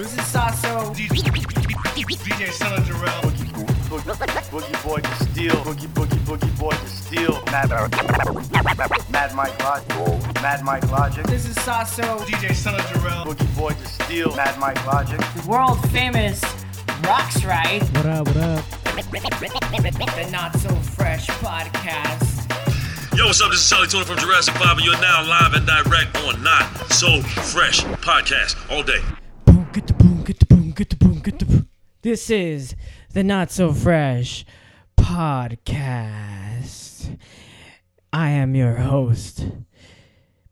This is Sasso. DJ Stella Jarrell. Boogie Boy Destijl. Boogie Boogie Boogie Boy Destijl. Mad, Mad Mike Logic. Mad Mike Logic. This is Sasso. DJ Stella Jarrell. Boogie Boy Destijl. Mad Mike Logic. The world famous Roxrite. What up, what up? The Not So Fresh podcast. Yo, what's up? This is Chali 2na from Jurassic 5, and you're now live and direct on Not So Fresh Podcast all day. This is the Not So Fresh podcast. I am your host,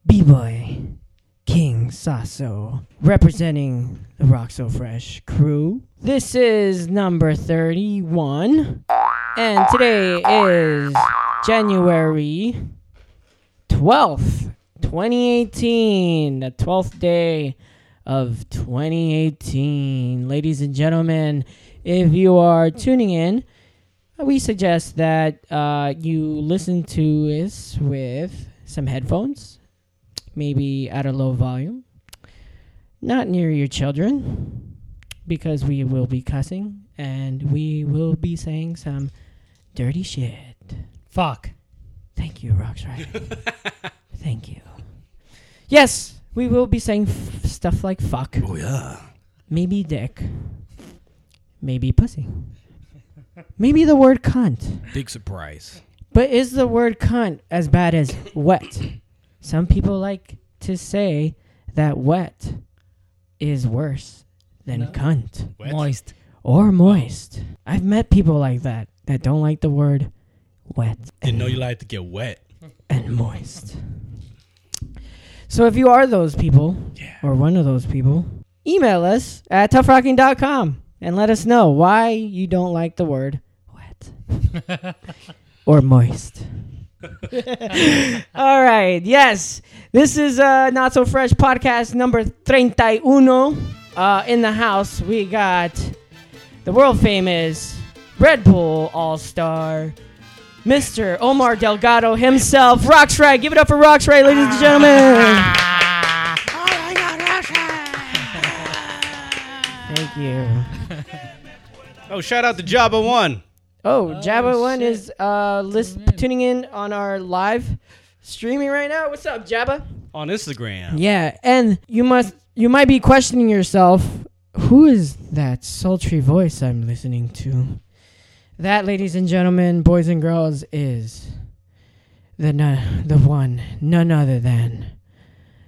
B Boy King Sasso, representing the Rock So Fresh crew. This is number 31, and today is January 12th, 2018, the 12th day of 2018. Ladies and gentlemen, if you are tuning in, we suggest that uh, you listen to this with some headphones, maybe at a low volume, not near your children, because we will be cussing and we will be saying some dirty shit. Fuck. Thank you, Roxrite. Thank you. Yes, we will be saying f- stuff like fuck, Oh, yeah. maybe dick, maybe pussy, maybe the word cunt. Big surprise. But is the word cunt as bad as wet? Some people like to say that wet is worse than cunt Moist. or moist. I've met people like that that don't like the word wet Didn't know you like to get wet. and moist. So if you are those people, or one of those people, email us at toughrocking.com and let us know why you don't like the word wet or moist. All right. Yes. This is uh, Not So Fresh podcast number 31. Uh, in the house, we got the world famous Red Bull All Star, Mr. Omar Delgado himself. Roxrite. Give it up for Roxrite, ladies and gentlemen. Thank you. Oh, shout out to Jabba One. Oh, Jabba One is uh list, tuning in on our live streaming right now. What's up, Jabba? On Instagram. Yeah, and you must you might be questioning yourself, who is that sultry voice I'm listening to? That, ladies and gentlemen, boys and girls, is the no, the one, none other than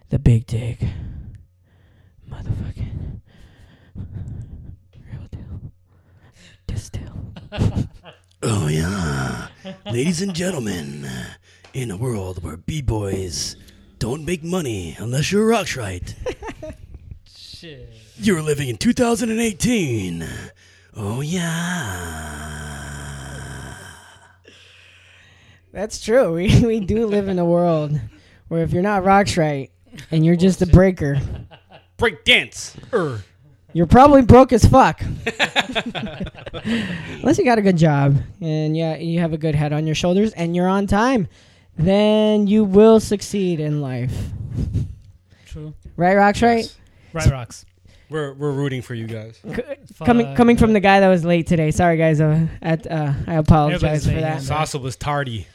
the Big Dig, motherfucking real deal, Destijl. Oh, yeah. Ladies and gentlemen, in a world where B-boys don't make money unless you're rocks right. Shit. You're living in 2018. Oh, yeah. That's true. We we do live in a world where if you're not Roxrite and you're just a breaker, Break dance. Er. you're probably broke as fuck. Unless you got a good job and yeah, you have a good head on your shoulders and you're on time, then you will succeed in life. True. Right, Roxrite? Right rocks. We're, we're rooting for you guys. Coming coming from the guy that was late today. Sorry guys, uh, at uh, I apologize for that. yeah. Sasa was tardy.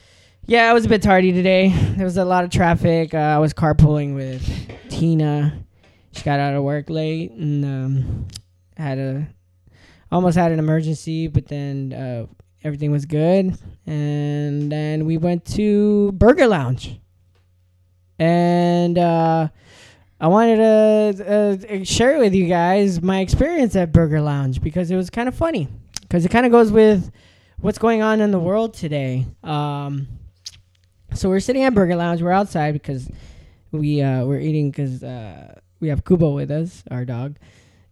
Yeah, I was a bit tardy today. There was a lot of traffic. Uh, I was carpooling with Tina. She got out of work late and um, had a almost had an emergency, but then uh, everything was good. And then we went to Burger Lounge, and uh, I wanted to uh, share with you guys my experience at Burger Lounge because it was kind of funny. Because it kind of goes with what's going on in the world today. Um, so we're sitting at Burger Lounge. We're outside because we uh, we're eating because uh, we have Kubo with us, our dog,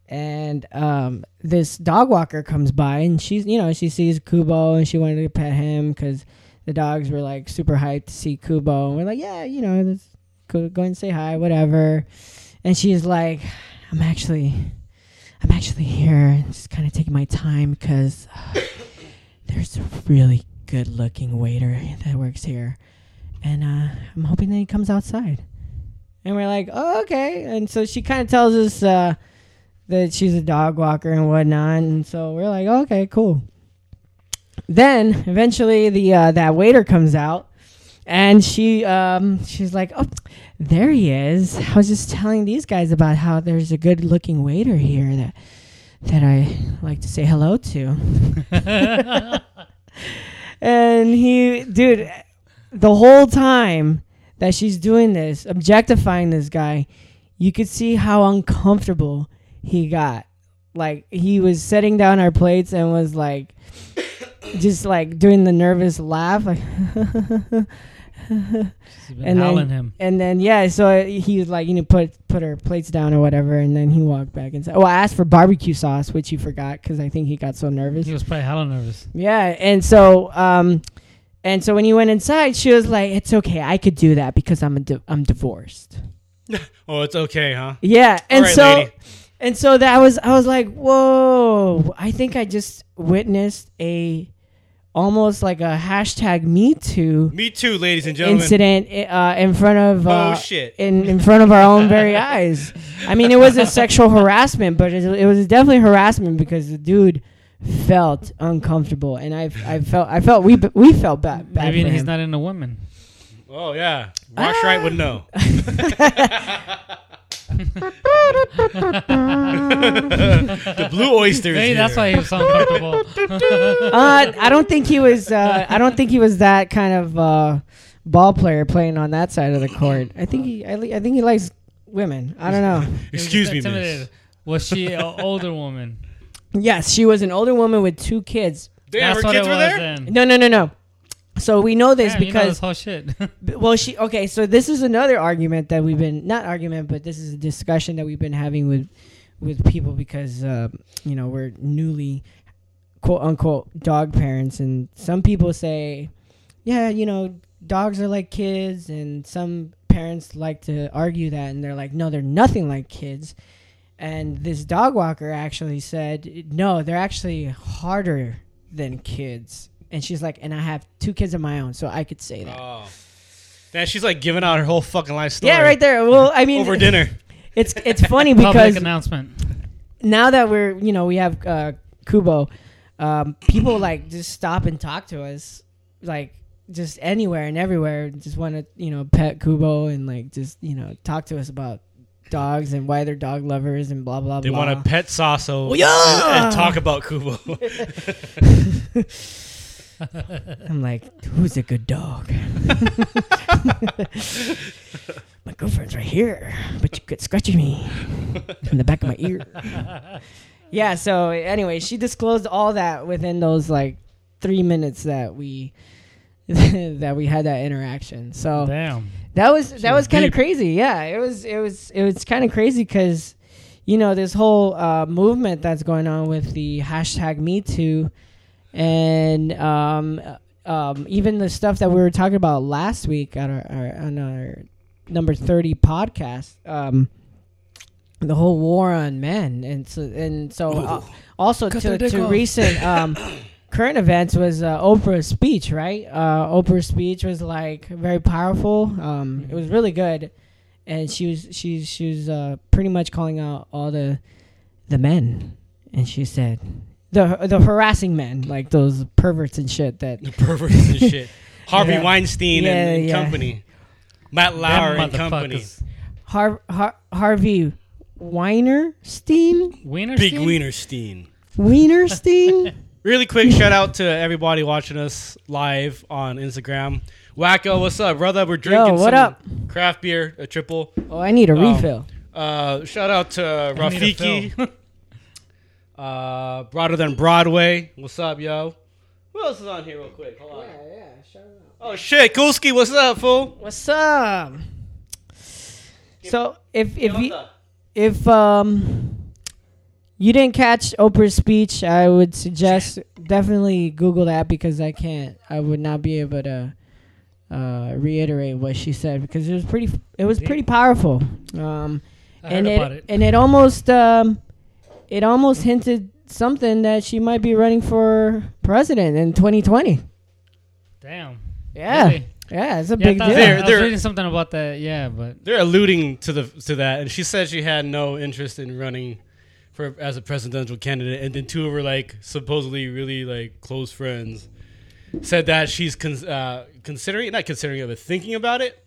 and um, this dog walker comes by and she's you know she sees Kubo and she wanted to pet him because the dogs were like super hyped to see Kubo and we're like yeah you know let's go go and say hi whatever, and she's like I'm actually I'm actually here just kind of taking my time because uh, there's a really good looking waiter that works here and uh, I'm hoping that he comes outside. And we're like, oh, okay. And so she kind of tells us uh, that she's a dog walker and whatnot, and so we're like, okay, cool. Then eventually the uh, that waiter comes out, and she um, she's like, oh, there he is. I was just telling these guys about how there's a good looking waiter here that that I like to say hello to. and he, dude, the whole time that she's doing this, objectifying this guy, you could see how uncomfortable he got. Like he was setting down our plates and was like, just like doing the nervous laugh, like. She's been and howling then, him. and then yeah, so he was like, you know, put put her plates down or whatever, and then he walked back inside. Oh, I asked for barbecue sauce, which he forgot because I think he got so nervous. He was probably hella nervous. Yeah, and so um, and so when he went inside, she was like, "It's okay, I could do that because I'm a di- I'm divorced." Oh, it's okay, huh? Yeah, and right, so lady. and so that was I was like, "Whoa!" I think I just witnessed a almost like a hashtag Me Too Me too, ladies and gentlemen. incident uh, in front of uh, Oh, shit. in in front of our own very eyes. I mean, it was a sexual harassment, but it, it was definitely harassment because the dude felt uncomfortable, and I I felt I felt we we felt bad. bad Maybe for he's him. not into women. Oh yeah, Rock right would know. the blue oysters. Maybe that's why he was so uncomfortable. uh, I don't think he was. Uh, I don't think he was that kind of uh, ball player playing on that side of the court. I think he. I, li- I think he likes women. I don't know. Excuse me, miss. Was she an older woman? Yes, she was an older woman with two kids. Damn, That's her what kids it were was there. then. No, no, no, no. So we know this Damn, you know because this whole shit. B- Well, she okay. So this is another argument that we've been not argument, but this is a discussion that we've been having with with people because uh, you know we're newly quote unquote dog parents, and some people say, yeah, you know, dogs are like kids, and some parents like to argue that, and they're like, no, they're nothing like kids. And this dog walker actually said, no, they're actually harder than kids. And she's like, and I have two kids of my own, so I could say that. Oh, man, she's like giving out her whole fucking life story. Yeah, right there. Well, I mean, Over dinner. It's it's funny Public because announcement. now that we're you know we have uh, Kubo, um, people like just stop and talk to us, like just anywhere and everywhere. Just want to you know pet Kubo and like just you know talk to us about dogs and why they're dog lovers and blah blah They blah. They want to pet Sasso Oh, yeah! and, and talk about Kubo. I'm like, who's a good dog? my girlfriend's right here, but you could scratching me in the back of my ear. yeah. So anyway, she disclosed all that within those like three minutes that we that we had that interaction. So Damn. that was that was was kind of crazy. Yeah, it was it was it was kind of crazy because you know this whole uh, movement that's going on with the hashtag Me Too, and um, um, even the stuff that we were talking about last week on our, our on our number thirty podcast. Um, the whole war on men, and so and so uh, also Cut to, to off. recent um, current events was uh, Oprah's speech, right? Uh, Oprah's speech was like very powerful. Um, it was really good, and she was she she was uh, pretty much calling out all the the men, and she said the the harassing men, like those perverts and shit. That the perverts and shit. Harvey Yeah. Weinstein Yeah, and, and yeah. company. Matt Lauer and company. motherfuckers. Har- Har- Harvey Weinerstein, Wiener Big Stein? Wienerstein. Weinerstein. Really quick shout out to everybody watching us live on Instagram. Wacko, what's up, brother? We're drinking what some up? craft beer, a triple. oh, I need a Oh. refill. Uh, shout out to I need a Rafiki. uh, broader than Broadway. What's up, yo? Who else is on here, real quick? Hold on. Oh shit, Kulski, what's up, fool? What's up? So if if you if um you didn't catch Oprah's speech, I would suggest definitely Google that because I can't. I would not be able to uh, reiterate what she said because it was pretty. It was pretty powerful. Um, I and heard it, about it. and it almost um, it almost hinted something that she might be running for president in 2020. Damn. Yeah, Really? yeah, it's a Yeah, I, big thought- deal. There- I was there- reading something about that. Yeah, but They're alluding to the to that, and she said she had no interest in running for as a presidential candidate, and then two of her like supposedly really like close friends said that she's con- uh, considering not considering it, but thinking about it.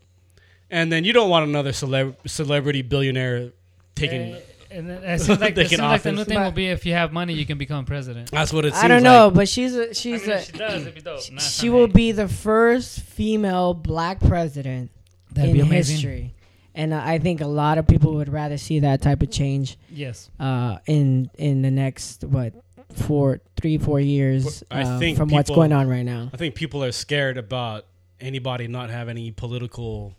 And then you don't want another celeb- celebrity billionaire taking. Eh, and then it seems like, it seems like the new thing will be if you have money, you can become president. That's what it seems I don't know, like. but she's a she's I mean, a she does, it'd be dope. Nah, she will be the first female black president That'd in be amazing. history. And uh, I think a lot of people would rather see that type of change Yes. uh, in in the next what four, three, four years I uh, think from what's going on right now. I think people are scared about anybody not have any political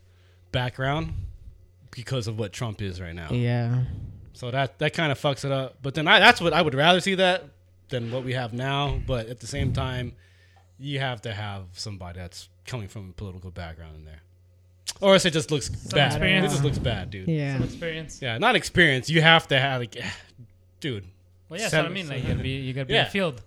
background because of what Trump is right now. Yeah, So that that kind of fucks it up. But then I, that's what I would rather see that than what we have now. But at the same time, you have to have somebody that's coming from a political background in there, or else it just looks bad. experience. It just looks bad, dude. Yeah. yeah. Experience. Yeah, not experience. You have to have like, dude. Well, yeah, that's what I mean. Like, you gotta be, you gotta be Yeah. in the field.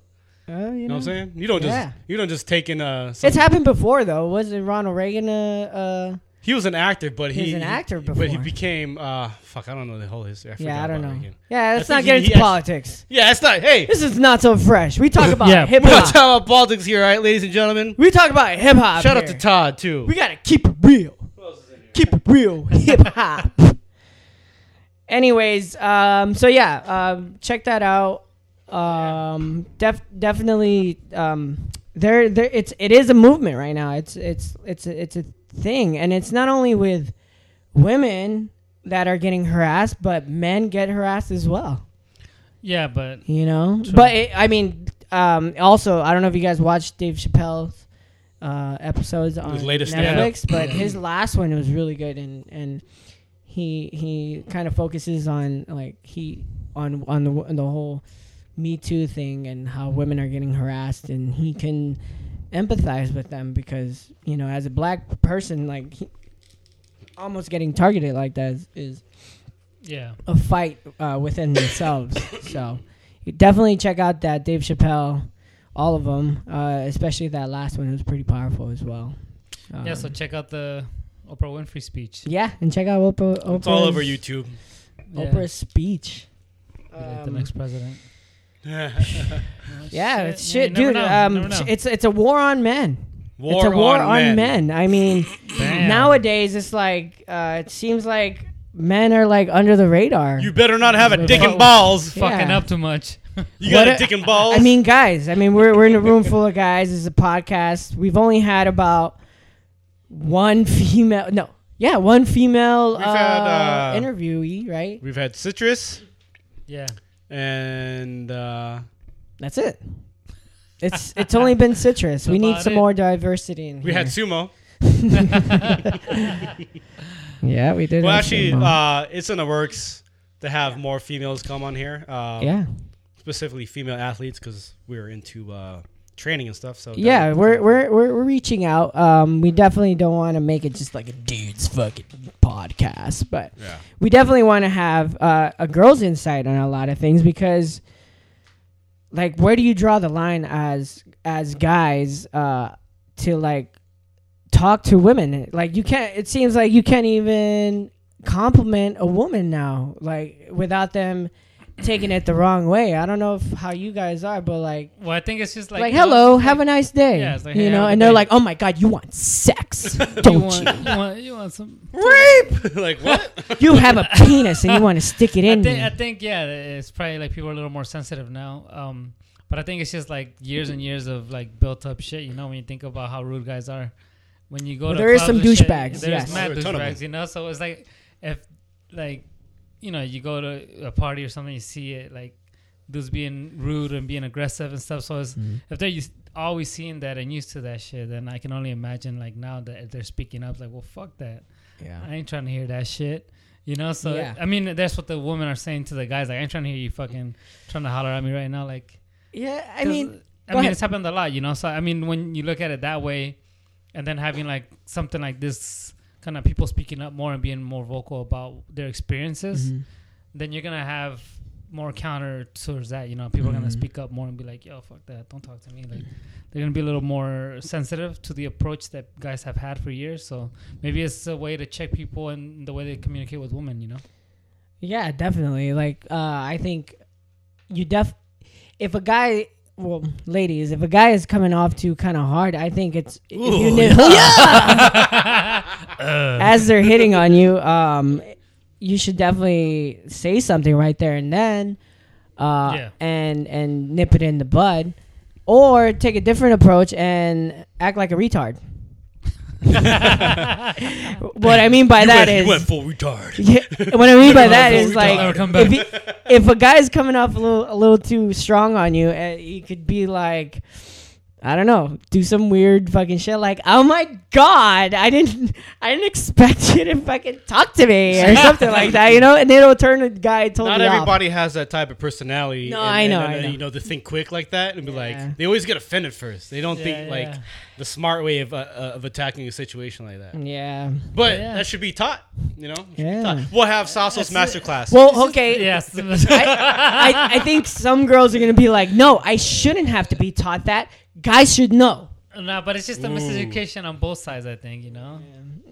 Uh, you You know know, what I'm saying? You don't just you don't just take in uh. Some, it's happened before though. Wasn't Ronald Reagan uh, uh he was an actor, but he He's an actor But he became uh. Fuck, I don't know the whole history. I yeah, I don't know. Reagan. Yeah, let's not get into he actually- politics. Yeah, it's not. Hey, This is not so fresh. We talk about Yeah, hip we're not hop. about politics here, right, ladies and gentlemen. We talk about hip hop. Shout out to Todd too. We gotta keep it real. Keep it real, hip hop. Anyways, um, so yeah, um, check that out. Um, def- definitely, um, there, there, it's it is a movement right now. It's it's it's a, it's a thing, and it's not only with women that are getting harassed, but men get harassed as well. Yeah, but You know, True. but it, I mean, um, also, I don't know if you guys watched Dave Chappelle's uh, episodes on his latest Netflix, but his last one was really good, and and he he kind of focuses on like he on on the on the whole Me Too thing and how women are getting harassed, and he can empathize with them because you know, as a black person, like he, almost getting targeted like that is, is yeah, a fight uh, within themselves. so you definitely check out that Dave Chappelle, all of them, uh, especially that last one it was pretty powerful as well. Um, yeah. So check out the Oprah Winfrey speech. yeah, and check out Oprah. Oprah's, It's all over YouTube. Yeah. Oprah's speech. Be like the Um, next president. yeah, it's Yeah, shit, never dude. know, Um, it's it's a war on men. War, it's a war on, on, men. men. I mean, Damn. nowadays it's like uh, it seems like men are like under the radar. You better not have a dick and balls. Yeah. fucking up too much. You got What a a- dick and balls. I mean, guys. I mean, we're we're in a room full of guys. It's a podcast. We've only had about one female. No, yeah, one female uh, had, uh, interviewee. Right. we've had citrus Yeah. And uh, That's it. It's it's only been citrus. we need some it. more diversity in we here. had sumo. yeah, we did. Well, actually, uh, it's in the works to have more females come on here. Uh, yeah, specifically female athletes because we're into uh, training and stuff. So yeah, we're we're we're, we're reaching out. Um, we definitely don't want to make it just like a dude's fucking podcast, but yeah. we definitely want to have uh, a girl's insight on a lot of things because like where do you draw the line as as guys uh to like talk to women like you can't it seems like you can't even compliment a woman now like without them taking it the wrong way i don't know if how you guys are but like Well, I think it's just like like, you know, hello it's have like, a nice day Yeah, it's like, you hey, know and they're day. like oh my god you want sex You don't want, you you want, you want some. Rape. like what? you have a penis and you want to stick it I in think, me. I think, yeah, it's probably like people are a little more sensitive now. Um, but I think it's just like years and years of like built up shit. You know, when you think about how rude guys are, when you go Well, to there is some douchebags, There's yes. mad There are a ton of douchebags. You know, so it's like if like you know you go to a party or something, you see it like dudes being rude and being aggressive and stuff. So it's, Mm-hmm. if they're used, always seeing that and used to that shit, then I can only imagine like now that they're speaking up, like, well, fuck that. yeah I ain't trying to hear that shit. You know, so Yeah. I mean, that's what the women are saying to the guys. Like, I ain't trying to hear you fucking trying to holler at me right now. Like, yeah i mean I mean, ahead. it's happened a lot. You know, so I mean, when you look at it that way, and then having like something like this, kind of people speaking up more and being more vocal about their experiences, Mhm. then you're gonna have more counter towards that. You know, people are gonna Mhm. speak up more and be like, "Yo, fuck that! Don't talk to me." Like, they're gonna be a little more sensitive to the approach that guys have had for years. So maybe it's a way to check people and the way they communicate with women. You know? Yeah, definitely. Like, uh, I think you def if a guy well ladies if a guy is coming off too kind of hard i think it's if you nip- as they're hitting on you um you should definitely say something right there and then uh Yeah. and and nip it in the bud or take a different approach and act like a retard what i mean by that is full retard. yeah, what I mean by that is Never like if, he, if a guy's coming off a little a little too strong on you, uh, he could be like, I don't know, do some weird fucking shit like, oh my god, I didn't I didn't expect you to fucking talk to me or something like that, you know, and it'll turn the guy totally Not off. everybody has that type of personality. No, and- I know, and- I know. You know, to think quick like that and be Yeah. like, they always get offended first. They don't Yeah, think like the smart way of uh, uh, of attacking a situation like that. Yeah. But Yeah. that should be taught. You know, Yeah. taught. We'll have Sasso's masterclass. Well, okay. yes. I, I, I think some girls are gonna be like, no, I shouldn't have to be taught that. Guys should know. no, but it's just a miseducation on both sides. I think you know.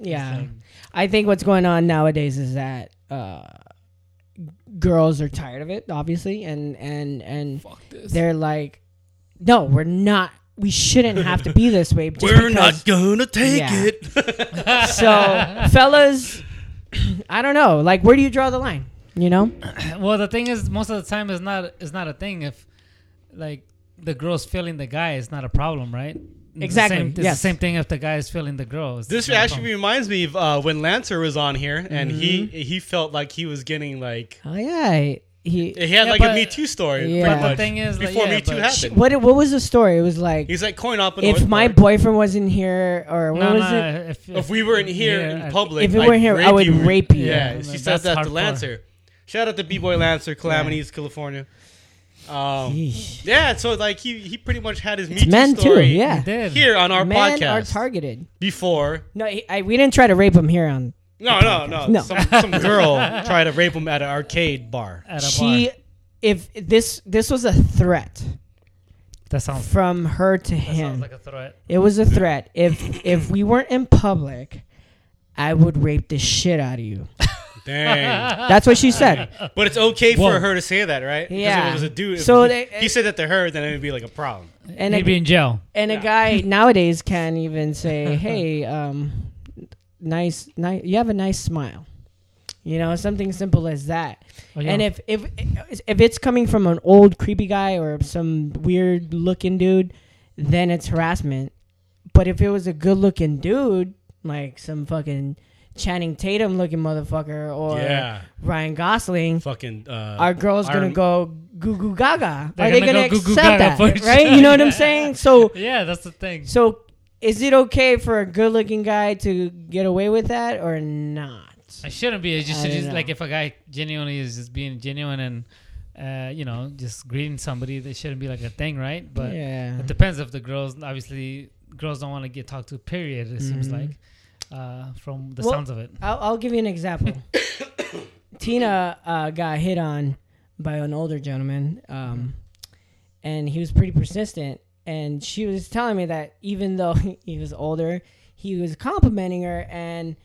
Yeah. like- I think what's going on nowadays is that uh, girls are tired of it, obviously, and and and they're like, no, we're not. We shouldn't have to be this way. just We're because- not gonna take Yeah. it. So, fellas, I don't know. Like, where do you draw the line? You know? Well, the thing is, most of the time, it's not it's not a thing. If like the girl's feeling the guy, is not a problem, right? It's the Exactly, same- It's yes. the same thing if the guy is feeling the girl. It's This actually problem. reminds me of uh, when Lancer was on here, and he Mm-hmm. he felt like he was getting like Oh yeah. He. he had Yeah, like a Me Too story. Yeah. pretty But the thing is, like, before yeah, Me Too but- happened, What what was the story? It was like he's like Coin-Op. if North my Park. boyfriend wasn't here, or what No, was no, it? If, if we weren't here yeah, in public, If we weren't here, I would rape you. Yeah, Yeah, she that's said that to. Lancer. Shout out to B Boy Lancer, Calamities, California. Um, yeah, so like he he pretty much had his Me It's Too men too. story Yeah. He did. here on our Men podcast are targeted. before. No, he, I, we didn't try to rape him here on. No, no, no. No. Some some girl tried to rape him at an arcade bar. at a She, bar. if this this was a threat That sounds. from her to That him, sounds like a threat. it was a threat. If if we weren't in public, I would rape the shit out of you. Dang. That's what she said. But it's okay Whoa. for her to say that, right? 'Cause Yeah. If it was a dude, if So he, they- he said that to her, then it would be like a problem. And He'd be a, in jail. and a guy nowadays can even say, "Hey, um, nice, nice. You have a nice smile." You know, something simple as that. Oh, yeah. And if if if it's coming from an old creepy guy or some weird looking dude, then it's harassment. But if it was a good looking dude, like some fucking Channing Tatum looking motherfucker or yeah. Ryan Gosling, Fucking. Uh, our girl's gonna Iron- go goo goo gaga. They're Are they gonna gonna go goo goo accept that? for Right? sure. You know what I'm saying? So yeah, that's the thing. so is it okay for a good looking guy to get away with that or not? I shouldn't be. It's just, I it's just like if a guy genuinely is just being genuine and, uh, you know, just greeting somebody, that shouldn't be like a thing, right? But yeah. it depends if the girls, obviously, girls don't want to get talked to. Period. It seems Mhm. like, uh, from the Well, sounds of it. I'll, I'll give you an example. Tina uh, got hit on by an older gentleman, um, and he was pretty persistent. And she was telling me that even though he was older, he was complimenting her, and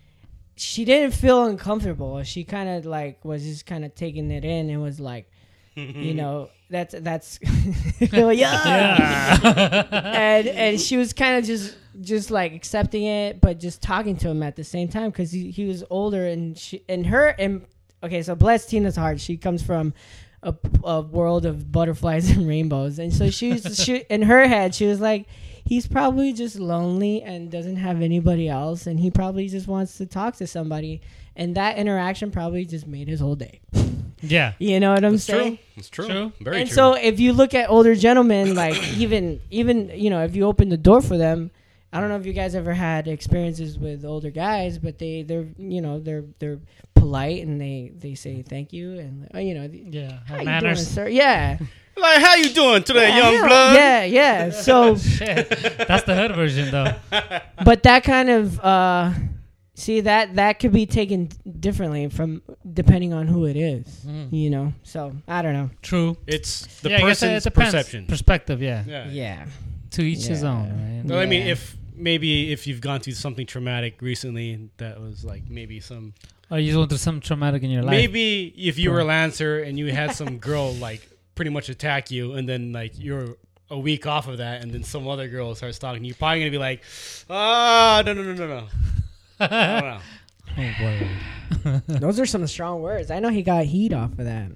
she didn't feel uncomfortable. She kind of like was just kind of taking it in and was like, you know, that's that's yeah. and and she was kind of just just like accepting it, but just talking to him at the same time because he, he was older and she and her and okay, so bless Tina's heart. She comes from a, a world of butterflies and rainbows, and so she's she in her head she was like. He's probably just lonely and doesn't have anybody else, and he probably just wants to talk to somebody. And that interaction probably just made his whole day. Yeah. You know what I'm saying? It's saying? true. It's true. True. Very and true. so if you look at older gentlemen, like even even you know if you open the door for them, I don't know if you guys ever had experiences with older guys, but they they're you know they're they're polite and they they say thank you and uh, you know Yeah. how you doing, Manners. sir? Yeah, like, how you doing today, Yeah, young hell, blood? Yeah, yeah. So, Shit. That's the hood version, though. but that kind of uh, see that that could be taken differently from depending on who it is, Mm. you know. So I don't know. True. It's the yeah, I guess it perception. Perspective, yeah. yeah. Yeah. To each his own, right? Well, I mean, if maybe if you've gone through something traumatic recently, that was like maybe some Or you went through something traumatic in your life. maybe if you were a lancer and you had some girl like pretty much attack you, and then like you're a week off of that, and then some other girl starts stalking you, you're probably gonna be like, ah, no, no, no, no, no. I don't know. Oh boy. Those are some strong words. I know he got heat off of that.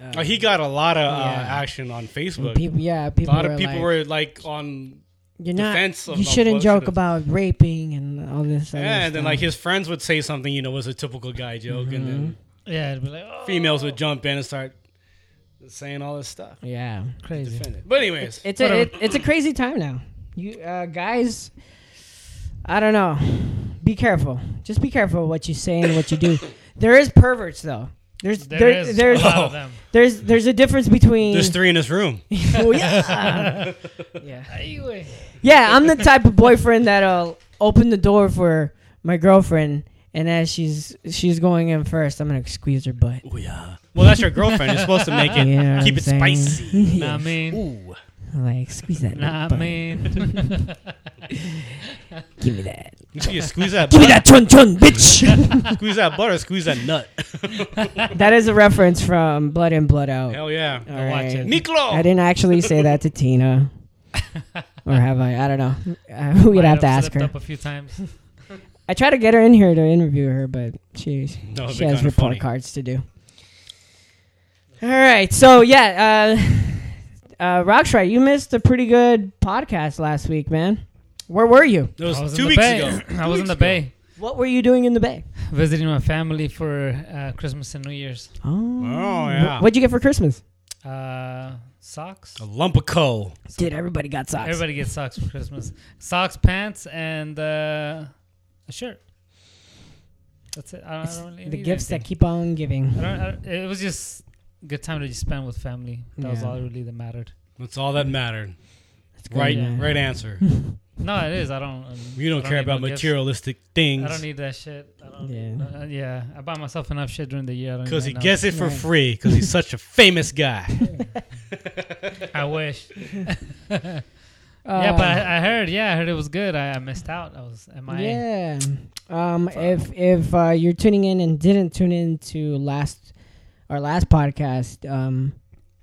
Uh, he got a lot of uh, Yeah. action on Facebook. People, yeah, a lot of people like, were like on You're not. defense of- you shouldn't joke about raping and all this. Yeah, and then like his friends would say something, you know, was a typical guy joke, and then Yeah, it'd be like, oh, females would jump in and start saying all this stuff. Yeah, crazy. But anyways, it's a it, it's a crazy time now. You uh, guys, I don't know. Be careful. Just be careful what you say and what you do. There is perverts though. There's There there, is there's a lot of them. there's there's a difference between there's three in this room. oh, yeah. yeah. Yeah, I'm the type of boyfriend that'll open the door for my girlfriend, and as she's she's going in first, I'm gonna squeeze her butt. Oh yeah. Well, that's your girlfriend. You're supposed to make it, You know keep I'm it saying? spicy. Nah, Yeah. mean. Ooh. Like squeeze that. Nah, butt. mean. Give me that. You squeeze that, Give me that chun chun, bitch. squeeze that butter, squeeze that nut. that is a reference from Blood In Blood Out. Hell yeah, All watch right. it. Miklo. I didn't actually say that to Tina, or have I? I don't know. Uh, we'd Might have to ask her. up a few times. I tried to get her in here to interview her, but she No, she has report funny. cards to do. All right, so yeah, uh, uh, Roxrite, you missed a pretty good podcast last week, man. Where were you? It was, I was two in the weeks bay. ago. I was in the ago. bay What were you doing in the Bay? visiting my family for uh, Christmas and New Year's. Oh, Oh yeah, What'd you get for Christmas? Uh, socks. a lump of coal. Dude, everybody got socks? Everybody gets socks for Christmas. Socks, pants, and uh, a shirt. That's it. I don't, I don't really the need gifts that keep on giving. I don't, I don't- it was just a good time to just spend with family. That was all really that mattered. That's all that mattered. good, Right, man. right answer. No, it is. I don't. um, You I don't care about no gifts. materialistic things I don't need that shit. I don't, Yeah. uh, yeah. I buy myself enough shit during the year. Because he that gets it for Right. free because he's such a famous guy. I wish. Uh, yeah, but I, I heard. Yeah, I heard it was good. I, I missed out. I was. Am I? Yeah. Um, if if uh, you're tuning in and didn't tune in to last our last podcast, um,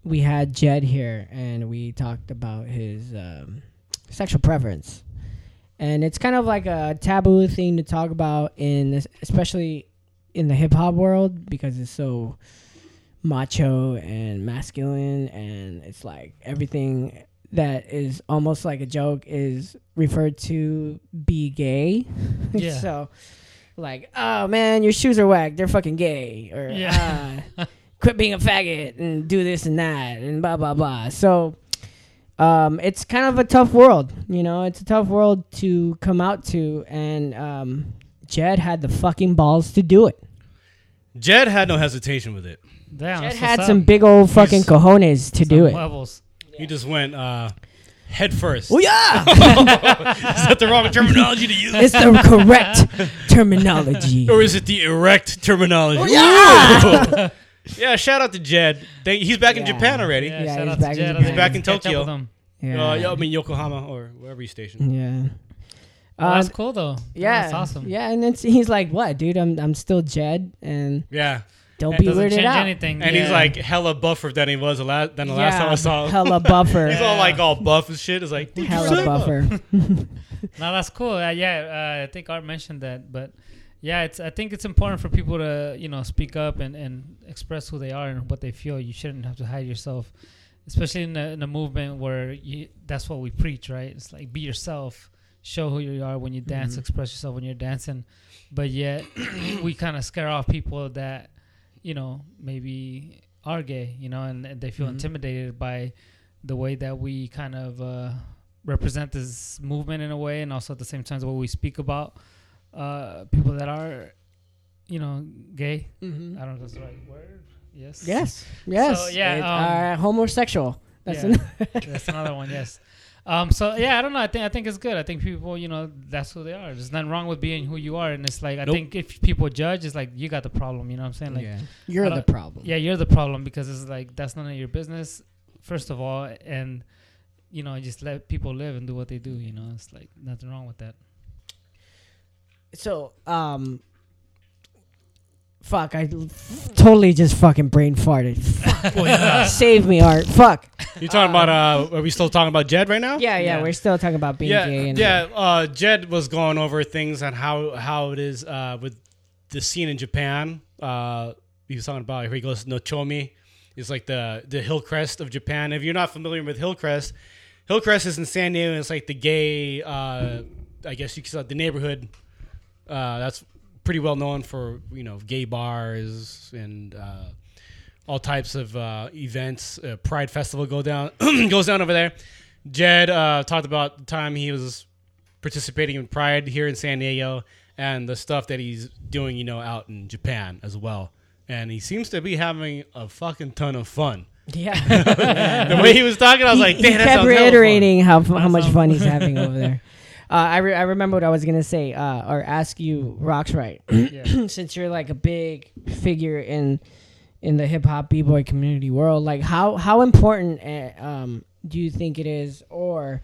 we had Jed here and we talked about his um, sexual preference, and it's kind of like a taboo thing to talk about in this, especially in the hip hop world because it's so macho and masculine, and it's like everything that is almost like a joke is referred to be gay. Yeah. so, like, oh man, your shoes are whack. They're fucking gay. Or, Yeah. uh, quit being a faggot and do this and that and blah, blah, blah. So, um, it's kind of a tough world. You know, it's a tough world to come out to. And um, Jed had the fucking balls to do it. Jed had no hesitation with it. Damn. Jed had some up. big old fucking He's- cojones to do it. Levels. He just went uh, head first. Oh, yeah. Is that the wrong terminology to use? it's the correct terminology. Or is it the erect terminology? Oh, yeah. Yeah, shout out to Jed. Thank- he's back in Yeah. Japan already. Yeah, Yeah, shout he's out back to in Jed. Japan. He's back in Catch up Tokyo. with him. Yeah. Uh, yeah, I mean Yokohama or wherever he's stationed. yeah. Well, Uh, that's cool though. yeah, that's awesome. Yeah, and it's he's like, "What, dude? I'm I'm still Jed, and Yeah, don't It be doesn't weirded change out." anything. and he's Yeah. like hella buffer than he was the last than the last time I saw him. hella buffer, He's all like all buff and shit. It's like hella buffer. No, that's cool. Uh, yeah, uh, I think Art mentioned that, but yeah, it's. I think it's important for people to you know speak up and, and express who they are and what they feel. You shouldn't have to hide yourself, especially in a, in a movement where you, that's what we preach, right? It's like be yourself, show who you are when you dance, express yourself when you're dancing, but yet we kind of scare off people that you know maybe are gay, you know, and, and they feel intimidated by the way that we kind of uh, represent this movement in a way, and also at the same time what we speak about uh, people that are, you know, gay. Mhm. I don't know if that's the right word. Yes. Yes, yes. So, yeah, It- um, uh, homosexual. That's Yeah. an- that's another one. Yes. Um. So yeah, I don't know. I think I think it's good. I think people, you know, that's who they are. There's nothing wrong with being who you are, and it's like I Nope. think if people judge, it's like you got the problem. You know what I'm saying? Like, yeah. You're the problem. yeah, you're the problem because it's like that's none of your business, first of all, and you know, just let people live and do what they do. You know, it's like nothing wrong with that. So, um, Fuck, I l- totally just fucking brain farted. Fuck. Save me, Art. Fuck. You talking about? Uh, are we still talking about Jed right now? Yeah, yeah, Yeah. we're still talking about being yeah, gay. And yeah. Uh, Jed was going over things on how how it is uh, with the scene in Japan. Uh, he was talking about here he goes Nichome. It's like the the Hillcrest of Japan. If you're not familiar with Hillcrest, Hillcrest is in San Diego. And it's like the gay, uh, I guess you could say the neighborhood. Uh, that's pretty well known for you know gay bars and uh, all types of uh, events. Uh, Pride Festival go down goes down over there. Jed uh, talked about the time he was participating in Pride here in San Diego and the stuff that he's doing, you know, out in Japan as well. And he seems to be having a fucking ton of fun. yeah. The way he was talking, I was like, he, damn, he kept reiterating how how much fun he's having over there. Uh, I, re- I remember what I was gonna say uh, or ask you, Roxrite? Yeah. Since you're like a big figure in in the hip hop b boy community world, like how how important uh, um, do you think it is, or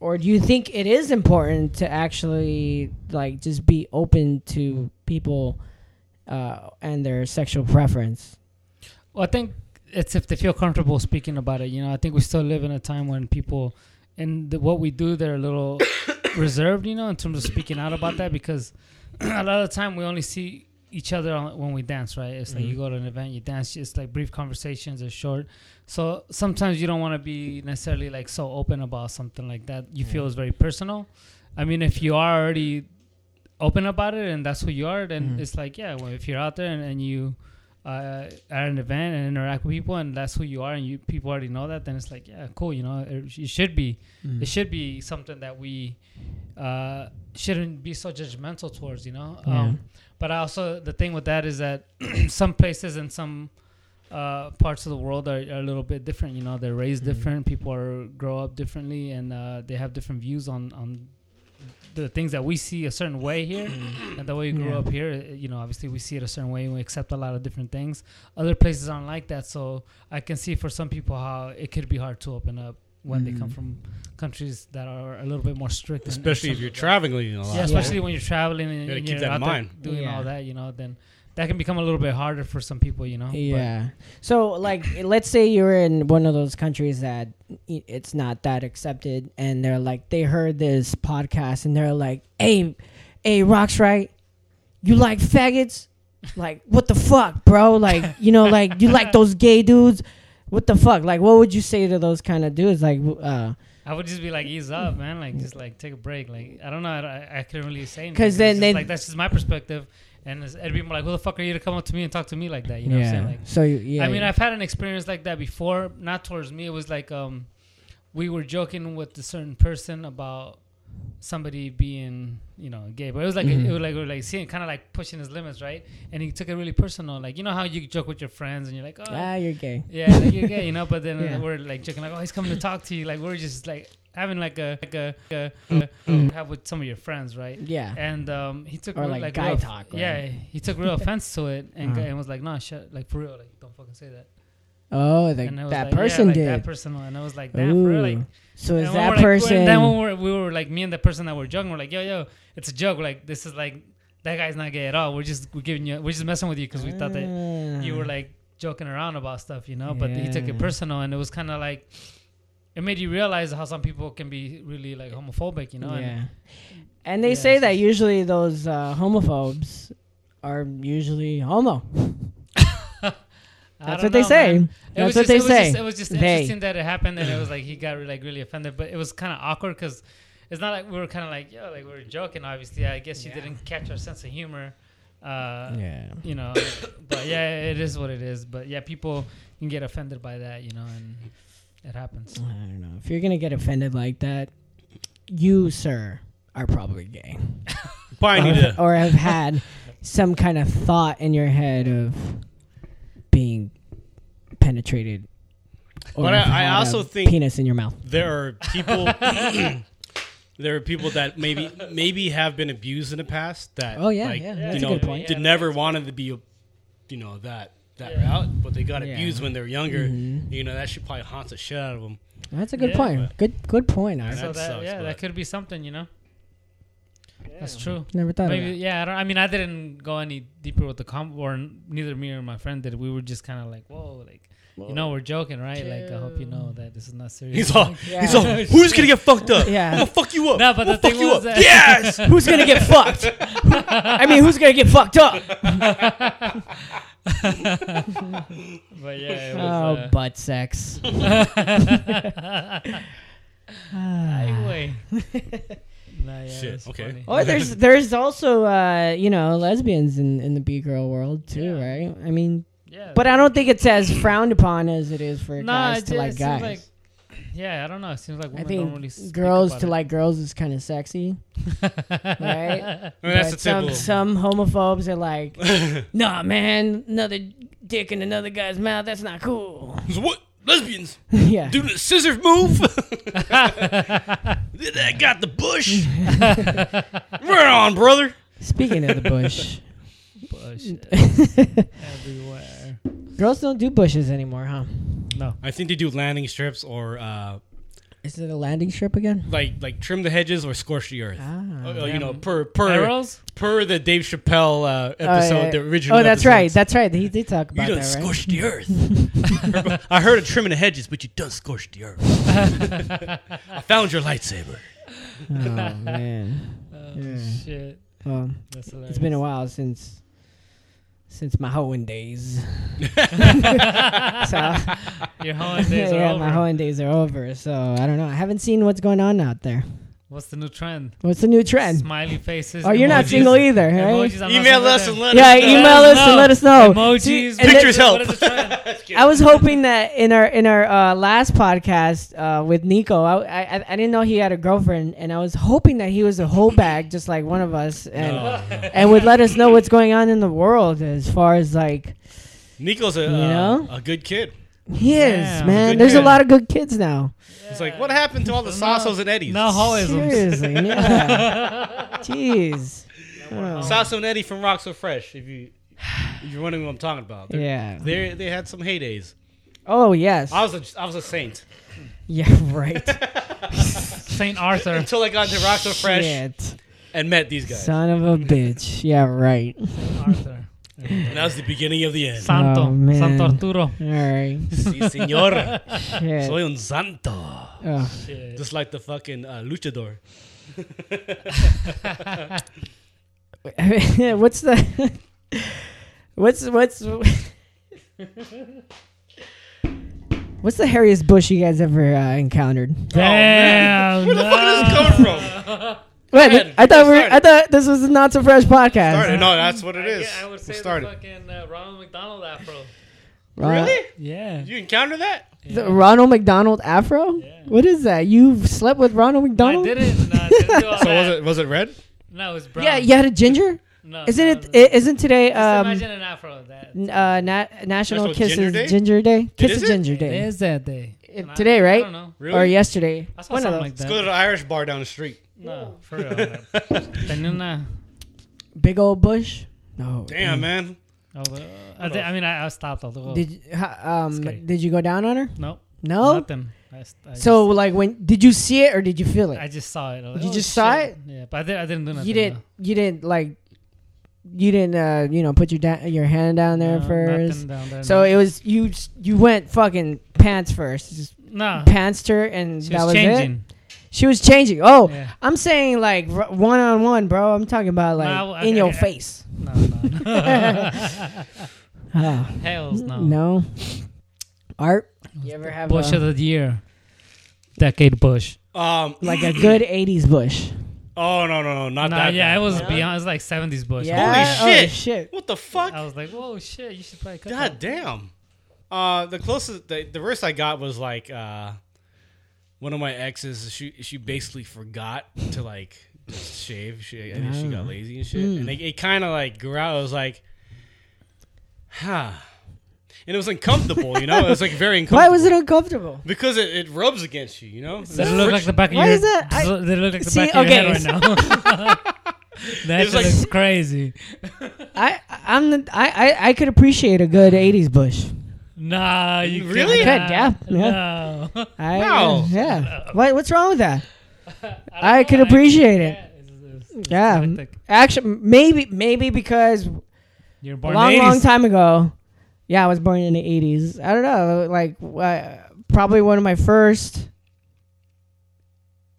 or do you think it is important to actually like just be open to people uh, and their sexual preference? Well, I think it's if they feel comfortable speaking about it. You know, I think we still live in a time when people, and the, what we do, they're a little reserved. You know, in terms of speaking out about that, because a lot of the time we only see each other on, when we dance. Right? It's like you mm-hmm. go to an event, you dance. It's like brief conversations, are short. So sometimes you don't want to be necessarily like so open about something like that. You feel mm-hmm. is very personal. I mean, if you are already open about it and that's who you are, then mm-hmm. it's like, yeah, well, if you're out there and, and you uh, at an event and interact with people and that's who you are and you people already know that, then it's like, yeah, cool. You know, it, it should be, it should be something that we uh, shouldn't be so judgmental towards. You know, um, but I also the thing with that is that some places and some uh, parts of the world are, are a little bit different. You know, they're raised different. People are grow up differently, and uh, they have different views on on the things that we see a certain way here, and the way we grew Yeah. up here. uh, You know, obviously we see it a certain way, and we accept a lot of different things. Other places aren't like that, so I can see for some people how it could be hard to open up when they come from countries that are a little bit more strict, in- in Especially if you're of that. traveling a lot. Yeah, especially when you're traveling and, Gotta and keep you're that in out there mind. doing Yeah. all that. You know, then that can become a little bit harder for some people. You know. But- Yeah. So, like, let's say you're in one of those countries that it's not that accepted, and they're like, they heard this podcast, and they're like, "Hey, hey, Roxrite? You like faggots? Like, what the fuck, bro? Like, you know, like you like those gay dudes? What the fuck? Like, what would you say to those kind of dudes? Like, uh, I would just be like, ease up, man. Like, just like take a break. Like, I don't know. I, I couldn't really say anything. 'Cause It's then they- like that's just my perspective. And it's- it'd be more like, who the fuck are you to come up to me and talk to me like that? You know what I'm saying? Like, so yeah. I mean, I've had an experience like that before. Not towards me. It was like um, we were joking with a certain person about somebody being, you know, gay. But it was like Mhm. it was like we were like seeing kind of like pushing his limits, right? And he took it really personal. Like you know how you joke with your friends and you're like, oh, ah, you're gay. yeah, like you're gay, you know. But then Yeah. we're like joking, like, oh, he's coming to talk to you. Like we're just like having like a like a, a, a- a- have with some of your friends, right? Yeah. And um, he took Or real, like like guy real, talk, right? Yeah, he took real offense to it and, Uh-huh. and was like, no, shut, like for real, like don't fucking say that. Oh, like was that like, yeah, person like, did. That person, and I was like, damn, for real, like. So is that like, person? and then when we were, we were like me and the person that were joking, we're like, yo, yo, it's a joke. We're like this is like that guy's not gay at all. We're just we're giving you, we're just messing with you because we thought that you were Ah. like joking around about stuff, you know. But he took it personal, and it was kind of like it made you realize how some people can be really like homophobic, you know. yeah. And And they Yeah, say that usually those uh, homophobes are usually homo. That's don't what they say. man. It That's was what just, they it say. Just, it was just They. interesting that it happened, and it was like he got like really offended. But it was kind of awkward because it's not like we were kind of like yo, like we were joking. Obviously, I guess you didn't catch our sense of humor. Uh, Yeah. you know, but yeah, it is what it is. But yeah, people can get offended by that, you know, and it happens. I don't know. If you're gonna get offended like that, you, sir, are probably gay, Probably need or, to. or have had some kind of thought in your head of being penetrated. Or But I- have I had a also think- penis in your mouth. There are people. there are people that maybe maybe have been abused in the past. That Oh, yeah, like, yeah, you a know, good point. did never wanted to be, you know that that route, but they got Yeah. abused when they were younger. Mhm. You know that should probably haunt the shit out of them. That's a good Yeah, point. Good, good point. Art. so That that sucks, yeah, that could be something, you know. That's true. Never thought Maybe of that. yeah. I, don't, I mean, I didn't go any deeper with the com, or neither me or my friend did. We were just kind of like, whoa, like you know, we're joking, right? Like I hope you know that this is not serious. He's all, Yeah. he's all, who's gonna get fucked up? Yeah. I'm gonna fuck you up. No, but I'm the gonna fuck thing you was up. that- yes. Who's gonna get fucked? I mean, who's gonna get fucked up? but yeah. It was, Oh, uh, butt sex. Anyway. nah, yeah, Shit, okay. funny. Oh, there's there's also uh, you know lesbians in in the b girl world too, Yeah. right? I mean, Yeah. but I don't think it's as frowned upon as it is for Nah, guys to ju- like it seems guys. like- yeah, I don't know. It seems like I women don't think really speak girls about to it. like girls is kind of sexy, right? I mean, that's But the some typical. some homophobes are like, nah, man, another dick in another guy's mouth. That's not cool. what lesbians yeah. do the scissors move? that got the bush. right on, brother. Speaking of the bush, bush. everywhere. Girls don't do bushes anymore, huh? No. I think they do landing strips or uh, Is it a landing strip again? like like trim the hedges or scorch the earth. Ah. Uh, you know, per per Arrows? per the Dave Chappelle uh, episode, Oh, yeah. the original. Oh, that's episodes. right. That's right. He did talk You about done that, right? scorched the earth. I heard of trimming the hedges, but you done scorched the earth. I found your lightsaber. Oh man. Oh, Yeah. shit. Well, That's hilarious. it's been a while since since my hoeing days. so Your hoeing days yeah, are over. my hoeing days are over. So I don't know. I haven't seen what's going on out there. What's the new trend? What's the new trend? Smiley faces. Oh, you're not emojis. single either, right? Emojis, I'm not Email us and let Yeah, us know. email us and let us know. Emojis. See, Pictures then- help. What is the trend? I was hoping that in our in our uh, last podcast uh, with Nico, I, I I didn't know he had a girlfriend, and I was hoping that he was a whole bag, just like one of us, and and would let us know what's going on in the world as far as like Nico's a You uh, know? a good kid. He is, Yeah, man. good There's a kid. lot of good kids now. It's like, what happened to all the Sassos and Eddies? No hoisms. Seriously, yeah. Jeez. Oh. Sasso and Eddie from Rock So Fresh. If you if you're wondering what I'm talking about, They're- Yeah. they they had some heydays. Oh yes. I was a I was a saint Yeah. Right. Saint Arthur. until I got into Rock So Fresh Shit. and met these guys. Son of a bitch. Yeah. Right. Arthur. And that was the beginning of the end. Santo. Oh, man. Santo Arturo. All right. sí, señor. Shit. Soy un santo. Oh. Shit. Just like the fucking uh, luchador. what's the what's what's what's the hairiest bush you guys ever uh, encountered? Damn. Where the fuck is this coming from? Wait, ahead. I thought we were, I thought this was a not so fresh podcast. Started. No, that's what it is. Yeah, I would say we the started. fucking uh, Ronald McDonald afro. Ron- Really? Yeah. You encountered that? The Ronald McDonald Afro? Yeah. What is that? You slept with Ronald I McDonald? didn't. No, I didn't do all So that. was it was it red? No, it was brown. Yeah, you had a ginger. No, Isn't no, it? no. i- Isn't today Just um imagine an afro. That n- uh na- National National Kisses Ginger Day? Ginger Day? Kiss is a it? Ginger it Day. is that day. It- And I- today, I right? don't know. Really? Or yesterday? I saw One of something those. like Let's go to the Irish bar down the street. No, for real. Tenía una. Big old bush. No. Damn, man. Oh, uh, I, thi- I mean, I, I stopped all the way. Did you, ha- um Scary. did you go down on her? no, No. nothing. I, s- I So like when did you see it or did you feel just, I it? just saw it. I was You like, just oh, saw shit. it? Yeah, but I, did, I didn't do nothing. You didn't. You didn't like. You didn't. uh You know, put your da- your hand down there No, first. nothing down there, So no. it was you. s- You went fucking pants first. Just no. pantsed her, and She that was was it. changing. She was changing. Oh, Yeah. I'm saying like one on one, bro. I'm talking about like No, I- in your I- face. No, no. no. Oh, Hells no. no. Art. You ever have Bush a, of the year. Decade Bush. Um. like a good '80s bush? Oh no no no not Nah, that. yeah, bad. it was beyond. It was like 70s Bush. Yeah. Holy Oh, shit. shit. What the fuck? I was like, whoa, shit, you should probably cut God that. damn. Uh, the closest, the, the worst I got was like uh, one of my exes. She she basically forgot to like shave. She I think she got lazy and shit, and it, it kind of like grew out. I was like, huh, and it was uncomfortable. You know, it was like very uncomfortable. Why was it uncomfortable? Because it, it rubs against you. You know, Does it look like the back of Why your is that? I- it- does it look like the See, back of your okay, head right now? that It's shit like- looks crazy. I I'm the, I, I I could appreciate a good '80s bush. Nah, you Really? could, yeah, No. I, No. Yeah. What what's wrong with that? I could appreciate it. Yeah. Eclectic. Actually, maybe maybe because You're a long, in the long time ago. Yeah, I was born in the '80s. I don't know, like uh, probably one of my first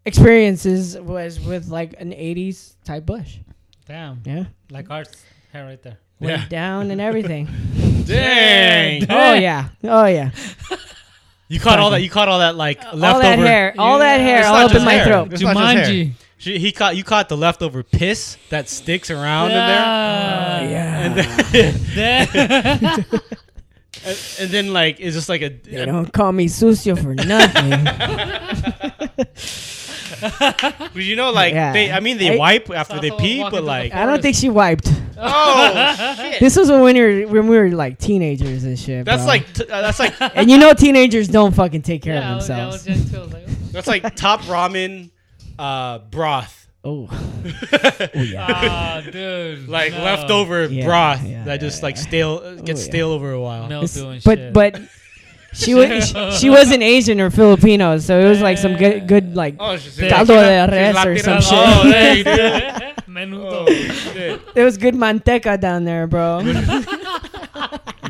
experiences was with like an '80s type bush. Damn. Yeah, Like ours hair right there. went Yeah. down and everything. Dang. oh yeah, oh yeah. You caught all that. You caught all that like leftover. all that hair, all that hair, It's all up in my hair. throat. It's not just hair. Jumanji. She, he caught you caught the leftover piss that sticks around Yeah. Yeah. in there, and then, and, and then like it's just like a. They don't call me sucio for nothing. But you know, like Yeah. they. I mean, they I- wipe after they also pee, walking but through the like, I don't think she wiped. oh shit. This was when we were when we were like teenagers and shit. That's bro. like t- uh, that's like and you know teenagers don't fucking take care Yeah, I of was, yeah, I was themselves. young too. Like, oh. that's like top ramen uh, broth, oh, oh yeah. Ah, dude. like no. leftover Yeah, broth yeah, that just like yeah. stale uh, gets Oh, yeah. stale over a while. Mildew and but shit. but she was she, she wasn't Asian or Filipino, so it was like some good good like Oh, caldo de res or some shit. Oh, there. Menudo. Oh, shit. There was good manteca down there, bro. You,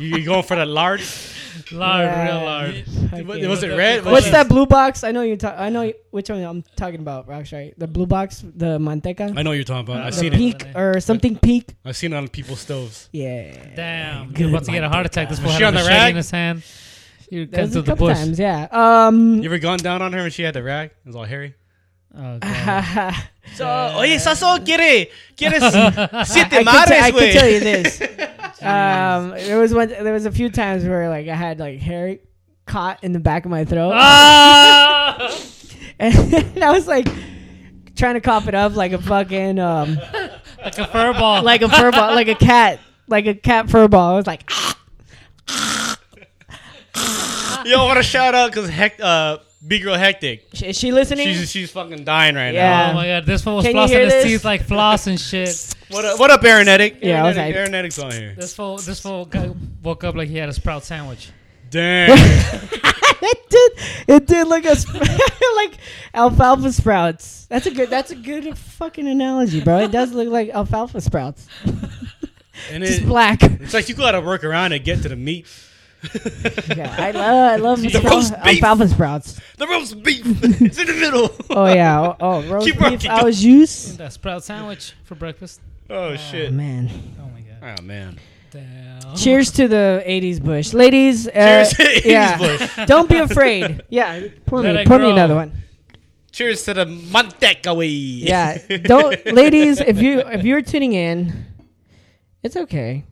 you going for the lard? Lard, Yeah. real lard. Fucking- Was, was it red? What's Was that blue box? I know you. Ta- I know you- which one I'm talking about. Rocks, right? The blue box, the manteca, I know what you're talking about. I've The seen the it. peak or something peak. I've seen it on people's stoves. Yeah. Damn. Good You're about to get a heart attack. This Was fool she had a on the machete rag? in his hand. You That was cut a to the couple bush. times, yeah. Um. You ever gone down on her when she had the rag? It was all hairy. Oh, God. So, oye, Sasso, quiere, quieres siete I, could madres, t- I could güey. tell you this. um, there was one. There was a few times where like I had like hair caught in the back of my throat, ah! and I was like trying to cough it up like a fucking um, like a fur ball. like a fur ball, like a cat, like a cat fur ball. I was like, Yo, I want to shout out because hec- uh, big girl hectic. is she listening? She's she's fucking dying right Yeah. Oh my god, this fool was Can you flossing his this? teeth like floss and shit. What up, what up, Aaronetic? Yeah, I was Aaronetic, like- Aaronetic's on here. This fool, this fool got, woke up like he had a sprout sandwich. Damn. it did. It did look a sp- like alfalfa sprouts. That's a good. That's a good fucking analogy, bro. It does look like alfalfa sprouts, and just it, black. it's like you gotta work around to get to the meat. Yeah, I love. I love The roast alfalfa, beef. alfalfa sprouts. The roast beef. it's in the middle. Oh yeah. Oh, oh roast Keep beef working. au jus. That sprout sandwich for breakfast. Oh shit. Man. Oh my god. Oh man. Damn. Cheers to the '80s bush, ladies. Uh, Cheers to 80s yeah. bush. Don't be afraid. Yeah. Pour Let me. it Pour me grow. another one. Cheers to the manteca way. Yeah. Don't, ladies. If you if you're tuning in, it's okay.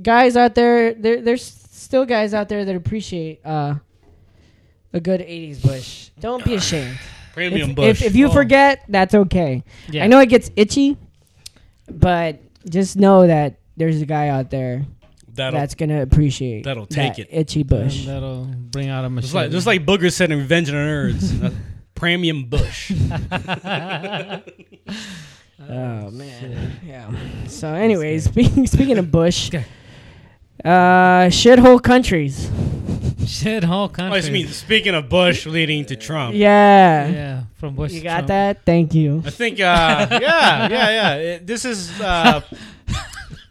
Guys out there, there there's still guys out there that appreciate uh, a good '80s bush. Don't be ashamed. Premium If, bush. if, if you Oh. forget, that's okay. Yeah. I know it gets itchy, but just know that there's a guy out there that'll, that's gonna appreciate that'll take that it. itchy bush. And that'll bring out a machine. just like just like Booger said in Revenge of the Nerds. premium bush. Oh man, yeah. So, anyways, speaking speaking of bush, uh, shithole countries. Shithole countries. Oh. I just mean speaking of Bush leading to Trump. Yeah, yeah, from Bush. you to got Trump. that. Thank you. I think, uh, yeah, yeah, yeah. It- this is uh,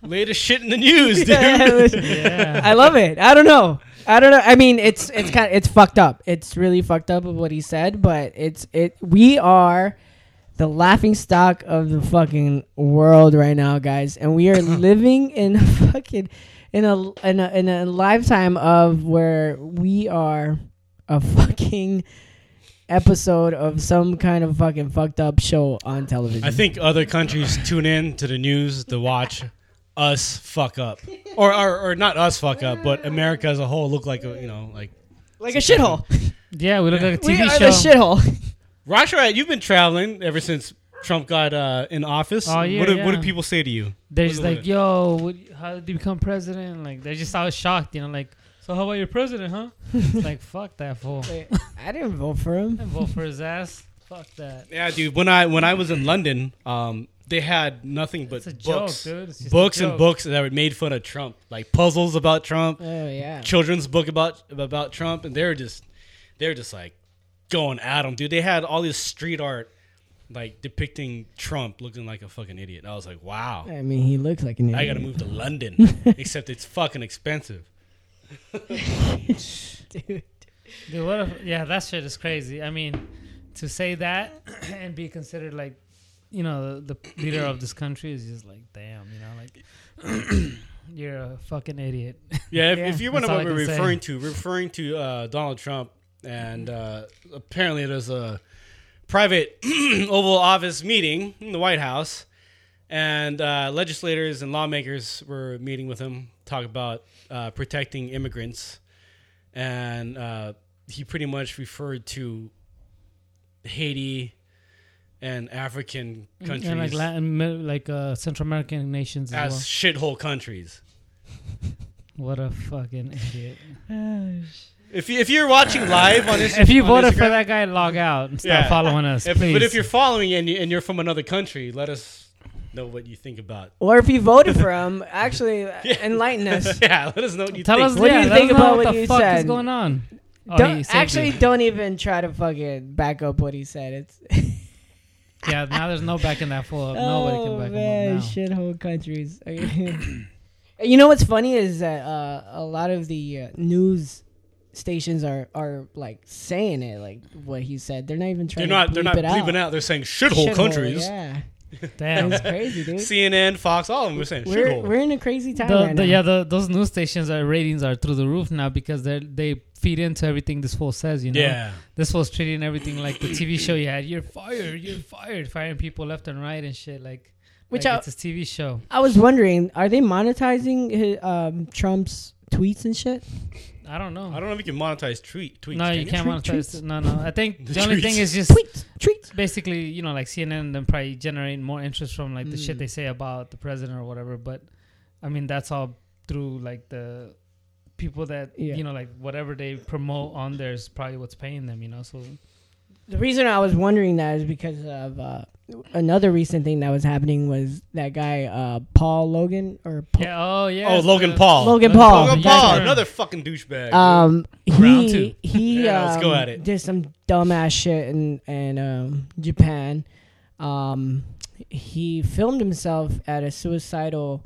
latest shit in the news, dude. Yeah. I love it. I don't know. I don't know. I mean, it's it's kind of it's fucked up. It's really fucked up of what he said, but it's it. We are the laughing stock of the fucking world right now, guys, and we are living in fucking in a in a in a lifetime of where we are a fucking episode of some kind of fucking fucked up show on television. I think other countries tune in to the news to watch us fuck up, or or, or not us fuck up, but America as a whole look like a you know like. like a shithole. yeah, we look like a We TV are show. the shithole. Roxrite, you've been traveling ever since Trump got uh, in office. Oh, yeah, what, do, what do people say to you? They're just like, yo, what, how did you become president? Like, they're just always shocked, you know, like, so how about your president, huh? It's like, fuck that fool. Wait, I didn't vote for him. I vote for his ass. Fuck that. Yeah, dude. When I when I was in London, um, they had nothing but It's a books, joke, dude. It's just a books and books that were made fun of Trump, like puzzles about Trump, Oh yeah. children's book about about Trump, and they were just they were just like going at him, dude. They had all this street art like depicting Trump looking like a fucking idiot. I was like, wow. I mean, he looks like an idiot. I gotta move to London, except it's fucking expensive. Dude. Dude, what if, yeah, that shit is crazy. I mean, to say that and be considered like, you know, the, the leader of this country is just like, damn, you know, like, you're a fucking idiot. Yeah, if, Yeah. if you wonder That's all what I we're can say. referring to, we're referring to uh, Donald Trump, and uh, apparently there's a private Oval Office meeting in the White House, and uh, legislators and lawmakers were meeting with him, talk about uh, protecting immigrants, and uh, he pretty much referred to Haiti and African countries and like Latin, like uh, Central American nations as, as shithole countries. What a fucking idiot. If you, if you're watching live on this, if you on voted for that guy, log out and stop Yeah. following us, If, please. but if you're following and, you, and you're from another country, let us know what you think about. Or if you voted for him, actually enlighten us. yeah, let us know what you Tell think. us, What do yeah, you let think us know about what what the you fuck is said? going on? Oh, Don't, he saved actually, you. don't even try to fucking back up what he said. It's yeah. Now there's no backing that fool up. Nobody oh, can back man, him up now. shithole countries. you know what's funny is that uh, a lot of the uh, news stations are are like saying it like what he said. They're not even trying. They're not. To They're not it bleeping out. They're saying shithole, Shithole, countries. Yeah, Damn. it's crazy, dude. CNN, Fox, all of them are saying we're shithole. we're in a crazy time the, right the, now. yeah, the, those news stations are ratings are through the roof now because they they feed into everything this fool says. You know, yeah, this fool's treating everything like the TV show you had. You're fired. You're fired. Firing people left and right and shit. Like, Which like I- it's a TV show. I was wondering, are they monetizing his, um, Trump's tweets and shit? I don't know. I don't know if you can monetize tweet tweets. no, can you can't Tweet- monetize. tweets? No, no. I think The the only thing is just Tweets, tweets. basically, you know, like CNN then probably generate more interest from like the shit Mm. they say about the president or whatever. But I mean, that's all through like the people that Yeah. you know, like whatever they promote on there is probably what's paying them. You know, so The reason I was wondering that is because of uh, another recent thing that was happening was that guy uh, Paul Logan or Paul, yeah. Oh yeah. Oh, Logan the- Paul. Logan Logan Paul. Logan Paul, sure. another fucking douchebag. Um, Round he two. he Yeah, let's go um, at it. did some dumbass shit in in um, Japan. Um, he filmed himself at a suicidal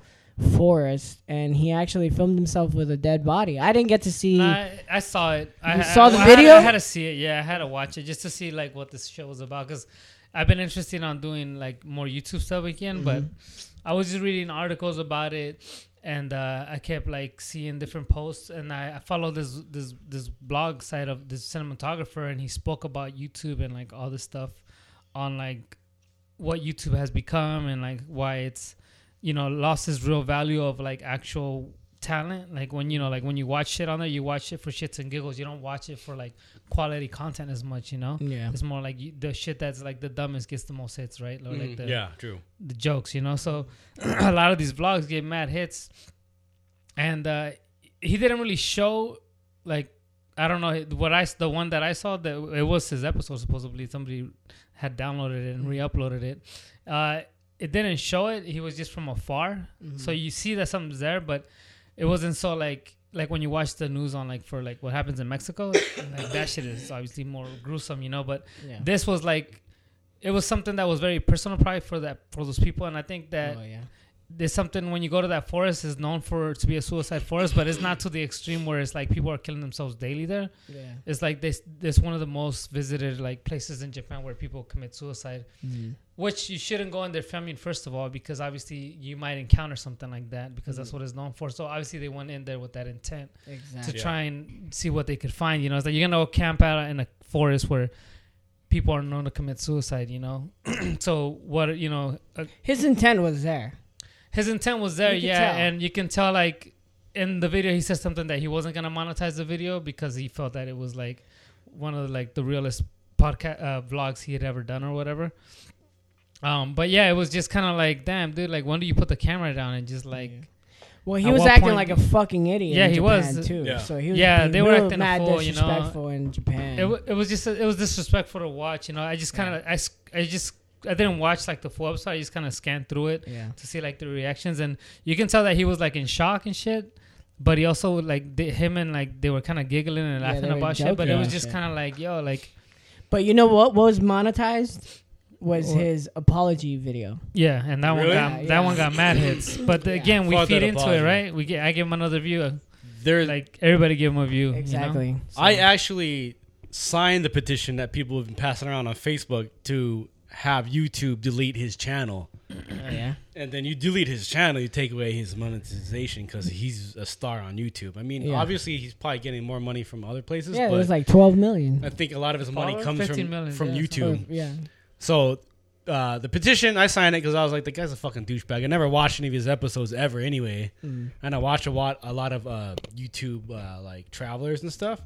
forest, and he actually filmed himself with a dead body. I didn't get to see. Nah, I, I saw it. I, You I- saw the I had- video? I had to see it. Yeah, I had to watch it just to see like what this show was about because I've been interested on doing like more YouTube stuff again, but Mm-hmm. I was just reading articles about it, and uh, I kept like seeing different posts, and I, I followed this this this blog site of this cinematographer, and he spoke about YouTube and like all this stuff on like what YouTube has become and like why it's you know lost its real value of like actual talent. Like when you know like when you watch shit on there, you watch it for shits and giggles. You don't watch it for like quality content as much. You know. yeah, It's more like you, the shit that's like the dumbest gets the most hits, right? Or like the, Mm, yeah, true. the jokes, you know. So a lot of these vlogs get mad hits, and uh, he didn't really show like I don't know what I the one that I saw that it was his episode supposedly somebody had downloaded it and re-uploaded it. Uh, it didn't show it. He was just from afar, so you see that something's there, but it wasn't so like like when you watch the news on like for like what happens in Mexico, like that shit is obviously more gruesome, you know. But yeah. this was like it was something that was very personal probably for that for those people and i think that oh yeah. There's something when you go to that forest is known for to be a suicide forest but it's not to the extreme where it's like people are killing themselves daily there Yeah. it's like this this one of the most visited like places in japan where people commit suicide which you shouldn't go in there filming first of all because obviously you might encounter something like that because that's what it's known for so obviously they went in there with that intent Exactly. to try and see what they could find. You know, it's like you're gonna go camp out in a forest where people are known to commit suicide. You know, so what you know, uh, His intent was there. His intent was there, You yeah, tell. and you can tell like in the video he said something that he wasn't gonna monetize the video because he felt that it was like one of the, like the realest podcast uh, vlogs he had ever done or whatever. Um, but yeah, it was just kind of like, damn, dude, like when do you put the camera down and just like. Well, he At was acting point- like a fucking idiot. Yeah, in he Japan, was. too. Yeah. So he was Yeah, being they were real acting a mad fool, you know. disrespectful in Japan. It, w- it was just it was disrespectful to watch. You know, I just kind of I I just I didn't watch like the full episode. I just kind of scanned through it yeah. to see like the reactions, and you can tell that he was like in shock and shit. But he also like they, him and like they were kind of giggling and laughing they were about shit. But it was just kind of like yo, like But you know what? What was monetized was Or- his apology video. Yeah, and that one got Yeah, that yeah. one got mad hits. But Yeah. again, we Fuck feed into apology. it, right? We get I give him another view. There's Like everybody give him a view. you know? Exactly. I actually signed the petition that people have been passing around on Facebook to have YouTube delete his channel. Oh, yeah. And then you delete his channel, you take away his monetization because he's a star on YouTube. I mean, Yeah. obviously he's probably getting more money from other places, Yeah, it but was like 12 million. I think a lot of his money Followers? comes from million, from yeah, YouTube. yeah. So uh, the petition, I signed it because I was like, the guy's a fucking douchebag. I never watched any of his episodes ever, anyway. Mm. And I watch a lot, a lot of uh, YouTube uh, like travelers and stuff.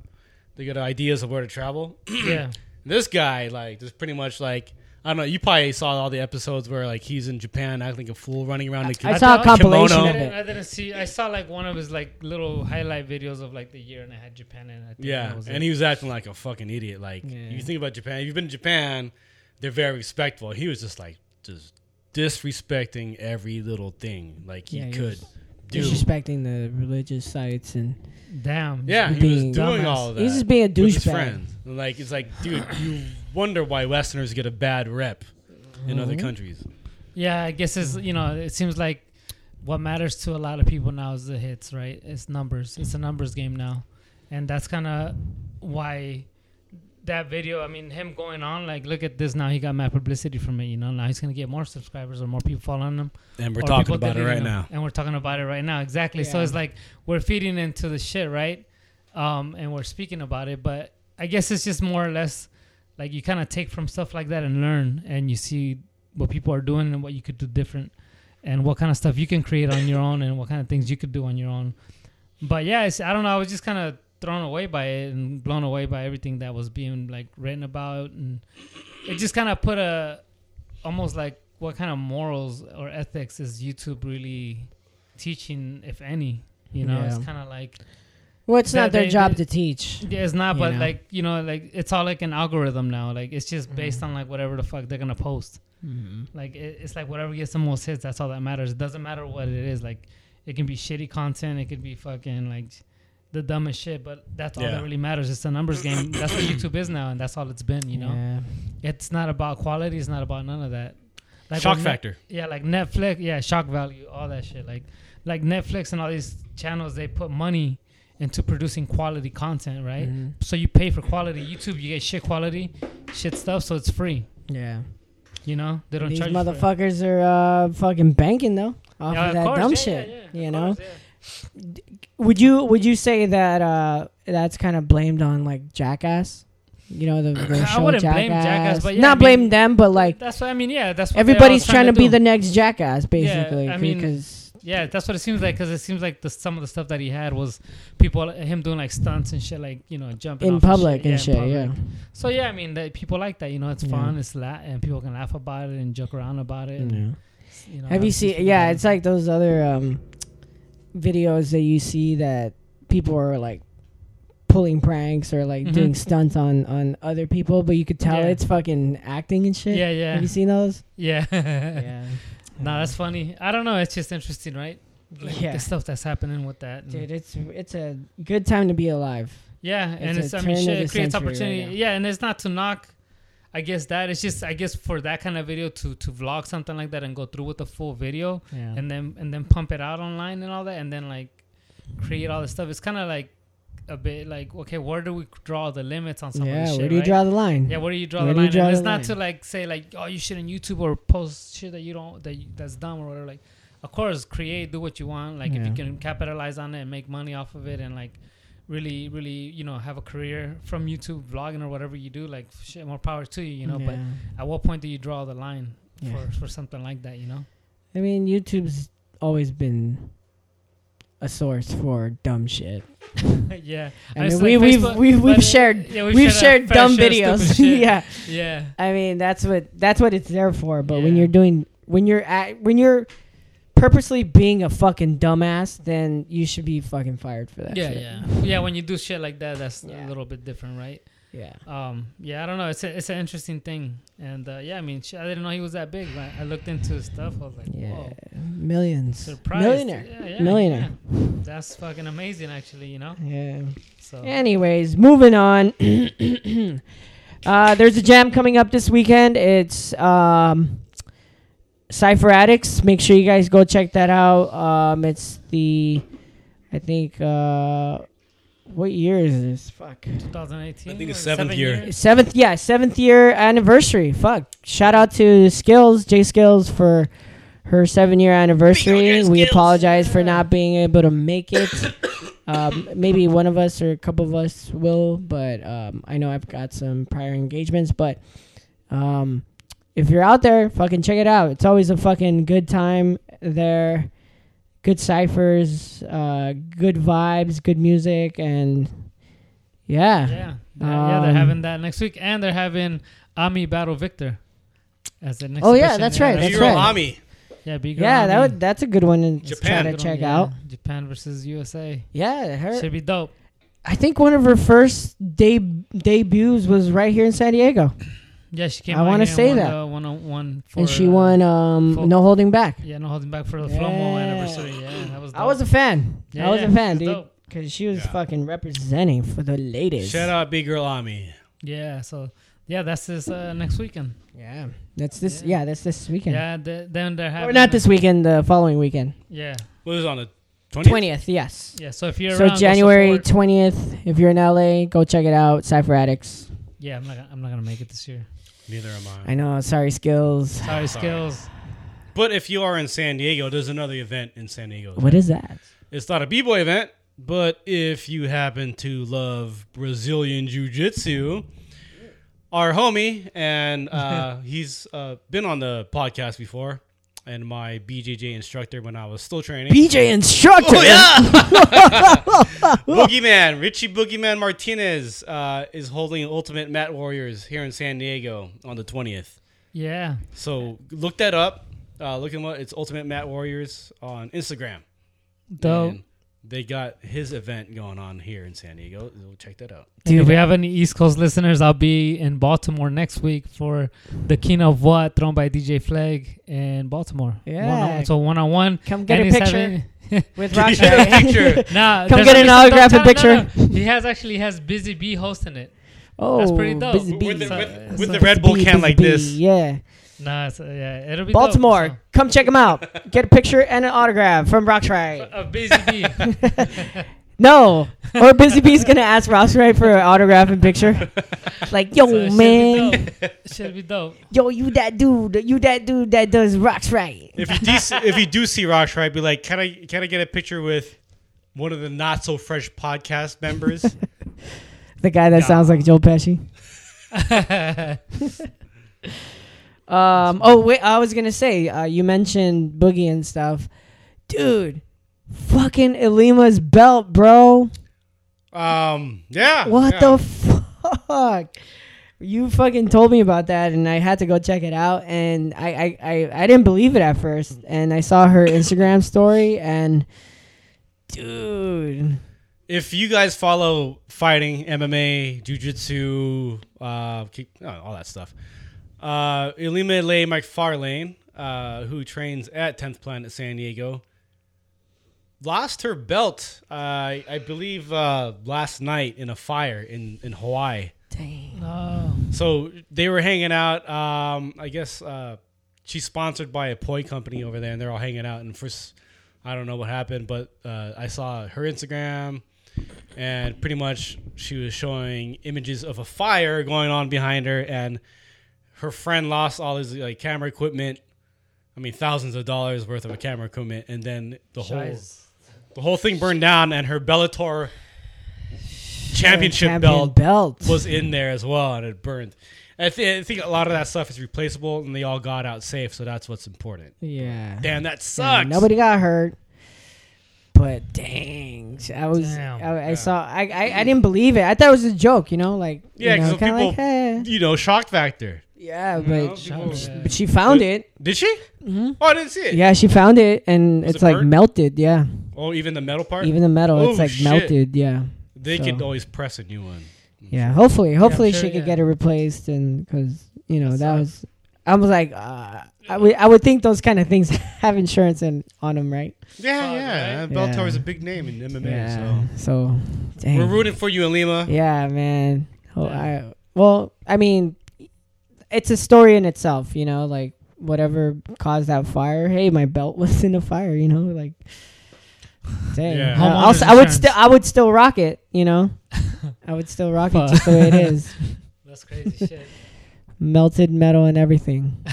They get ideas of where to travel. yeah. this guy, like, just pretty much like. I don't know. You probably saw all the episodes where like he's in Japan acting like a fool, running around. the I saw a compilation Kimono. I of didn't, it. I didn't see. I saw like one of his like little highlight videos of like the year, and I had Japan in. it. I think Yeah, was and it. he was acting like a fucking idiot. Like Yeah. you think about Japan, if you've been to Japan, they're very respectful. He was just like just disrespecting every little thing like he Yeah, he could was do. Disrespecting the religious sites and damn. Yeah, he was being doing dumbass. all of that. He's just being a with his douchebag. friends. Like it's like, dude, you wonder why Westerners get a bad rep in other Mhm. countries. Yeah, I guess it's you know it seems like what matters to a lot of people now is the hits, right? It's numbers. It's a numbers game now, and that's kind of why that video. I mean, him going on like, look at this now. He got mad publicity from it. You know, now he's gonna get more subscribers or more people following him. And we're talking about it right him. now. and we're talking about it right now. Exactly. So it's like we're feeding into the shit, right? Um, and we're speaking about it, but I guess it's just more or less like you kind of take from stuff like that and learn, and you see what people are doing and what you could do different, and what kind of stuff you can create on your own, and what kind of things you could do on your own. But yeah, it's, I don't know. I was just kind of thrown away by it and blown away by everything that was being like written about, and it just kind of put a almost like what kind of morals or ethics is YouTube really teaching, if any? You know, it's kind of like well, it's not their they- job they- to teach. yeah, it's not, but know? like you know, like it's all like an algorithm now. Like it's just based Mhm. on like whatever the fuck they're gonna post. Like it, it's like whatever gets the most hits. That's all that matters. It doesn't matter what it is. Like it can be shitty content. It could be fucking like the dumbest shit. But that's all Yeah. that really matters. It's a numbers game. That's what YouTube is now, and that's all it's been. You know, Yeah. it's not about quality. It's not about none of that. Like Shock factor. yeah, like Netflix. Yeah, shock value, all that shit. Like, like Netflix and all these channels, they put money into producing quality content, right? Mhm. So you pay for quality. YouTube, you get shit quality, shit stuff, so it's free. Yeah. You know, they don't These charge you for it. motherfuckers are uh, fucking banking though off Yeah, of that course, dumb yeah, shit. you of know, course. Would you would you say that uh, that's kind of blamed on like Jackass? You know the, the I show wouldn't Jackass. blame Jackass, but yeah, not I mean- blame them, but like That's what I mean. Yeah, that's what everybody's they're all trying to, be do. the next Jackass, basically. I mean, because Yeah, that's what it seems like because it seems like the some of the stuff that he had was people him doing like stunts and shit, like you know jumping in off public and and shit. shit, in yeah. public. So yeah, I mean, that people like that. You know, it's Yeah. fun. It's la- and people can laugh about it and joke around about it. and, you know, Have you that's seen? Yeah, what it's like those other um, videos that you see that people are like pulling pranks or like Mhm. doing stunts on on other people, but you could tell Yeah. it's fucking acting and shit. Yeah, yeah, Have you seen those? yeah. yeah. no, that's funny. I don't know. It's just interesting, right? Like Yeah. the stuff that's happening with that. Dude, it's it's a good time to be alive. Yeah, and It's it's, a I mean, shit, it creates century right opportunity. yeah, and it's not to knock. I guess that it's just I guess for that kind of video to to vlog something like that and go through with the full video Yeah. and then and then pump it out online and all that and then like create all this stuff. It's kind of like a bit like okay, where do we draw the limits on some of yeah, this shit? where do you right? draw the line? Yeah, where do you draw Where the line? draw and the it's not line? to like say like oh you shouldn't YouTube or post shit that you don't that you, that's dumb or whatever. Like, of course, create, do what you want. Like if you can capitalize on it and make money off of it and like really, really, you know, have a career from YouTube vlogging or whatever you do. Like shit, more power to you, you know. But at what point do you draw the line Yeah. for for something like that? You know. I mean, YouTube's always been a source for dumb shit. yeah. I mean, we, like we've Facebook, we've we've shared yeah, we've shared fair dumb videos. yeah, Yeah. I mean that's what that's what it's there for. But when you're doing when you're at when you're purposely being a fucking dumbass, then you should be fucking fired for that. Yeah, shit. yeah, yeah. When you do shit like that, that's Yeah. a little bit different, right? yeah. Um, yeah, I don't know. It's a, it's an interesting thing, and uh, yeah, I mean, I didn't know he was that big. But I looked into his stuff. I was like, Yeah, whoa, millions, surprised, millionaire, Yeah, yeah, millionaire. yeah. That's fucking amazing, actually. You know. Yeah. So Anyways, moving on. Uh, there's a jam coming up this weekend. It's um, Cypher Adikts. Make sure you guys go check that out. Um, it's the, I think, uh, what year is this? Fuck. 2018. I think it's seventh seven year. years? Seventh, yeah, seventh year anniversary. Fuck. Shout out to Skills, J Skills, for her seven year anniversary. We apologize for not being able to make it. um, maybe one of us or a couple of us will, but um, I know I've got some prior engagements. But um, if you're out there, fucking check it out. It's always a fucking good time there. Good ciphers, uh, good vibes, good music, and yeah. Yeah, yeah, yeah, they're Um, having that next week, and they're having Ami battle Victor as the next. Oh, yeah, that's right, that's Big right. Girl Ami. Yeah, big Yeah, that would that's a good one to Japan. try to check out. Japan versus USA Yeah, her. should be dope. I think one of her first deb- debuts was right here in San Diego, Yeah, she came. I wanna say won that. the one on one, for, and she uh, won um, full- No Holding Back. Yeah, no holding back for the Flomo Yeah. anniversary. Yeah, that was. Dope. I was a fan. Yeah, I was yeah, a fan, it's dude, dope. because she was Yeah. fucking representing for the ladies. Shout out Big Girl Ami. Yeah, so yeah, that's this uh, next weekend. Yeah, that's this. Yeah. Yeah, that's this weekend. Yeah, the, then they're having or not this weekend. The following weekend, Yeah, What was it on the 20th? twentieth. Yes. yeah. So if you're So around, go January twentieth. If you're in LA, go check it out. Cypher Adikts. Yeah, I'm not. I'm not gonna make it this year. Neither am I. I know. Sorry, skills. Sorry, Sorry. skills. But if you are in San Diego, there's another event in San Diego. What is that? It's not a b-boy event, but if you happen to love Brazilian jiu-jitsu, our homie and uh, he's uh, been on the podcast before, and my BJJ instructor when I was still training. BJ instructor. Oh yeah, Boogeyman Richie Boogeyman Martinez uh, is holding Ultimate Mat Warriors here in San Diego on the twentieth. Yeah, So look that up. Uh, look him up. It's Ultimate Mat Warriors on Instagram. dope. And they got his event going on here in San Diego. So check that out. Dude, if we have any East Coast listeners, I'll be in Baltimore next week for the King of What thrown by DJ Flag in Baltimore. Yeah. One on, so one on one. Come get a And he's picture having- with Yeah, Roxrite. picture. Nah, Come get an only some- autograph don't and tell- no, no. He has actually has Busy Bee hosting it. oh, That's pretty oh, dope. Busy With bee. the- So- with- so- with the Red Bull Busy can bee, like busy this. Yeah. Nah, so, yeah, it'll be Baltimore. Dope, Come check him out. Get a picture and an autograph from Roxrite. so. Of Busy Bee. No. Or Busy Bee's going to ask Roxrite for an autograph and picture. Like, yo, So it should be man. Should be dope. Yo, you that dude. You that dude that does Roxrite. If you do, see- if you do see Roxrite, be like, can I can I get a picture with one of the not so fresh podcast members? The guy that sounds like Joe Pesci. Um. Oh wait, I was gonna say. Uh, you mentioned Boogie and stuff, dude. Fucking Ilima's belt, bro. um, yeah. What yeah. the fuck? You fucking told me about that, and I had to go check it out. And I, I, I, I didn't believe it at first. And I saw her Instagram story, and dude, if you guys follow fighting, MMA, jujitsu, uh, oh, all that stuff, uh, Ilima-Lei Macfarlane, uh, who trains at 10th Planet San Diego, lost her belt, uh, I believe, uh, last night in a fire in, in Hawaii. dang. No. So they were hanging out. Um, I guess uh, she's sponsored by a poi company over there, and they're all hanging out. And first, I don't know what happened, but uh, I saw her Instagram, and pretty much she was showing images of a fire going on behind her, and her friend lost all his like camera equipment. I mean, thousands of dollars worth of a camera equipment, and then the whole the whole thing burned down, and her Bellator championship Champion belt belt. was in there as well, and it burned. I, thi- I think a lot of that stuff is replaceable, and they all got out safe, so that's what's important. yeah. Damn, that Yeah, sucks. nobody got hurt. But dang, I was Damn. I, I saw I, I I didn't believe it. I thought it was a joke, you know, like Yeah, you know, because kinda people, like, eh. you know, shock factor. Yeah, but know, she, people- she- but she found it. Did she? Oh, I didn't see it. Yeah, she found it, and Was it's it like burnt? melted. Yeah, Oh, even the metal part. even the metal, Oh, it's like shit. melted. Yeah, they so- could always press a new one. yeah. Hopefully, hopefully sure, she could yeah. get it replaced, and because you know That that was. I was like, uh, I would, I would think those kind of things have insurance in, on them, right? Yeah, Fuck, yeah. right? Bellator Yeah. is a big name in MMA, Yeah. So, so dang. we're rooting for you, Ilima. Yeah, man. Oh, I Well, I mean, it's a story in itself. You know, like whatever caused that fire. Hey, my belt was in a fire. You know, like. Dang. Yeah. I- I'll Homeowners s- I would still, I would still rock it. You know, I would still rock it Fuck. just the way it is. That's crazy shit. Melted metal and everything.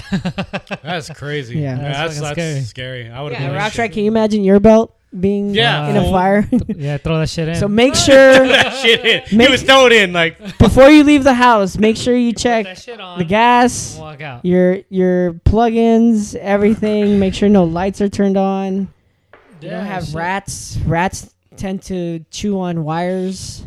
That's crazy. Yeah. that's, That's that's, fucking scary. I would have Yeah, been Roxrite, can you imagine your belt being Yeah. in a fire? yeah, throw that shit in. so make sure that shit in. Make- he was throwing in like before you leave the house, make sure you Put check on. the gas, Walk out. your your plugins, everything. Make sure no lights are turned on. You don't have shit. rats. Rats tend to chew on wires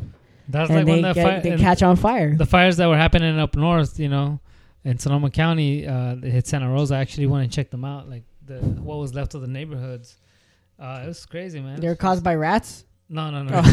That's and like they, when the, get, fi- they catch on fire. the fires that were happening up north, you know, in Sonoma County, uh, they hit Santa Rosa. I actually went and checked them out, like the what was left of the neighborhoods. Uh, it was crazy, man. They're caused by rats. No, no, no.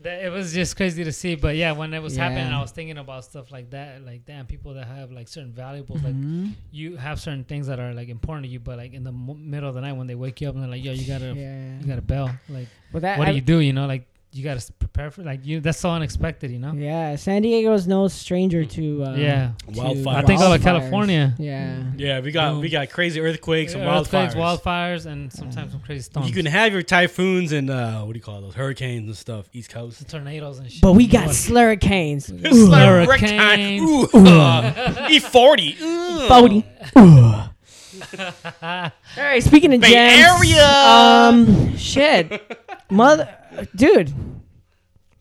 That- it was just crazy to see. But yeah, when it was happening, I was thinking about stuff like that. Like, damn, people that have like certain valuables, like Mhm. you have certain things that are like important to you, but like in the mo- middle of the night when they wake you up and they're like, yo, you gotta, Yeah. you got a bell. Like, Well, that, what I- do you do? You know, like you gotta prepare for like you. That's so unexpected, you know. Yeah, San Diego is no stranger to uh, Yeah. to Wildfire. I think all of. California. Yeah. yeah. We got we got crazy earthquakes and Earthquakes, wildfires. wildfires, and sometimes some crazy storms. You can have your typhoons and uh, what do you call those hurricanes and stuff. East Coast. tornadoes and shit. But we got What? slurricanes. It's like Hurricane. Rectang- Ooh, E40. Ugh. Bodie. All right, speaking of Bay gems, Area. um, shit, mother, dude,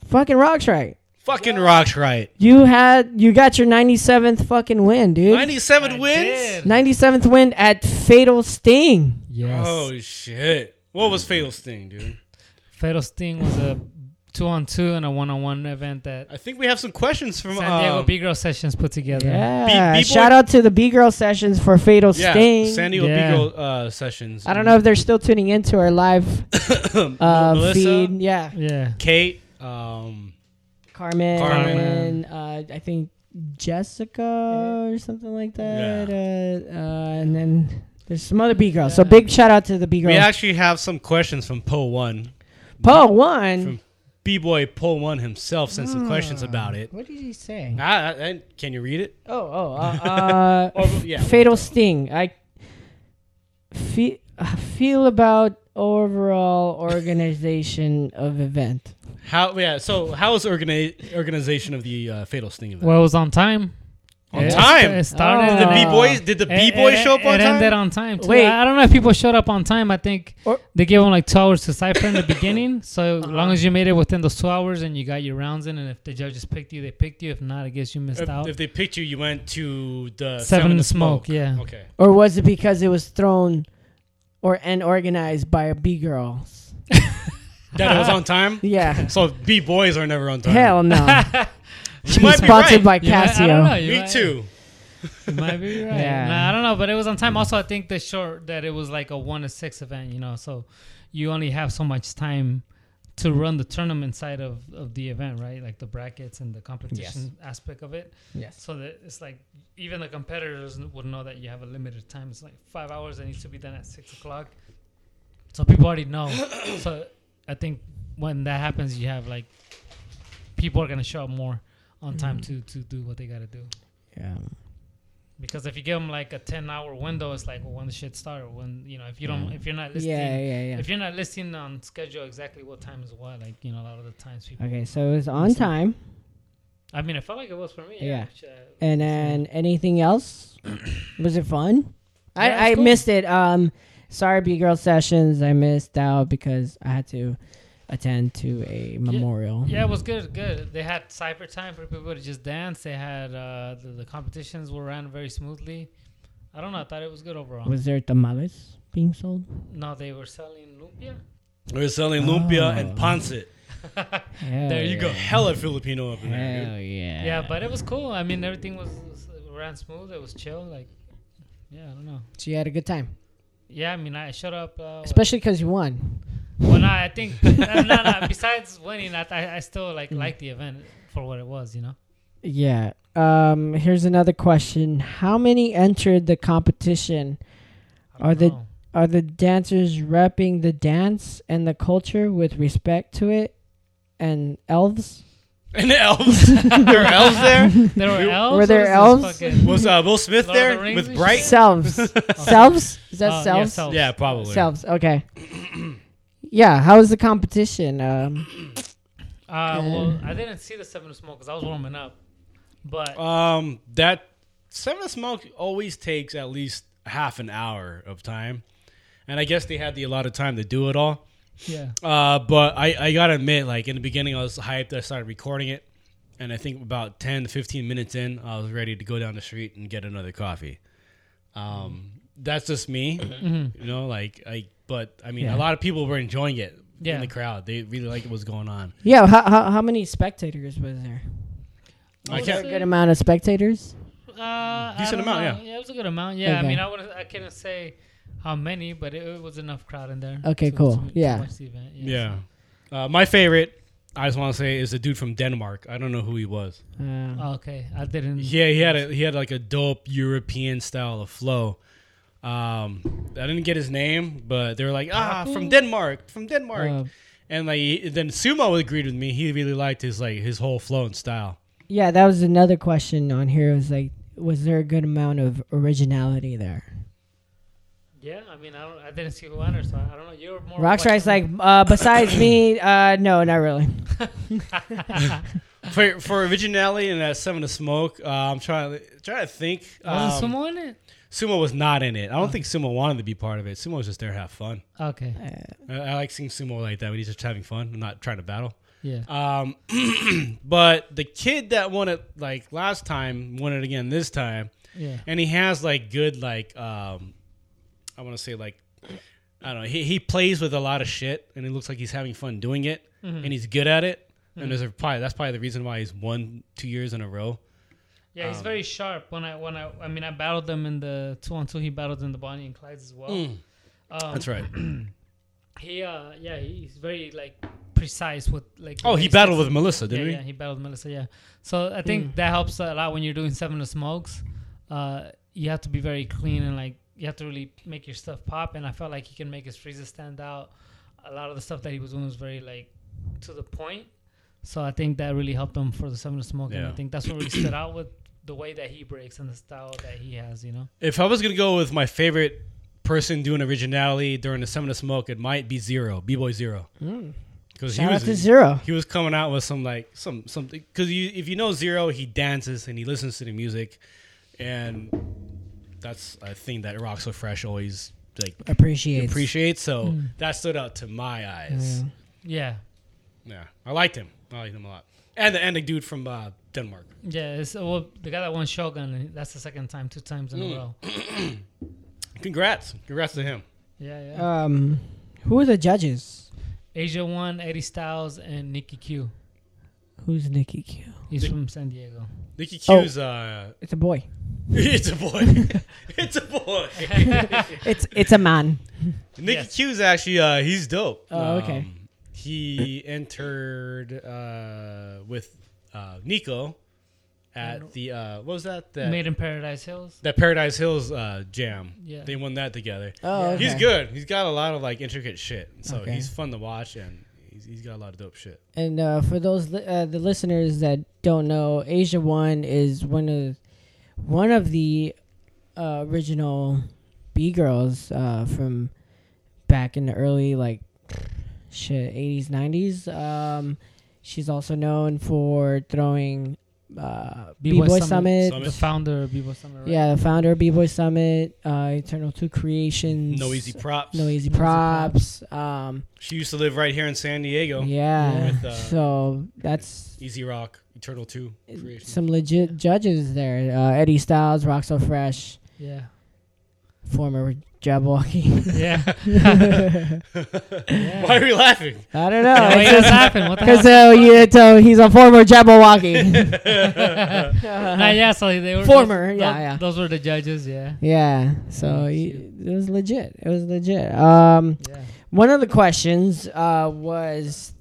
fucking Roxrite. Fucking Roxrite. You had you got your 97th fucking win, dude. 97 I wins? 97th win at Fatal Sting. Yes. Oh, shit. What was Fatal Sting, dude? Fatal Sting was a two on two and a one on one event that I think we have some questions from San Diego uh, B Girl Sessions put together. Yeah, B-boy- shout out to the B Girl sessions for Fatal yeah, Sting. San Diego Yeah. B Girl uh, sessions. I don't know if they're still tuning into our live uh, Melissa, feed. Yeah, Yeah. Kate, um, Carmen, Carmen. uh, I think Jessica or something like that. Uh, uh, and then there's some other B girls. So big shout out to the B girls. we actually have some questions from Poe One. Paul one. From B Boy Poe One himself sent some questions Ah, about it. What did he say? Ah, ah, ah, can you read it? Oh, oh, uh, uh, Oh, yeah. Fatal Sting. I feel feel about overall organization of event. How? Yeah. So, how was organi- organization of the uh, Fatal Sting event? Well, it was on time. On time? It started. Oh. Did the uh, B boys? Did the B boys show up on it time? ended on time. Too. Wait. I I don't know if people showed up on time. I think Or- they gave them like two hours to cipher in the beginning. So as long as you made it within those two hours and you got your rounds in, and if the judges picked you, they picked you. If not, I guess you missed if, out. if they picked you, you went to the Seven to to Smoke, yeah. Okay. Or was it because it was thrown or and organized by a B girls? That it was on time. Yeah. So B boys are never on time. Hell no. you might be Sponsored right. by You might- I don't know, you Me might- too. You might be right. Yeah. Nah, I don't know, but it was on time. Also, I think the short that it was like a one to six event. You know, so you only have so much time to run the tournament side of, of the event, right? Like the brackets and the competition aspect of it. Yes. So that it's like even the competitors would know that you have a limited time. It's like five hours that needs to be done at six o'clock. So people already know. so I think when that happens, you have like people are gonna show up more on time to to do what they gotta do. Yeah. Because if you give them like a ten hour window, it's like well, when the shit start. When you know if you don't if you're not listing Yeah, yeah, yeah. if you're not listening on schedule exactly what time is what, like you know a lot of the times people. Okay, so it was on time. I mean, it felt like it was for me. Yeah. Yeah. which, uh, And then anything else? was it fun? Yeah, I, it I cool. missed it. Um, sorry, B girl sessions. I missed out because I had to attend to a memorial. Yeah, it was good. Good. They had cipher time for people to just dance. They had uh, the, the competitions were ran very smoothly. I don't know. I thought it was good overall. Was there tamales being sold? no, they were selling lumpia. They were selling lumpia and Oh. pancit. There you You go hella Filipino up in there. Hell yeah. Yeah, but it was cool. I mean, everything was, was ran smooth. It was chill. Like, yeah, I don't know. So you had a good time, Yeah, I mean, I showed up. Uh, especially because you won. Well, no, I think no, no, no. Besides winning, I, I, I still like Mm. like the event for what it was. You know. Yeah. Um. Here's another question: How many entered the competition? Are the- know. Are the dancers repping the dance and the culture with respect to it, and elves? And the elves. there were elves there. There were elves. Were there What is elves? Was uh, Will Smith Lord there the with Bright? Selves. Selves? Is that yeah, selves? selves. Yeah, probably. Selves. Okay. yeah. How was the competition? Um, Uh, well, I didn't see the seven of smoke because I was warming up, but Um, that Seven of Smoke always takes at least half an hour of time, and I guess they had the allotted time to do it all. yeah, Uh, but I, I gotta admit, like in the beginning, I was hyped. I started recording it, and I think about ten to fifteen minutes in, I was ready to go down the street and get another coffee. Um, that's just me, you know. Like I, but I mean, Yeah. a lot of people were enjoying it Yeah. in the crowd. They really liked what was going on. yeah. How, how how many spectators was there? I Was there a can't. good amount of spectators? uh, Decent amount, know. yeah. Yeah, it was a good amount. Yeah, Okay. I mean, I would I couldn't say how many, but it, it was enough crowd in there. Okay, to- cool. to- to Yeah. watch the event. Yeah. Uh, my favorite, I just want to say, is a dude from Denmark. I don't know who he was. Uh, Oh, okay, I didn't. Yeah, he had a he had like a dope European style of flow. Um, I didn't get his name, but they were like, ah, from Denmark, from Denmark, uh, and like then Sumo agreed with me. He really liked his like his whole flow and style. yeah, that was another question on here. It was like, was there a good amount of originality there? Yeah, I mean, I don't. I didn't see who entered, so I don't know. You're more. Roxrite's like, uh, besides me, uh, no, not really. For for originality and that Seven to Smoke, uh, I'm trying to trying to think. wasn't Um, Sumo in it? Sumo was not in it. I don't think Sumo wanted to be part of it. Sumo was just there to have fun. Okay, Uh, I, I like seeing Sumo like that when he's just having fun and not trying to battle. yeah. Um, but the kid that won it like last time won it again this time, Yeah. and he has like good like um, I want to say like I don't know. He he plays with a lot of shit, and it looks like he's having fun doing it, and he's good at it. And there's a, probably that's probably the reason why he's won two years in a row. Yeah, he's Um, very sharp. When I when I I mean I battled them in the two on two. He battled in the Bonnie and Clyde's as well. Um, That's right. He uh yeah he's very like precise with like. Oh, he battled with Melissa, didn't yeah, he? Yeah, he battled Melissa. Yeah, so I think that helps a lot when you're doing Seven to Smokes. Uh, you have to be very clean and like you have to really make your stuff pop. And I felt like he can make his freezes stand out. A lot of the stuff that he was doing was very like to the point. So I think that really helped him for the Seven to Smoke. And I think that's what really stood out with the way that he breaks and the style that he has. You know. If I was gonna go with my favorite person doing originality during the Seven to Smoke, it might be Zero, B Boy Zero, because he shout was out to Zero. he was coming out with some like some something because you if you know Zero, he dances and he listens to the music, and that's a thing that Rock So Fresh always like Appreciates. appreciates. So that stood out to my eyes. Yeah. Yeah, I liked him. I liked him a lot, and the and the dude from uh, Denmark. Yeah. It's, well, the guy that won Shogun. That's the second time, two times in Mm. a row. Congrats, congrats to him. Yeah. Yeah. Um, who are the judges? Asia One, Eddie Styles and Nikki Q. Who's Nikki Q? He's from San Diego. Nicky Oh. Q's uh, It's a boy. it's a boy. it's a boy. It's it's a man. Nikki Yes. Q's actually uh, he's dope. Oh, okay. Um, he entered uh, with uh, Nico at the uh, what was that? That, Made in Paradise Hills. that Paradise Hills uh, jam. Yeah. They won that together. Oh, okay. He's good. He's got a lot of like intricate shit. So Okay. he's fun to watch and he's, he's got a lot of dope shit. And uh, for those li- uh, the listeners that don't know, Asia One is one of one of the uh, original B girls uh, from back in the early like shit eighties nineties. Um, she's also known for throwing uh, B B-Boy Summit. Summit. Summit. The founder of B-Boy Summit. Right? Yeah, the founder of B Boy Summit, uh, Eternal Two Creations. No easy props. No easy No Easy props. Um, She used to live right here in San Diego. yeah. With, uh, so that's Easy Rock, Eternal Two creation. some legit judges there. Uh, Eddie Styles, Rock So Fresh, Yeah. former Jabbawockeez. Yeah. Why are we laughing? I don't know. Why guys laughing? What the hell? Because uh, you, so he's a former Jabbawockeez. Nah, yeah, so they were Former, those, yeah, those, yeah. Those were the judges. Yeah. yeah, so he, it was legit. It was legit. Um, Yeah. one of the questions uh, was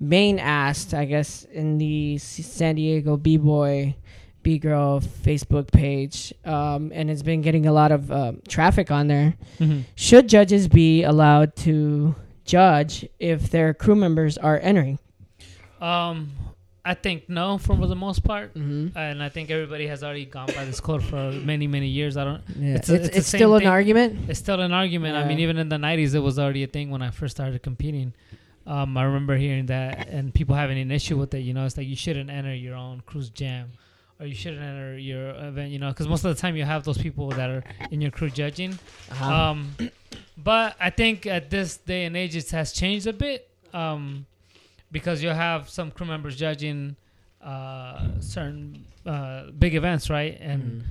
main asked, I guess, in the S- San Diego B Boy B Girl Facebook page, um, and it's been getting a lot of uh, traffic on there. Mhm. Should judges be allowed to judge if their crew members are entering? Um, I think no, for the most part, Mm-hmm. and I think everybody has already gone by this code for many, many years. I don't. Yeah. It's It's, a- it's, it's same still an argument. It's still an argument. I mean, even in the '90s, it was already a thing when I first started competing. Um, I remember hearing that, and people having an issue with it. You know, it's like you shouldn't enter your own cruise jam, or you shouldn't enter your event. You know, because most of the time you have those people that are in your crew judging. Uh-huh. Um, but I think at this day and age, it has changed a bit um, because you'll have some crew members judging uh, certain uh, big events, right? And Mm.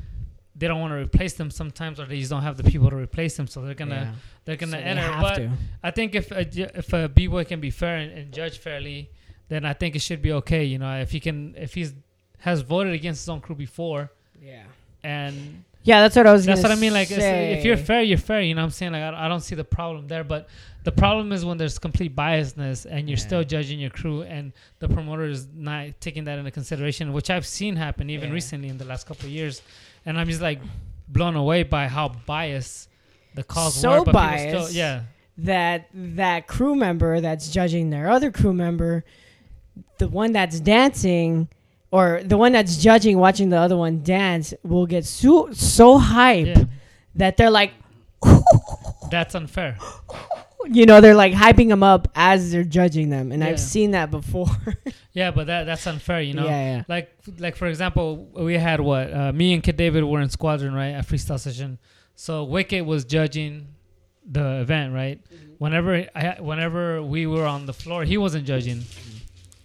they don't want to replace them sometimes, or they just don't have the people to replace them, so they're gonna Yeah. they're gonna So enter. have But to. I think if a, if a b boy can be fair and, and judge fairly, then I think it should be okay. You know, if he can, if he's has voted against his own crew before, Yeah. and Yeah, that's what I was. that's what I mean. Like, it's, if you're fair, you're fair. You know what I'm saying? Like, I, I don't see the problem there. But the problem is when there's complete biasness and you're Yeah. still judging your crew and the promoter is not taking that into consideration, which I've seen happen even Yeah. recently in the last couple of years. And I'm just like blown away by how biased the calls So were. But people biased. still, yeah. that that crew member that's judging their other crew member, the one that's dancing, or the one that's judging watching the other one dance, will get so so hype Yeah. that they're like, That's unfair. you know, they're like hyping them up as they're judging them, and Yeah. I've seen that before. Yeah, but that that's unfair, you know. Yeah, yeah. Like like for example, we had what uh, me and Kid David were in squadron, right? A freestyle session. So Wicket was judging the event, right? Mm-hmm. Whenever I whenever we were on the floor, he wasn't judging.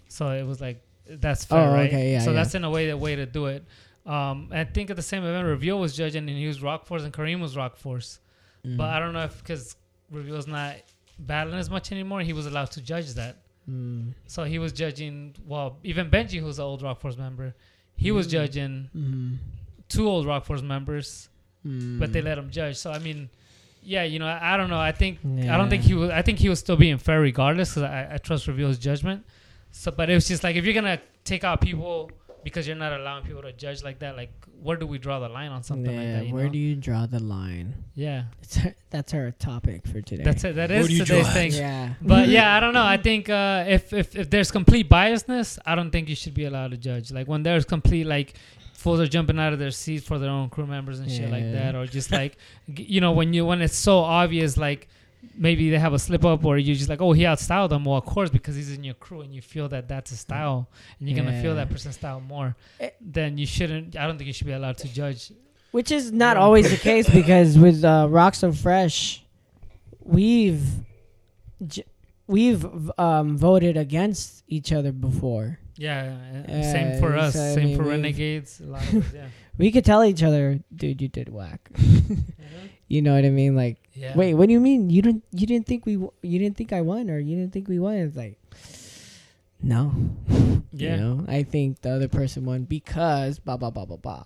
So it was like that's fair, Oh, right? okay, yeah, so yeah. that's in a way the way to do it. Um, I think at the same event, Reveal was judging, and he was Rock Force, and Kareem was Rock Force. Mm. But I don't know if because Reveal's not battling as much anymore, he was allowed to judge that. Mm. So he was judging. Well, even Benji, who's an old Rock Force member, he was judging Mm. two old Rock Force members, Mm. but they let him judge. So I mean, yeah, you know, I, I don't know. I think I don't think he was. I think he was still being fair regardless because I, I trust Reveal's judgment. So, but it was just like if you're gonna take out people because you're not allowing people to judge like that, like where do we draw the line on something like that? You where know? do you draw the line? yeah, our, that's our topic for today. that's it. That Where is do you today's draw it? thing. Yeah. But yeah, I don't know. I think uh, if, if if there's complete biasness, I don't think you should be allowed to judge. Like when there's complete like fools are jumping out of their seats for their own crew members and shit like that, or just like you know when you when it's so obvious like maybe they have a slip up or you're just like oh he outstyled them well of course because he's in your crew and you feel that that's a style and you're gonna feel that person's style more Eh. then you shouldn't i don't think you should be allowed to judge Which is not always the case because with uh, Rock So Fresh, we've j- we've um, voted against each other before. yeah uh, Uh, same for us so, I same mean, for renegades a lot of us yeah We could tell each other, dude, you did whack. you know what I mean? Like, yeah wait, what do you mean? You didn't you didn't think we you didn't think I won or you didn't think we won? It's like, no. Yeah. You know, I think the other person won because blah blah blah blah blah.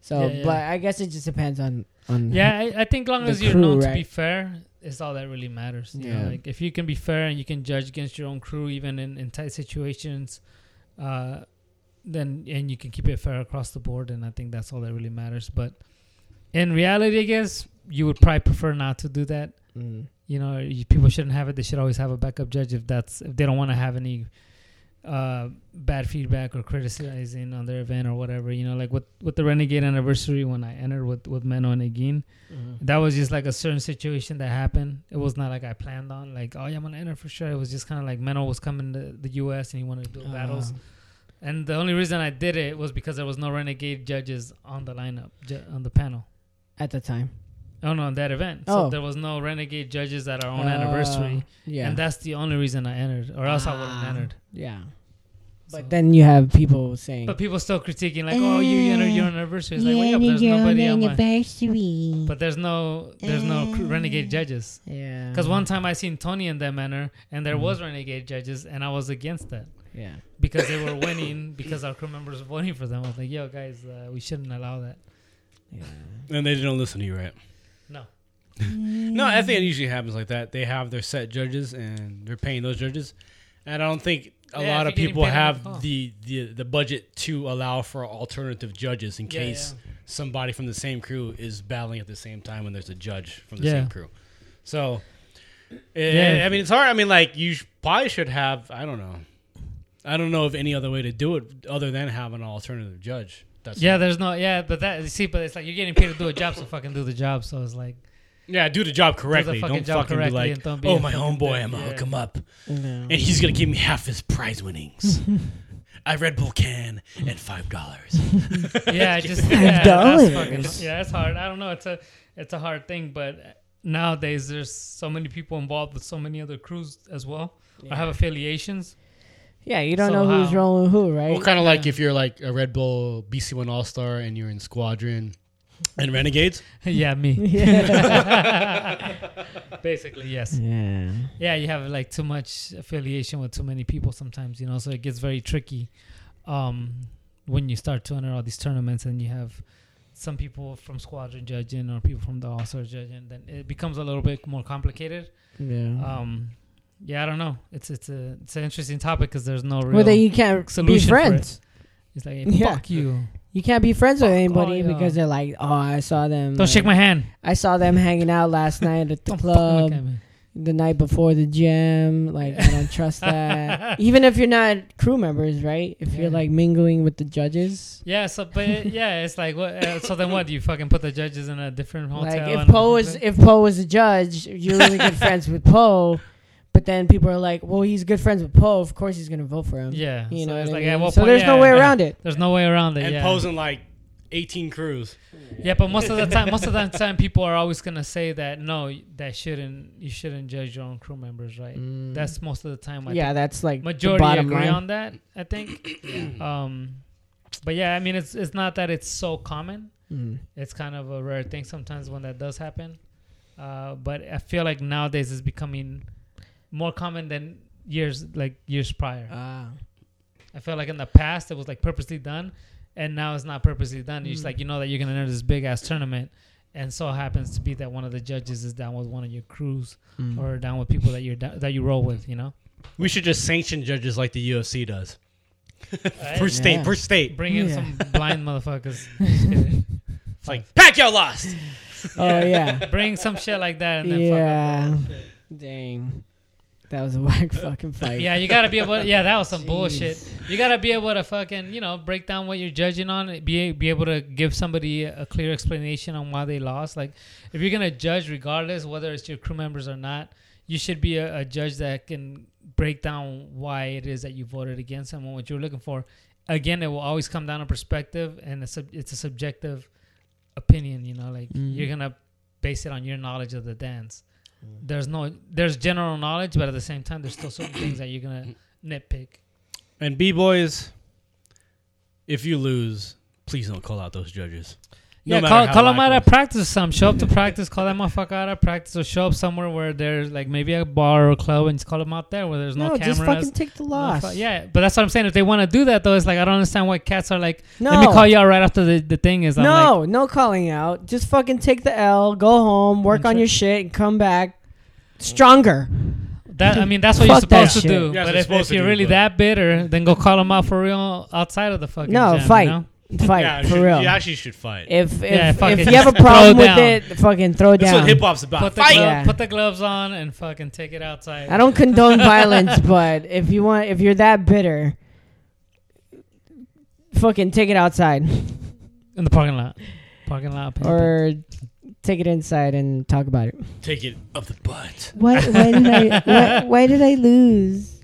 So, Yeah, yeah. but I guess it just depends on on Yeah, I, I think long as you're known to be fair, it's all that really matters. You know, Yeah. like if you can be fair and you can judge against your own crew, even in, in tight situations, uh, then and you can keep it fair across the board, and I think that's all that really matters. But in reality, I guess you would probably prefer not to do that. Mm. You know, you, people shouldn't have it. They should always have a backup judge if that's if they don't want to have any uh, bad feedback or criticizing on their event or whatever. You know, like with with the Renegade anniversary when I entered with with Menno and Egin, that was just like a certain situation that happened. It was not like I planned on like oh yeah I'm gonna enter for sure. It was just kind of like Menno was coming to the U.S. and he wanted to do battles. Uh, And the only reason I did it was because there was no Renegade judges on the lineup ju- on the panel. At the time. Oh no, that event. Oh. So there was no Renegade judges at our own anniversary. Uh, Yeah. And that's the only reason I entered, or else I wouldn't Ah. entered. yeah. So- But then you have people saying, But people still critiquing like, "Oh, you entered your anniversary." It's like, yeah, but there's nobody on my. anniversary. But there's no, there's no cr- renegade judges. yeah. Because one time I seen Tony in them enter, and there Mhm. was renegade judges, and I was against that Yeah. because they were winning because our crew members were voting for them. I was like, "Yo, guys, uh, we shouldn't allow that." Yeah. And they don't listen to you, right? No. No, I think it usually happens like that. They have their set judges and they're paying those judges. And I don't think a Yeah, lot of people have the the, the the budget to allow for alternative judges in Yeah, case somebody from the same crew is battling at the same time when there's a judge from the Yeah. same crew. So, eh, Yeah. I mean, it's hard. I mean, like you sh- probably should have. I don't know. I don't know of any other way to do it other than have an alternative judge. That's Yeah, there's no yeah, but that you see, but it's like you're getting paid to do a job, so fucking do the job. So it's like yeah. Do the job correctly. fucking don't job fucking correctly be like, don't be oh my fucking homeboy. I'm gonna hook him up, No. and he's gonna give me half his prize winnings. I Red Bull can and five dollars. yeah, I just yeah, that's dollars. yeah, it's hard. I don't know. It's a it's a hard thing, but nowadays there's so many people involved with so many other crews as well, I have affiliations. Yeah, you don't So know who's how? rolling who, right? Well, kind of like if you're like a Red Bull BC One All Star and you're in Squadron and Renegades. yeah, me. yeah. Basically, yes. yeah. Yeah, you have like too much affiliation with too many people sometimes, you know, so it gets very tricky um, when you start to enter all these tournaments and you have some people from squadron judging or people from the all star judging, then it becomes a little bit more complicated. Yeah. Um, yeah, I don't know. It's it's a it's an interesting topic because there's no real. well, then you can't be for it. friends. it's like hey, Yeah. fuck you. You can't be friends with anybody yeah. because they're like, oh, I saw them. Don't shake my hand. I saw them hanging out last night at the Don't club, the night before the gym. Like, I don't trust that. Even if you're not crew members, right? If Yeah. you're like mingling with the judges. Yeah, so but it- yeah, it's like what? Uh, so then what? Do you fucking put the judges in a different hotel? Like if Poe was if Poe was a judge, you're really good friends with Poe, but then people are like, well, he's good friends with Poe. Of course, he's gonna vote for him. yeah, you so know. it's what like I at what so point- there's no yeah, way yeah. around it. There's no way around it. and yeah. posing like 18 crews. Yeah, but most of the time, most of the time, people are always gonna say that no, that shouldn't you shouldn't judge your own crew members, right? Mm. That's most of the time. I yeah, think that's like the majority bottom agree line. on that. I think. um, but yeah, I mean, it's it's not that it's so common. Mm. It's kind of a rare thing sometimes when that does happen. Uh, but I feel like nowadays it's becoming more common than years like years prior. Ah. I feel like in the past it was like purposely done, and now it's not purposely done. You're just Mm. like you know that you're gonna enter this big ass tournament, and so it happens to be that one of the judges is down with one of your crews Mm. or down with people that you're da- that you roll with. You know, We should just sanction judges like the UFC does. Right? Per state, Yeah. per state. bring in Yeah. some blind motherfuckers. Just kidding. It's like Pacquiao lost. Oh yeah. bring some shit like that, and then Yeah. fuck. Dang. That was a whack fucking fight. Yeah, you gotta be able. To, yeah, that was some Jeez. bullshit. You gotta be able to fucking, you know, break down what you're judging on. Be be able to give somebody a clear explanation on why they lost. Like, if you're gonna judge, regardless whether it's your crew members or not, you should be a, a judge that can break down why it is that you voted against them and what you're looking for. Again, it will always come down to perspective, and it's a, it's a subjective opinion. You know, like Mhm. you're gonna base it on your knowledge of the dance. There's no, there's general knowledge, but at the same time, there's still certain things that you're gonna nitpick. And B boys, if you lose, please don't call out those judges. No yeah, call, call them out likely- at practice. or Some show up to practice. Call that motherfucker out at practice, or show up somewhere where there's like maybe a bar or a club, and just call them out there where there's no, no, cameras. just fucking take the no loss. fu- yeah, but that's what I'm saying. If they want to do that, though, it's like I don't understand why cats are like, No. let me call you out right after the, the thing is. I'm like, no, no calling out. Just fucking take the L, go home, work on sure. your shit, and come back stronger. That I mean, that's what you're supposed to shit. do. Yeah, but if, you're if you're do, really that bitter, then go call them out for real outside of the fucking No, jam, you fight. know? Fight yeah, for should- real. You actually should fight. If if, Yeah, fuck if it, you have a throw problem with down. it, fucking throw That's down. what hip hop's about. Put the, Fight. glove, Yeah. put the gloves on and fucking take it outside. I don't condone violence, but if you want, if you're that bitter, fucking take it outside in the parking lot. Parking lot. pimp or take it inside and talk about it. Take it up the butt. Why? Why did I? Why, why did I lose?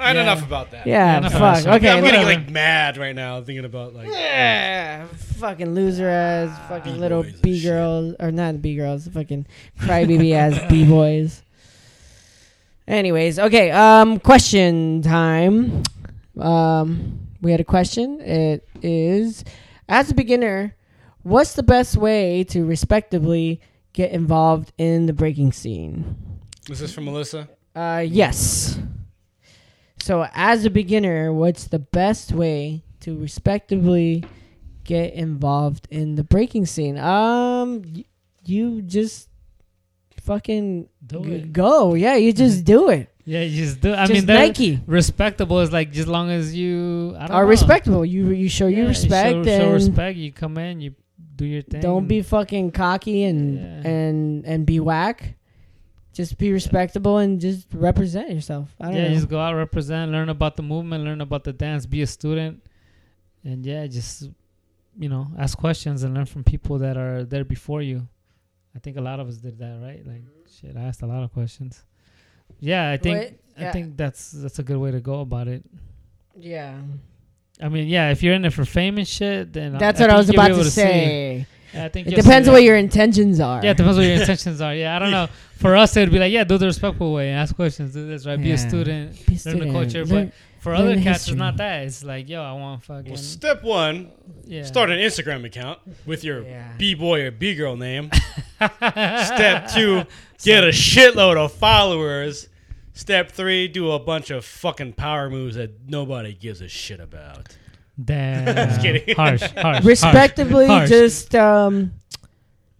All right, Yeah. enough about that. Yeah, enough fuck. about that. Okay, I'm getting like mad right now thinking about like Yeah, fucking loser ass, fucking little B-boys and b girls, or not b girls, fucking crybaby ass b boys. Anyways, okay. Um, question time. Um, we had a question. It is, as a beginner, what's the best way to respectably get involved in the breaking scene? Is this from Melissa? Uh, yes. So, as a beginner, what's the best way to respectably get involved in the breaking scene? Um, y- you just fucking Do g- it. go. Yeah, you just do it. Yeah, you just do. I just mean, Nike respectable is like just long as you I don't are know. respectable. You you show Yeah, you respect show, show respect. You come in, you do your thing. don't be fucking cocky and Yeah. and and be whack. Just be respectable and just represent yourself. I don't yeah, know. just go out, represent, learn about the movement, learn about the dance, be a student, and yeah, just you know, ask questions and learn from people that are there before you. I think a lot of us did that, right? Like, mm-hmm. shit, I asked a lot of questions. Yeah, I think Wait, I think that's that's a good way to go about it. yeah. I mean, yeah, if you're in it for fame and shit, then That's I what I think was about able to see- say. I think It depends that. what your intentions are. Yeah, it depends on what your intentions are. Yeah, I don't know. For us, it'd be like, yeah, do the respectful way, ask questions, do this, right? Be a student, Be a learn the culture. learn- but for other the cats, it's not that. It's like, yo, I want fucking. Well, step one, yeah. start an Instagram account with your Yeah. b boy or b girl name. Step two, get a shitload of followers. Step three, do a bunch of fucking power moves that nobody gives a shit about. Damn. Just kidding. Harsh, harsh. Respectively, harsh. just um,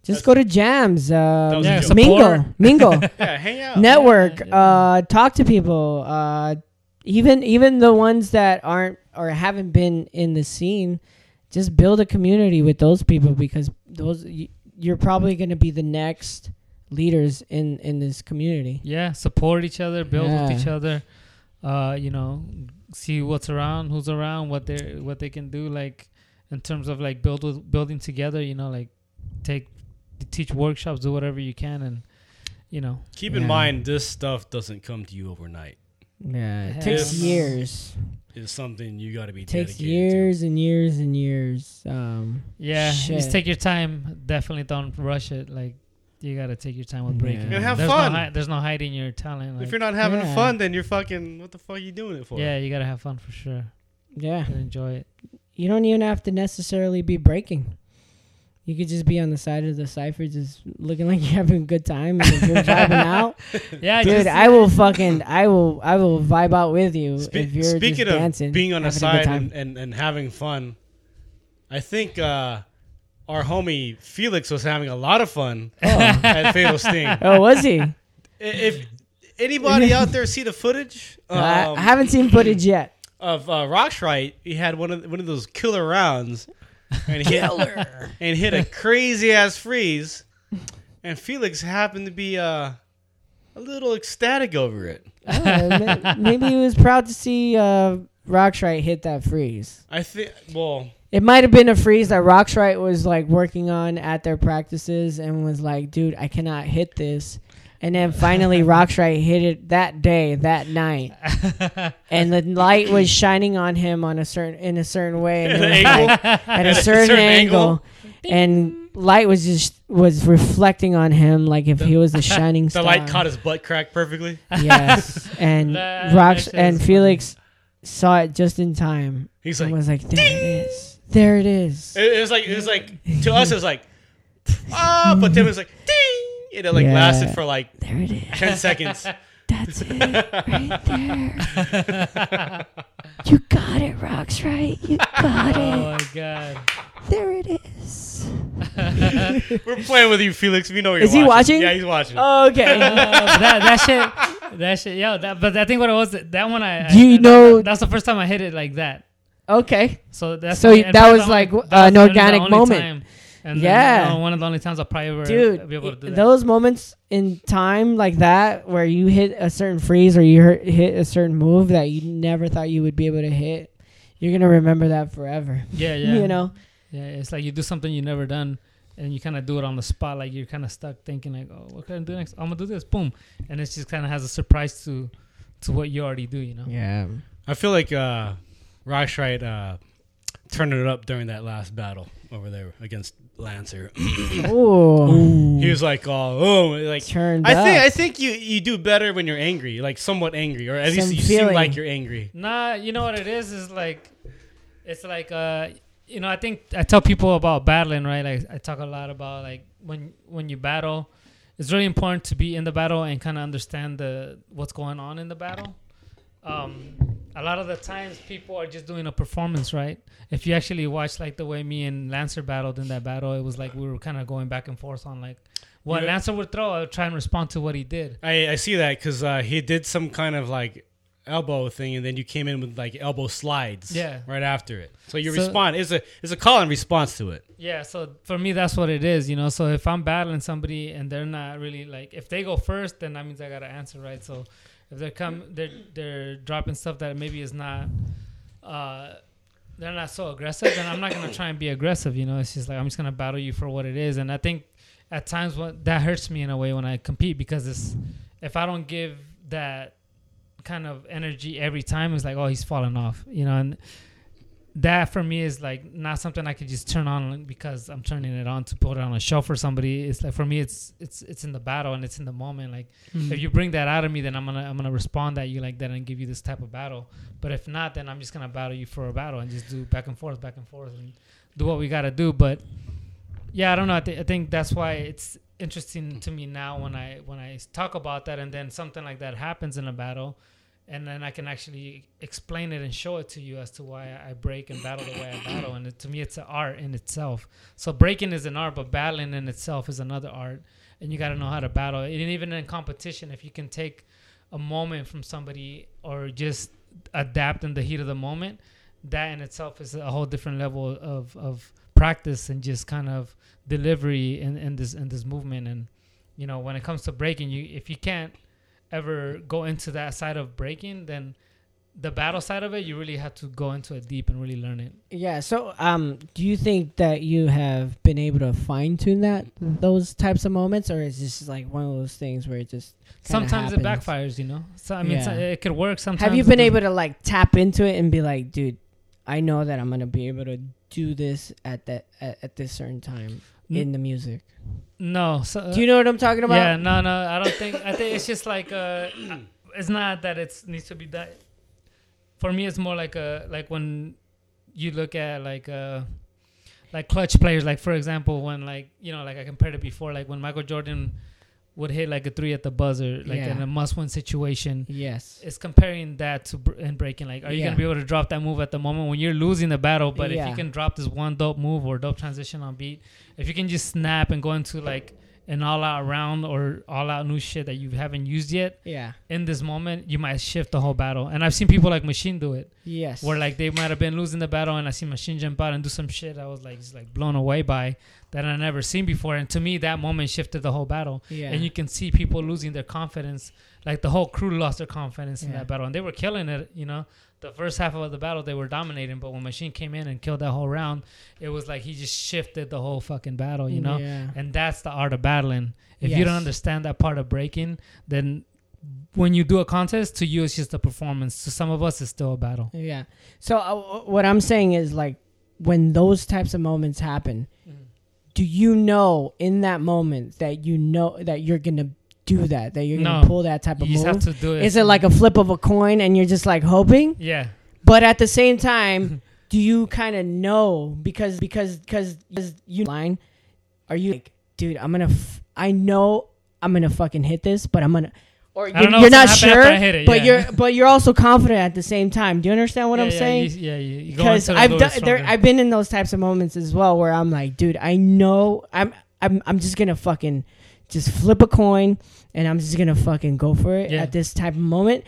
just go to jams. Uh, was a joke. mingle, support. mingle, Yeah, hang out. network. yeah. Uh, talk to people. Uh, even even the ones that aren't or haven't been in the scene, just build a community with those people because those y- you're probably going to be the next leaders in in this community. Yeah, support each other, build with each other. Uh, you know, see what's around, who's around, what they what they can do. Like in terms of like build with building together. You know, like take teach workshops, do whatever you can, and you know, Keep in mind, this stuff doesn't come to you overnight. Yeah, it Yeah. takes years. It's something you got to be It takes dedicated years and years and years. Um, yeah, Shit. just take your time. Definitely don't rush it. Like you gotta take your time with breaking. Yeah. And have there's fun. No hi- there's no hiding your talent. Like, If you're not having Yeah. fun, then you're fucking. What the fuck are you doing it for? yeah, you gotta have fun for sure. yeah, You enjoy it. you don't even have to necessarily be breaking. You could just be on the side of the cipher, just looking like you're having a good time. And if you're vibing out, Yeah, dude, just, I will fucking, I will, I will vibe out with you Spe- if you're speaking just of dancing, being on the having a side and, and, and having fun, I think uh, our homie Felix was having a lot of fun at Fatal Sting. Oh, was he? If anybody out there see the footage I, um, I haven't seen footage yet. of uh, Roxrite, he had one of one of those killer rounds, and he hit, and hit a crazy ass freeze, and Felix happened to be uh, a little ecstatic over it. Oh, maybe he was proud to see uh, Roxrite hit that freeze. I think well. It might have been a freeze that Roxrite was like working on at their practices and was like, dude, I cannot hit this. And then finally Roxrite hit it that day, that night. and the light was shining on him on a certain in a certain way and it an was like, at a certain, certain angle. And light was just was reflecting on him like if he was a shining star. The light caught his butt crack perfectly. Yes. And Rocks and Felix saw it just in time. He's and like, was like, there it is. There it is. it, it was like, it was like to us, it was like, ah, but then it was like, ding, and it like Yeah. lasted for like There it is. ten seconds. That's it. Right there. You got it, Rocks, right? You got it. Oh it. my god. There it is. We're playing with you, Felix. We know you're Is he watching? Yeah, he's watching. Okay. Uh, that that shit, that shit, yo. That, but I think what it was that one I. Do you I- know- that- that's the first time I hit it like that. Okay. So that's So the- that was I'm- like, that uh, was an organic moment. time. And Yeah. then, you know, one of the only times I'll probably ever Dude, be able to do that. those moments in time like that where you hit a certain freeze or you hit- hit a certain move that you never thought you would be able to hit, you're going to remember that forever. yeah, yeah. You know? Yeah, it's like you do something you never done, and you kind of do it on the spot. Like you're kind of stuck thinking like, "Oh, what can I do next? I'm gonna do this." Boom, and it just kind of has a surprise to to what you already do. You know? Yeah. I feel like uh, Roxrite uh, turned it up during that last battle over there against Lancer. Ooh. he was like, "Oh, oh," like Turned I think up. I think you you do better when you're angry, like somewhat angry, or at least Some you seem feeling. like you're angry. Nah, you know what it is? Is like, it's like uh, you know, I think I tell people about battling, right? Like I talk a lot about like when when you battle, it's really important to be in the battle and kind of understand the what's going on in the battle. Um, a lot of the times people are just doing a performance, right? If you actually watch like the way me and Lancer battled in that battle, it was like we were kind of going back and forth on like what Yeah. Lancer would throw, I would try and respond to what he did. I, I see that because uh, he did some kind of like elbow thing, and then you came in with like elbow slides. Yeah. Right after it. So you So- respond. It's a it's a call and response to it. Yeah, so for me that's what it is, you know. So if I'm battling somebody and they're not really like if they go first, then that means I gotta answer right. So if they're come they're they're dropping stuff that maybe is not uh they're not so aggressive, then I'm not gonna try and be aggressive, you know. It's just like I'm just gonna battle you for what it is. And I think at times what that hurts me in a way when I compete because it's if I don't give that kind of energy every time, it's like, oh he's falling off, you know, and that for me is like not something I could just turn on because I'm turning it on to put it on a show for somebody. It's like for me, it's it's it's in the battle and it's in the moment. Like mm-hmm. if you bring that out of me, then I'm gonna I'm gonna respond at you like that and give you this type of battle. But if not, then I'm just gonna battle you for a battle and just do back and forth, back and forth, and do what we gotta do. But yeah, I don't know. I, th- I think that's why it's interesting to me now when I when I talk about that and then something like that happens in a battle and then I can actually explain it and show it to you as to why I break and battle the way I battle. And it, to me, it's an art in itself. So breaking is an art, but battling in itself is another art. And you got to know how to battle. And even in competition, if you can take a moment from somebody or just adapt in the heat of the moment, that in itself is a whole different level of, of practice and just kind of delivery in, in this in this movement. And you know, when it comes to breaking, you if you can't ever go into that side of breaking, then the battle side of it, you really have to go into it deep and really learn it. Yeah. So, um, do you think that you have been able to fine tune that those types of moments, or is this like one of those things where it just Sometimes it backfires, you know. So I mean, so it could work. Sometimes Have you been able to like tap into it and be like, dude, I know that I'm gonna be able to do this at that at, at this certain time in the music. No. So, uh, Do you know what I'm talking about? Yeah. No. No. I don't think. I think it's just like uh, it's not that it needs to be that. For me, it's more like a like when you look at like uh like clutch players. Like for example, when like you know like I compared it before, like when Michael Jordan would hit like a three at the buzzer, like Yeah. in a must-win situation. Yes. It's comparing that to br- and breaking. Like, are you Yeah. gonna be able to drop that move at the moment when you're losing the battle? But if you can drop this one dope move or dope transition on beat, if you can just snap and go into like an all-out round or all-out new shit that you haven't used yet Yeah. in this moment, you might shift the whole battle. And I've seen people like Machine do it, Yes. where like they might have been losing the battle, and I see Machine jump out and do some shit I was like just like blown away by that I never seen before. And to me, that moment shifted the whole battle yeah. and you can see people losing their confidence. Like the whole crew lost their confidence in that battle, and they were killing it. You know, the first half of the battle they were dominating, but when Machine came in and killed that whole round, it was like he just shifted the whole fucking battle. You know, Yeah. and that's the art of battling. If you don't understand that part of breaking, then when you do a contest, to you it's just a performance. To some of us, it's still a battle. Yeah. So uh, what I'm saying is like when those types of moments happen, Mm-hmm. do you know in that moment that you know that you're gonna do that, that you're gonna No. pull that type You of just move? have to do it. Is it like a flip of a coin and you're just like hoping? yeah? But at the same time, do you kind of know because because because you line? Are you like, dude? I'm gonna. F- I know I'm gonna fucking hit this, but I'm gonna. Or don't you're, know you're what's not gonna happen sure, after I hit it, but yeah. you're but you're also confident at the same time. Do you understand what yeah, I'm yeah, saying? You, yeah, you, you go Because into the I've Louis done there. stronger. I've been in those types of moments as well, where I'm like, dude, I know I'm I'm I'm just gonna fucking just flip a coin, and I'm just gonna fucking go for it Yeah. at this type of moment.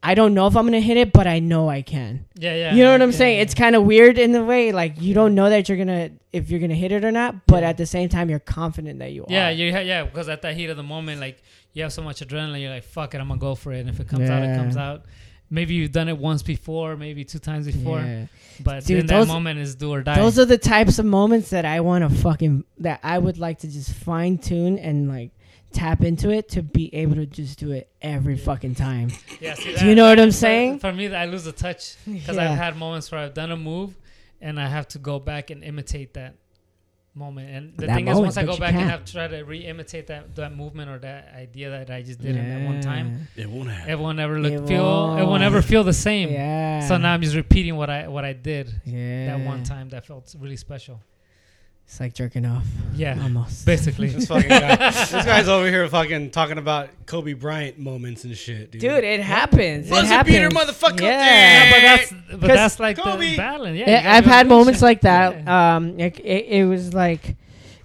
I don't know if I'm gonna hit it, but I know I can. yeah, yeah. You know what I'm yeah, saying? yeah. It's kind of weird in the way, like you don't know that you're gonna if you're gonna hit it or not, but Yeah. at the same time you're confident that you are. Yeah, are. you ha- yeah, because at that heat of the moment, like you have so much adrenaline, you're like, "Fuck it, I'm gonna go for it." And if it comes out, it comes out. Maybe you've done it once before, maybe two times before, Yeah. but Dude, in that moment is do or die. Those are the types of moments that I want to fucking that I would like to just fine tune and like tap into it to be able to just do it every fucking time. yeah, see, Do you know what I'm saying? For me, I lose the touch because Yeah. I've had moments where I've done a move and I have to go back and imitate that moment. And the That thing is, once I go back and can't. have to try to re-imitate that that movement or that idea that I just did in that one time, It won't happen. it won't ever look It feel. It won't won't. ever feel the same. Yeah. So now I'm just repeating what I what I did yeah. that one time that felt really special. It's like jerking off. Yeah, Almost. basically. This fucking guy. this guy's over here fucking talking about Kobe Bryant moments and shit, dude. Dude, it happens. Buzzer it happens. beater, motherfucker. Yeah. Yeah, but that's but 'Cause that's like Kobe. the battling. Yeah, Yeah, I've had moments shit. like that. Yeah. Um, it, it, it was like,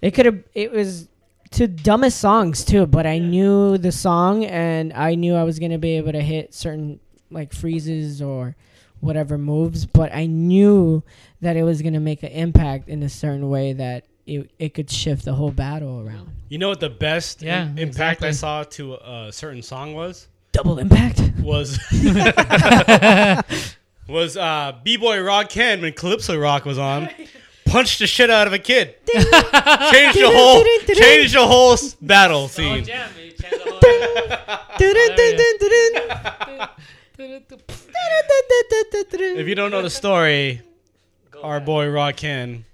it could have, it was to dumbest songs too, but I knew the song and I knew I was gonna be able to hit certain like freezes or whatever moves, but I knew that it was gonna make an impact in a certain way that it it could shift the whole battle around. You know what the best Yeah, im- impact I saw to a certain song was? Double impact. Was was uh B Boy Rock Ken when Calypso Rock was on. Punched the shit out of a kid. changed the whole changed the whole battle scene. If you don't know the story, our boy Rock Ken.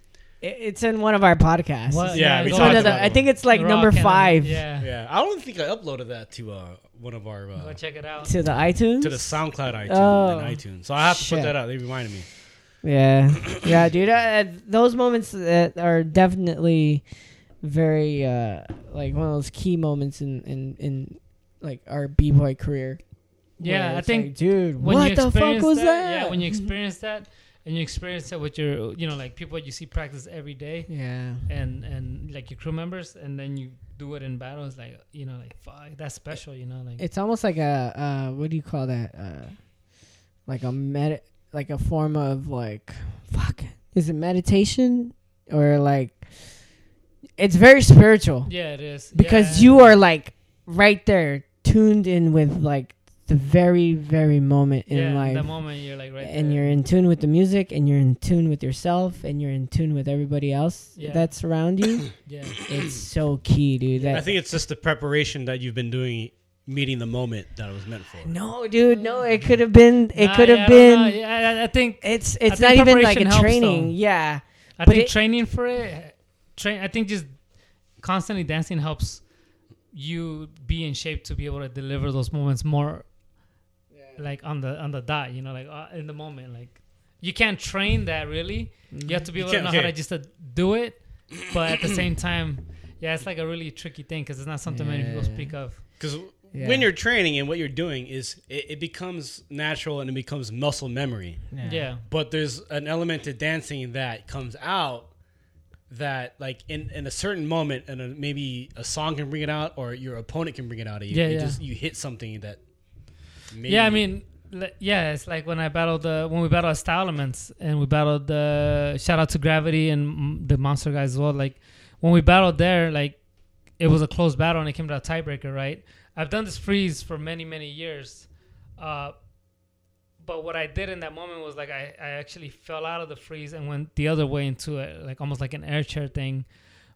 It's in one of our podcasts. What? Yeah, Yeah, we It's talked one of the- about I it. think it's like Rock number and- five Yeah. Yeah, I don't think I uploaded that to uh, one of our Go uh, check it out. to the iTunes. to the SoundCloud iTunes Oh. and iTunes. So I have to Shit. put that out. They reminded me. Yeah, yeah, dude. Uh, those moments that are definitely very uh, like one of those key moments in in in like our b boy career. Yeah, I think like, dude, when what you the fuck was that, that? Yeah, when you experience that and you experience that with your, you know, like people you see practice every day, yeah, and and like your crew members, and then you do it in battles, like you know, like fuck, that's special, you know, like it's almost like a uh, what do you call that? Uh, like a med, like a form of like fuck. Is it meditation or like? It's very spiritual. yeah, it is because Yeah. you are like right there tuned in with like the very very moment in yeah, life the moment you're like right and there. you're in tune with the music and you're in tune with yourself and you're in tune with everybody else Yeah. that's around you yeah, it's so key dude that I think it's just the preparation that you've been doing, meeting the moment that it was meant for. no dude no it could have been it Nah, could yeah, have I been Yeah, I, I think it's it's think not even like a preparation helps, training though. yeah I But think it- training for it, train. I think just constantly dancing helps you be in shape to be able to deliver those moments more, like on the on the dot. You know, like uh, in the moment. Like you can't train that really. You have to be able to can't- know how to just uh, do it, but at the same time, yeah, it's like a really tricky thing because it's not something many people speak of. Because Yeah. when you're training and what you're doing is it, it becomes natural and it becomes muscle memory. Yeah, But there's an element to dancing that comes out that like in, in a certain moment and a, maybe a song can bring it out or your opponent can bring it out of you. Yeah, It yeah. just you hit something that maybe yeah. I mean, yeah, it's like when I battled the when we battled Style Elements and we battled the shout out to Gravity and the Monster guys as well. Like when we battled there, like it was a close battle and it came to a tiebreaker, right? I've done this freeze for many many years, uh, but what I did in that moment was like I, I actually fell out of the freeze and went the other way into it, like almost like an air chair thing.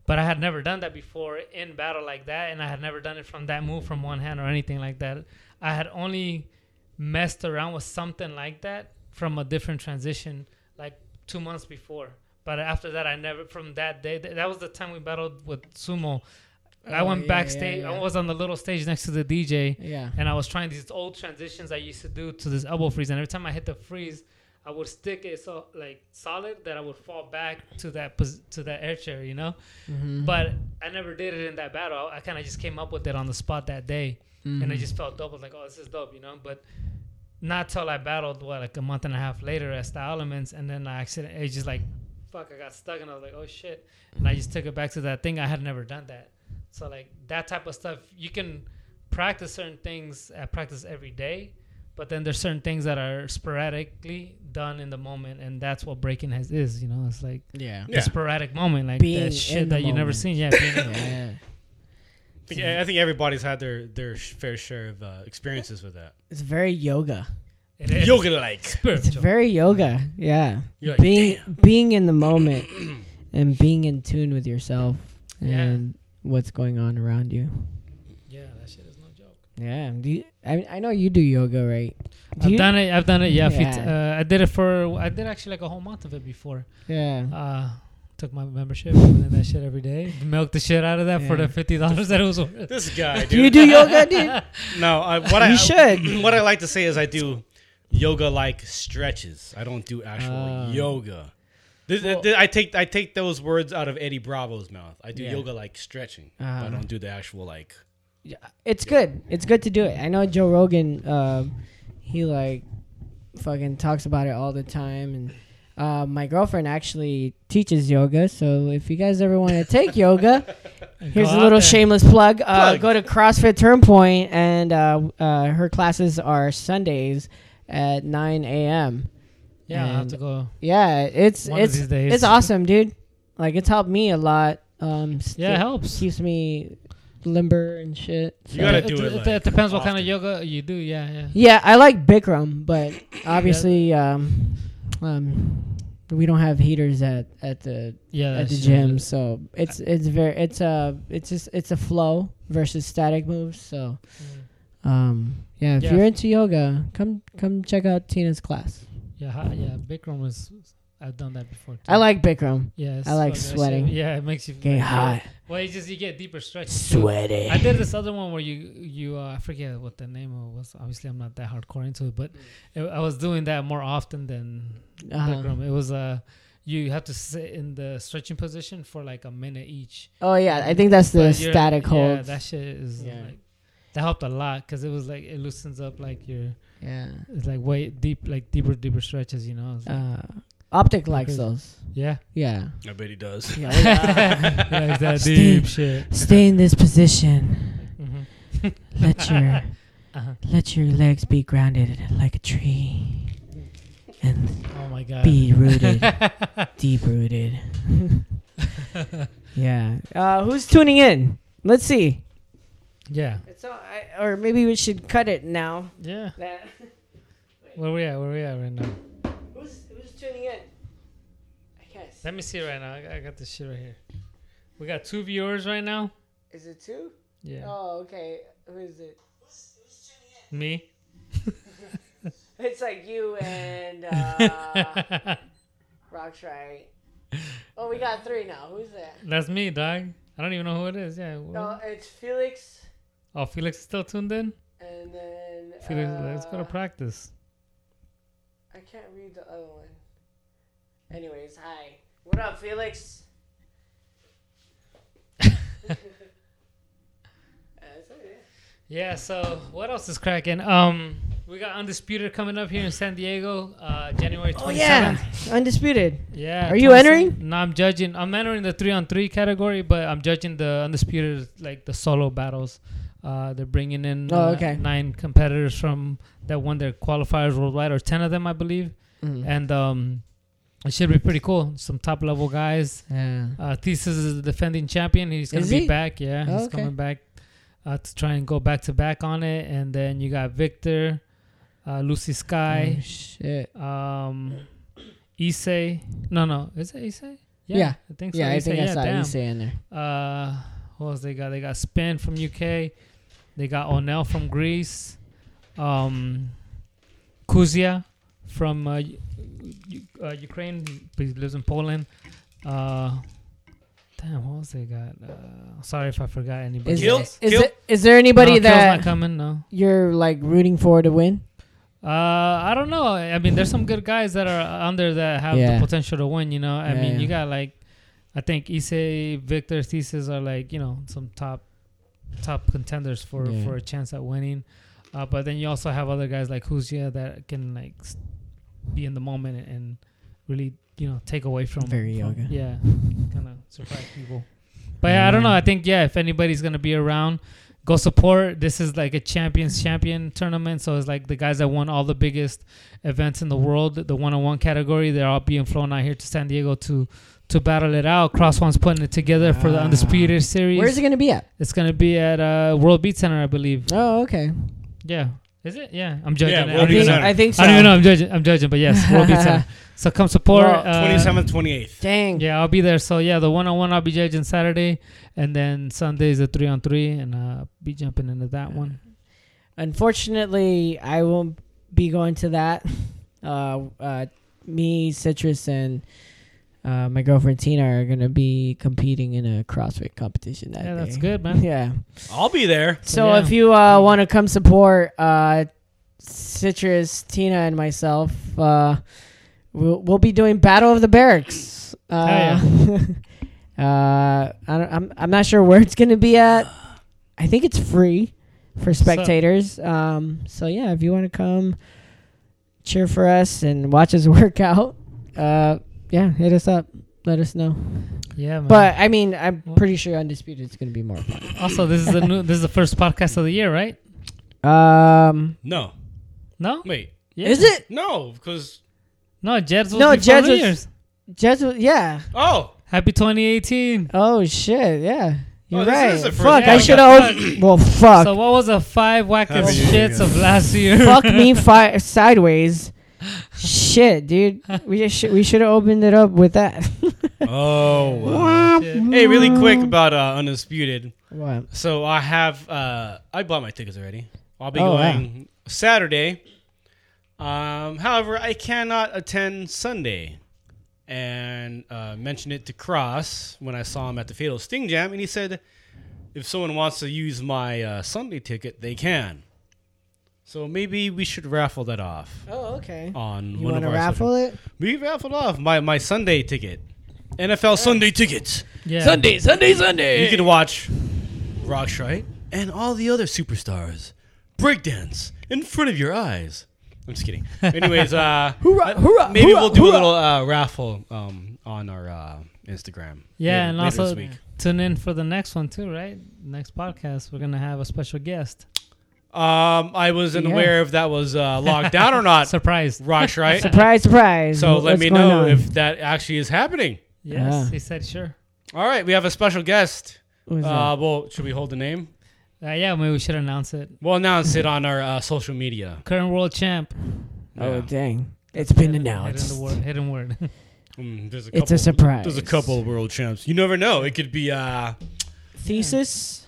But I had never done that before in battle like that, and I had never done it from that move from one hand or anything like that. I had only messed around with something like that from a different transition like two months before. But after that, I never from that day. th- That was the time we battled with sumo. I Oh, went yeah, backstage. yeah, yeah. I was on the little stage next to the DJ, yeah and I was trying these old transitions I used to do to this elbow freeze. And every time I hit the freeze, I would stick it so like solid that I would fall back to that pos- to that air chair, you know. Mm-hmm. But I never did it in that battle. I, kind of just came up with it on the spot that day, Mm-hmm. and I just felt dope. I was like, oh, this is dope, you know. But not till I battled what like a month and a half later at Style Elements, and then I accidentally just like, fuck, I got stuck, and I was like, oh shit, and I just took it back to that thing. I had never done that, so like that type of stuff, you can practice certain things at practice every day. But then there's certain things that are sporadically done in the moment, and that's what breaking has is. You know, it's like yeah Yeah. a sporadic moment, like Being that shit in the that you never seen. Yeah, being in- yeah I think, I think everybody's had their their fair share of uh, experiences with that. it's very yoga Yoga like it's spiritual. very yoga yeah You're like, being being in the moment and being in tune with yourself Yeah. and what's going on around you. yeah, that shit is no joke. Yeah. Do you, I I know you do yoga, right? Do I've you- done it. I've done it. Yeah, a few t- Yeah. uh, I did it for. I did actually like a whole month of it before. Yeah. Uh, took my membership and that shit every day. Milked the shit out of that for the fifty dollars that it was worth. this guy, Do you do yoga, dude? no, I, what I You should. What I like to say is I do yoga like stretches. I don't do actual Ah. yoga. This, Well- th- I take I take those words out of Eddie Bravo's mouth. I do Yeah. yoga like stretching, but Ah. I don't do the actual like. Yeah, it's good. It's good to do it. I know Joe Rogan. Um, he like fucking talks about it all the time, and uh, my girlfriend actually teaches yoga. So if you guys ever want to take yoga, here's a little shameless plug. Uh, Plug. go to CrossFit Turn Point, and uh, uh, her classes are Sundays at 9 a.m. Yeah, I'll have to go. Yeah, it's One of it's these days. it's awesome, dude. Like it's helped me a lot. Um, Yeah, it helps. Keeps me limber and shit. You gotta it, do it, It, like, it depends what kind of yoga you do. Yeah, yeah. Yeah, I like Bikram, but obviously, um, um, we don't have heaters at at the Yeah, at the gym, so it's it's very it's a it's just it's a flow versus static moves. So, um, yeah, if Yeah. you're into yoga, come come check out Tina's class. Yeah, ha- yeah. Bikram was. I've done that before. Too. I like Bikram. Yeah, I like sweating. Yeah, it makes you get hot, Well, you just you get deeper stretches. sweaty. I did this other one where you you uh, I forget what the name of it was. Obviously, I'm not that hardcore into it, but it, I was doing that more often than Uh-huh. It was uh you have to sit in the stretching position for like a minute each. Oh yeah, I think that's the But static Yeah, hold. that shit is Yeah. like that helped a lot because it was like it loosens up like your Yeah. it's like way deep like deeper deeper stretches. You know. Like- Uh, Optic likes Crazy. those. yeah. Yeah. I bet he does. Yeah. yeah, it's that Steve. deep shit. Stay in this position. hmm Let your Uh-huh. let your legs be grounded like a tree, and Oh my god. be rooted, deep rooted. yeah. Uh, who's tuning in? Let's see. Yeah. It's all, I, or maybe we should cut it now. Yeah. That, Where we at? Where we at right now? Who's who's tuning in? I guess. Let me see right now. I, I got this shit right here. We got two viewers right now. Is it two? Yeah. Oh, okay. Who is it? Who's, who's me. It's like you and uh, Roxrite. Oh, we got three now. Who's that? That's me, dog. I don't even know who it is. Yeah. wh- No, it's Felix, Oh, Felix is still tuned in. and then Felix, let's go to uh, practice. I can't read the other one. Anyways, hi. What up, Felix? Uh. Yeah. So what else is cracking? Um, we got undisputed coming up here in San Diego, uh, January Oh twenty yeah, undisputed. Yeah. Are you 27th. entering? No, I'm judging. I'm entering the three on three category, but I'm judging the undisputed, like the solo battles. Uh, they're bringing in Oh, uh, nine competitors from that won their qualifiers worldwide, or ten of them, I believe. Mm. And um, it should be pretty cool. Some top level guys. Yeah. Uh, Thesis is the defending champion. He's gonna Is be he? back. Yeah, Oh, he's okay. coming back uh, to try and go back to back on it. And then you got Victor, uh, Lucy Oh, Sky, shit. um, Issei. No, no, is it Issei? Yeah. I think so. Yeah, I Issei, think I yeah, saw damn. you saying there. Uh, what else they got? They got Spin from UK. They got Onel from Greece. Um, Kuzia from uh, U- U- uh, Ukraine. He he lives in Poland. Uh, damn, what else they got? Uh, sorry if I forgot anybody. Is, Kill? else. is, Kill? it, is there anybody no, Kill's that not coming? No. you're like rooting for to win? Uh, I don't know. I mean, there's some good guys that are under that have Yeah. the potential to win. You know, I Yeah, mean, yeah. you got like, I think Issei, Victor, Thesis are like you know some top, top contenders for Yeah. for a chance at winning. Uh, but then you also have other guys like Huzia that can like s- be in the moment and really you know take away from Very from- yoga. Yeah, kind of surprise people. But yeah, I don't know. I think yeah, if anybody's gonna be around, go support. This is like a champions champion tournament, so it's like the guys that won all the biggest events in the world, the one-on-one category. They're all being flown out here to San Diego to to battle it out. Cross One's putting it together for the Ah. undisputed series. Where's it gonna be at? It's gonna be at uh, World Beat Center, I believe. Oh, okay. Yeah, is it? Yeah, I'm judging. Yeah, it. World I, Beat don't even Center. know. I think so. I don't even know. I'm judging. I'm judging, but yes, World Beat Center. So come support. Uh, 27th, 28th. Dang. yeah, I'll be there. So yeah, the one on one I'll be judging Saturday, and then Sunday is a three on three, and uh, be jumping into that one. Unfortunately, I won't be going to that. Uh, uh, me, Citrus, and uh, my girlfriend Tina are gonna be competing in a CrossFit competition that Yeah, that's good, man. Yeah. I'll be there. So Yeah. if you uh, want to come support uh, Citrus, Tina, and myself, uh, we'll we'll be doing Battle of the Barracks. Uh, uh, I don't, I'm I'm not sure where it's gonna be at. I think it's free for spectators. Um, so yeah, if you want to come cheer for us and watch us work out, uh, yeah, hit us up. Let us know. Yeah, man. But I mean, I'm pretty sure undisputed is gonna be more fun. also, this is the new. This is the first podcast of the year, right? Um, No. No. Wait. Yeah. Is it? No, because No, Jets was No, before Jets New was- Year's. Jets, was- yeah. oh, Happy 2018. Oh shit, yeah. You're Oh, this right. is the first Fuck, Yeah, I we should have. Well, fuck. So what was the five wackest Happy New shits guys. of last year? fuck me fi- sideways. Shit, dude. We just sh- we should have opened it up with that. oh. wow. Hey, really quick about uh, undisputed. what? So I have uh, I bought my tickets already. I'll be Oh, wow. going Saturday. Um, however, I cannot attend Sunday, and uh, mentioned it to Cross when I saw him at the Fatal Sting Jam, and he said, if someone wants to use my uh, Sunday ticket, they can. So maybe we should raffle that off Oh, okay. on You one want of to our raffle social- it? We raffled off my my Sunday ticket, NFL Sunday tickets. Yeah. Sunday, Sunday, Sunday. You can watch Roxrite and all the other superstars breakdance in front of your eyes. I'm just kidding. Anyways, uh, Hoorah, hoorah, maybe hoorah, we'll do a little uh, raffle um, on our uh, Instagram. Yeah, later- and later also this week. tune in for the next one too, right? Next podcast, we're gonna have a special guest. Um, I wasn't Yeah. aware if that was uh, locked down or not. surprise, Roxrite. Surprise, surprise. So What's let me know on? if that actually is happening. Yes, Yeah. he said sure. All right, we have a special guest. Uh, well, should we hold the name? Uh, yeah, maybe we should announce it. We'll announce it on our uh, social media. Current world champ. that? Oh, Yeah. dang. It's been Hidden- announced. Hidden word. Hidden word. Mm, there's a It's a surprise. There's a couple of world champs. You never know. It could be. Uh, Thesis?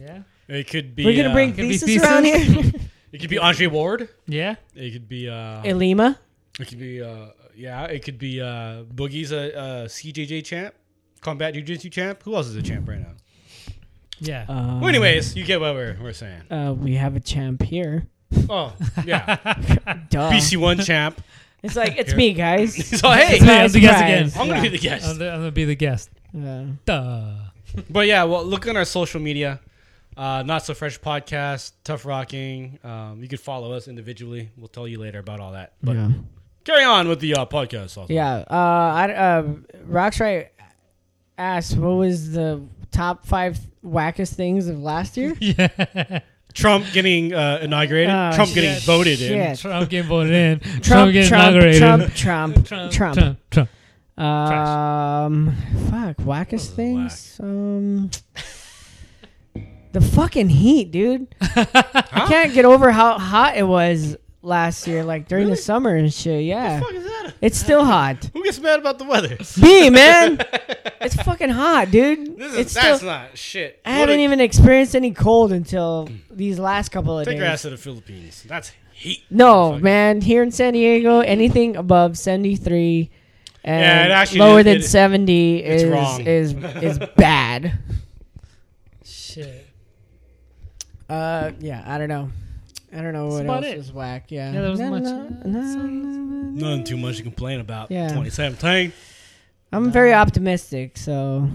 yeah. It could be. We're going to uh, bring Could be Thesis around here? It could be Andre Ward. Yeah. It could be. Uh, Ilima? it could be. Uh, yeah. It could be. Uh, Boogie's a, a CJJ champ, combat jiu-jitsu champ. Who else is a champ right now? Yeah. Um, well, anyways, you get what we're, we're saying. Uh, we have a champ here. Oh, yeah. Duh. BC one champ. It's like, it's me, guys. So hey, It's me, I'm the guest Surprise. again. I'm gonna be the guest. I'm, the, I'm gonna be the guest. Uh, Duh. But yeah, well, look on our social media. Uh, Not so fresh podcast, tough rocking. Um, you can follow us individually. We'll tell you later about all that. But yeah. carry on with the uh, podcast. Also. Yeah. Uh, I, uh, Roxrite asked what was the top five wackest things of last year? Yeah. Trump getting uh, inaugurated. Oh, Trump getting shit. voted in. Trump getting voted in. Trump, Trump, getting Trump, inaugurated. Trump, Trump, Trump, Trump. Trump. Trump. Um, fuck, wackest things. Um, the fucking heat, dude. I can't get over how hot it was last year, like during the summer and shit. Yeah, What the fuck is that? it's still hot. Who gets mad about the weather? Me, man, it's fucking hot, dude. This is it's that's still. not shit. I Go haven't to- even experienced any cold until these last couple of days. take days. your ass to the Philippines. That's heat. No, man. Here in San Diego, anything above seventy three and Yeah, it actually lower is- than it- seventy it's is wrong. is is bad. Shit. Uh, yeah, I don't know. I don't know what about else it. is whack. Yeah, Yeah, there wasn't much, no, uh, no, so- no, Nothing too much to complain about. Yeah. 2017. I'm very optimistic, so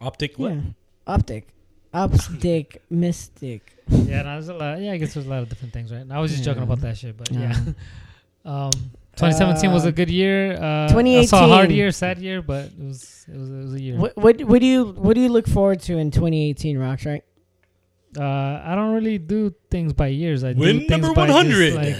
Optic what? yeah, optic, optic, mystic. Yeah, no, there's a lot. Yeah, I guess there's a lot of different things, right? And I was just joking Yeah. about that shit, but Yeah. yeah. um, 2017 was Uh, a good year. Uh, 2018. I saw a hard year, sad year, but it was it was, it was a year. What what what do you what do you look forward to in 2018, Rocks? Right? Uh, I don't really do things by years. I do things number by just, 100. like-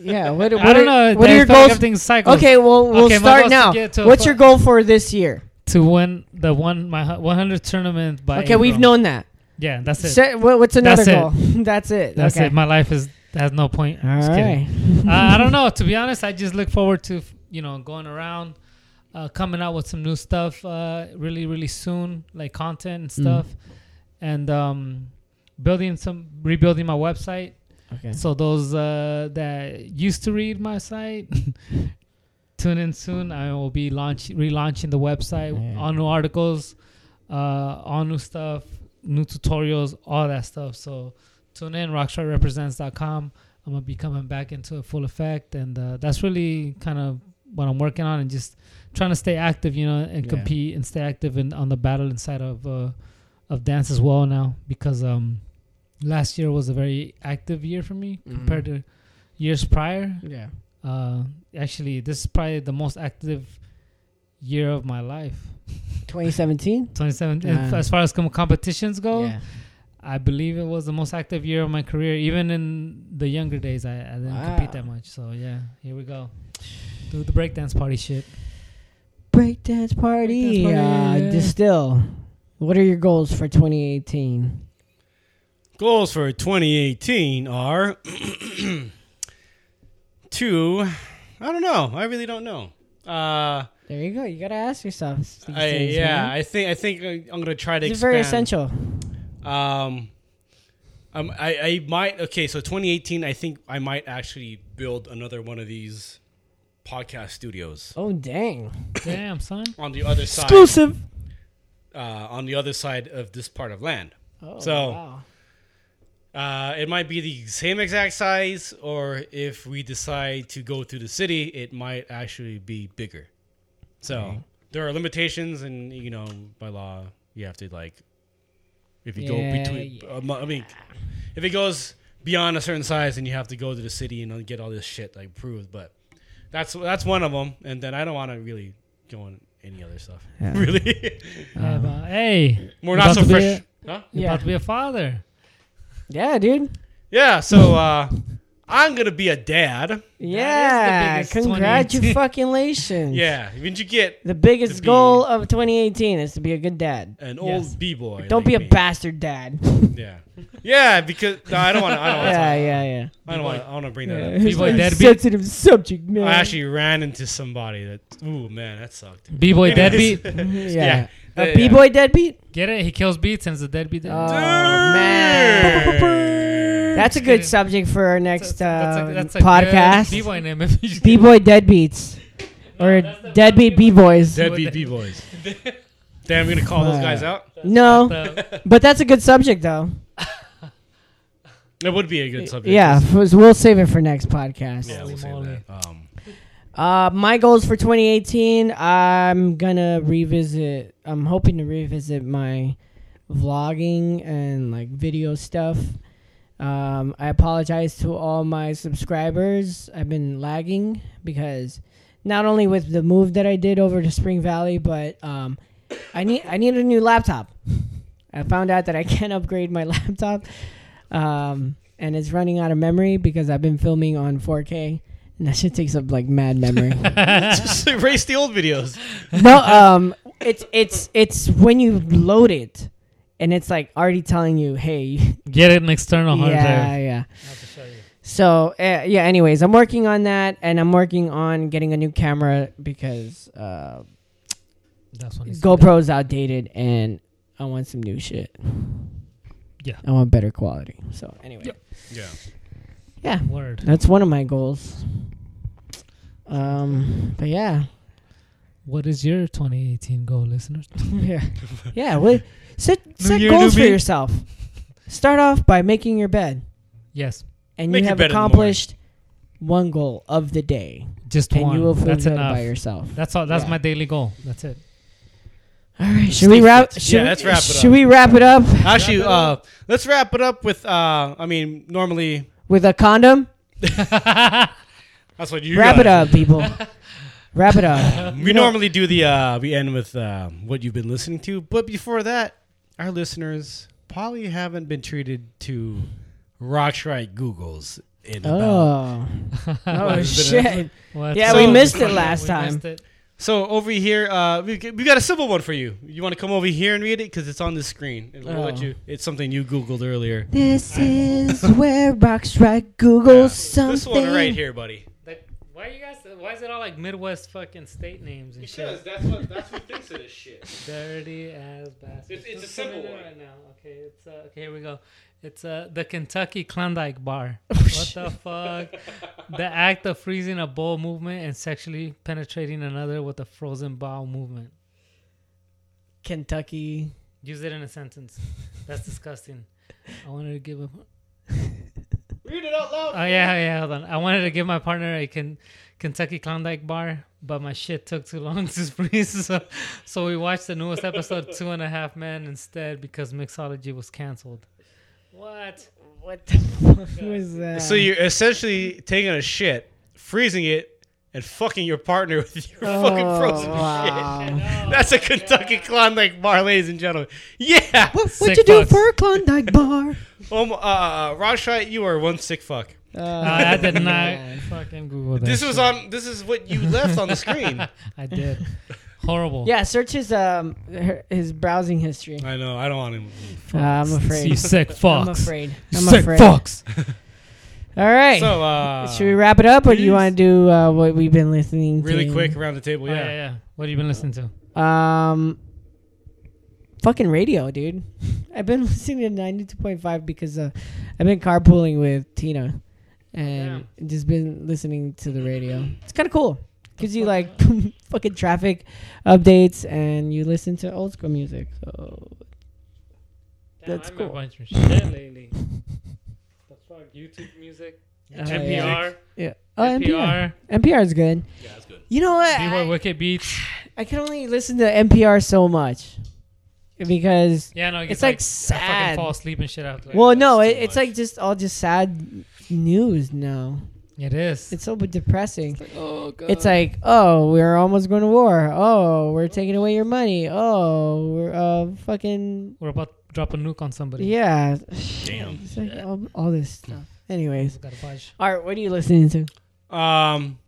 Yeah. What, what I don't are, know. What are your feel like goals? Everything's cycles. Okay, well we'll Okay, my start goal's to now. get to a What's fu- your goal for this year? To win the one my hu- 100 tournament by. Okay, we've April. known that. Yeah, that's it. Se- what, what's another That's it. goal? That's it. That's okay. it. My life is has no point. All Just kidding. right. uh, I don't know. To be honest, I just look forward to you know going around, uh, coming out with some new stuff uh, really really soon, like content and Mm. stuff, and um, building some rebuilding my website. Okay. So those uh, that used to read my site, tune in soon. I will be launch relaunching the website, Yeah. all new articles, uh, all new stuff, new tutorials, all that stuff. So tune in, rockstarrepresents.com. I'm gonna be coming back into a full effect, and uh, that's really kind of what I'm working on, and just trying to stay active, you know, and Yeah. compete and stay active in on the battle inside of uh, of dance as well now, because um, last year was a very active year for me Mhm. compared to years prior. Yeah. Uh, actually, this is probably the most active year of my life. 2017. 27. Yeah. As far as com- competitions go, Yeah. I believe it was the most active year of my career. Even in the younger days, I, I didn't compete that much. So yeah, here we go. Do the breakdance party shit. Breakdance party. Breakdance party, uh, yeah. Destijl. What are your goals for 2018? Goals for 2018 are to, I don't know. I really don't know. Uh, There you go. You gotta ask yourself. these I, things, yeah, man. I think I think I'm gonna try to it's very essential. Um, um, I, I might okay. So 2018, I think I might actually build another one of these podcast studios Oh dang! Damn, son. on the other side. Exclusive. Uh, on the other side of this part of land. Oh, So- wow. Uh, it might be the same exact size, or if we decide to go through the city, it might actually be bigger. So there are limitations, and you know, by law, you have to like, if you Yeah, go between, yeah. um, I mean, if it goes beyond a certain size, then you have to go to the city and get all this shit like approved. But that's that's one of them, and then I don't want to really go on any other stuff. Yeah. really, Yeah, but, hey, we're not so to fresh. a- huh? You're Yeah. about to be a father. Yeah, dude. Yeah. So uh, I'm gonna be a dad. Yeah, biggest 2018. congratulations. Yeah. When you get The biggest be- goal of 2018 is to be a good dad. an Yes. old b boy. Don't be a bastard dad. Yeah, yeah, because no, I don't want to. I don't want to. yeah, yeah, yeah. I don't want. I want to bring that yeah. up. It's B-boy a deadbeat? sensitive subject, man. I actually ran into somebody that. Ooh, man, that sucked. B boy Anyways. deadbeat. Mm-hmm, yeah. Yeah. A b-boy deadbeat. Get it? He kills beats and is a deadbeat. Oh Dad. man, that's a good subject for our next That's a- uh, that's a podcast. B boy name. if you just- B-boy deadbeats or deadbeat b-boys. Deadbeat b boys. Damn, we're gonna call those guys out. No, but that's a good subject though. It would be a good subject. Yeah, f- we'll save it for next podcast. Yeah, we'll say Holy that. Um, Uh, my goals for 2018, I'm gonna revisit. I'm hoping to revisit my vlogging and like video stuff. Um, I apologize to all my subscribers. I've been lagging because not only with the move that I did over to Spring Valley, but um, I need I need a new laptop. I found out that I can't upgrade my laptop, um, and it's running out of memory because I've been filming on 4K, and that shit takes up like mad memory. just erase the old videos. no, um, it's it's it's when you load it, and it's like already telling you, hey, Get an external hard yeah, drive. yeah. yeah. So uh, yeah. Anyways, I'm working on that, and I'm working on getting a new camera because uh, That's when GoPro's outdated, and I want some new shit. Yeah. I want better quality. So anyway, Yep. Yeah. yeah, Word. that's one of my goals. Um, but yeah, What is your 2018 goal, listeners? yeah, yeah. What, set set year, goals for me. yourself. Start off by making your bed, Yes, and Make you your have bed in the morning. accomplished one goal of the day, just and one. you will feel That's good enough. by yourself. That's all. That's Yeah. my daily goal. That's it. All right, should Stay we wrap? fit. Should Yeah, we, let's wrap it Should up. we wrap it up Actually, uh, let's wrap it up with. Uh, I mean, normally with a condom? that's what you wrap gotta it up, people. wrap it up. We normally do the uh we end with uh, what you've been listening to, but before that, our listeners probably haven't been treated to Roxrite Googles in about. Oh, oh It's been a- shit! What? Yeah, So- we missed it last time. it. So over here, uh, we we got a simple one for you. You want to come over here and read it because it's on the screen. And we'll let Oh. you. It's something you googled earlier. This is where Roxrite Google something. This one right here, buddy. Like, why are you guys? Why is it all like Midwest fucking state names and shit? Because that's what that's who thinks of this shit. Dirty ass bastard. It's- it's a simple one. right now. Okay, it's uh, okay. Here we go. It's uh, the Kentucky Klondike Bar. Oh, what the fuck? the act of freezing a bowl movement and sexually penetrating another with a frozen bowel movement. Kentucky. Use it in a sentence. That's disgusting. I wanted to give a. Read it out loud. Oh yeah, yeah. Hold on. I wanted to give my partner a Ken- Kentucky Klondike bar, but my shit took too long to freeze. So, so we watched the newest episode, Two and a Half Men, instead because Mixology was canceled. What? What the fuck was that? So you're essentially taking a shit, freezing it, and fucking your partner with your fucking Oh, frozen wow. shit. That's a Kentucky Klondike bar, ladies and gentlemen. Yeah. What, what'd you do for a Klondike bar? Um, uh, Rashai, you are one sick fuck. Uh, I did not fucking Google that. This was shit. on. This is what you left on the screen. I did. Horrible. yeah, search his um her- his browsing history. I know. I don't want him. Uh, I'm afraid. You afraid. sick fucks. I'm afraid. I'm sick afraid. fucks. All right. So, uh, Should we wrap it up, or do you want to do uh, what we've been listening to? really quick around the table? Oh, Yeah. yeah, yeah. What have you been listening to? Um, fucking radio, dude. I've been listening to ninety two point five because uh, I've been carpooling with Tina, and just been listening to the radio. It's kind of cool. Gives you like fucking traffic updates, and you listen to old school music. So That's I've cool. been watching shit lately. the fuck? YouTube music? Uh, NPR? yeah. Oh, NPR. NPR? NPR is good. Yeah, that's good. You know what? B-Boy I, Wicked Beats? I can only listen to NPR so much because Yeah, no, it It's gets like like, I fucking fall asleep and shit after. well, no, it, it's much. like just all just sad news now. It is. It's so depressing. Oh god. It's like, oh, we're almost going to war. Oh, we're taking away your money. Oh, we're uh fucking We're about to drop a nuke on somebody. yeah. Damn. It's like all, all this stuff. Anyways, Gotta budge. Art, what are you listening to? Um,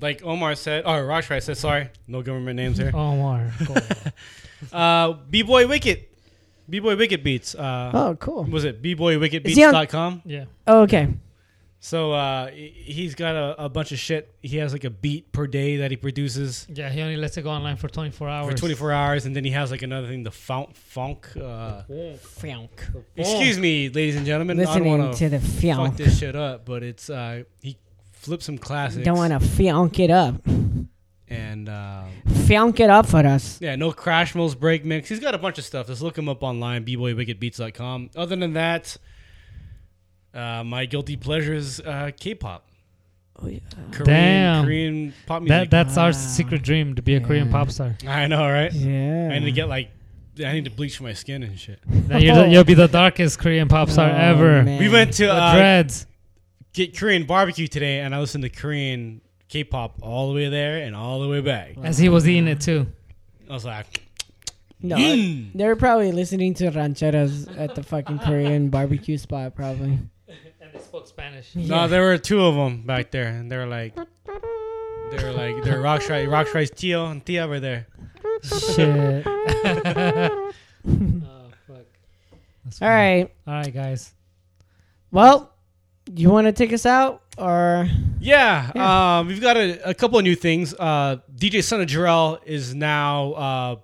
like Omar said, or Rashai said, sorry, no government names here. Omar. go. Uh, B Boy Wicked, B Boy Wicked Beats. Uh, Oh, cool. was it Is he on- bboywickedbeats.com? yeah. Oh, okay. So uh, he- he's got a, a bunch of shit. He has like a beat per day that he produces Yeah, he only lets it go online for 24 hours. for 24 hours, and then he has like another thing, the funk. funk uh, Fionk. excuse me, ladies and gentlemen. I don't Listening want to to the fuck fionk. this shit up, but it's uh, he flips some classics. Don't want to fionk it up. and uh, Fionk it up for us. yeah, no crash moles, break mix. He's got a bunch of stuff. Just look him up online, bboywickedbeats.com. Other than that, uh, my guilty pleasures, uh, K-pop, Oh, yeah. Korean, Damn. Korean pop music. That That's our secret dream to be a Korean Yeah. pop star. I know, right? Yeah. I need to get like, I need to bleach my skin and shit. Now you're the, you'll be the darkest Korean pop star Oh, ever. man. We went to With uh, dreads. get Korean barbecue today, and I listened to Korean K-pop all the way there and all the way back. As he was eating it too. I was like, No, Mm. they were probably listening to rancheras at the fucking Korean barbecue spot, probably. And they spoke Spanish. no, there were two of them back there, and they were like, they were like, they're Roxrite, Roxrite's Tio and Tia were there. Shit. oh, fuck. That's All funny. right. All right, guys. Well, you want to take us out or? Yeah, Yeah. Um, we've got a, a couple of new things. Uh, DJ Son of Jarrell is now uh,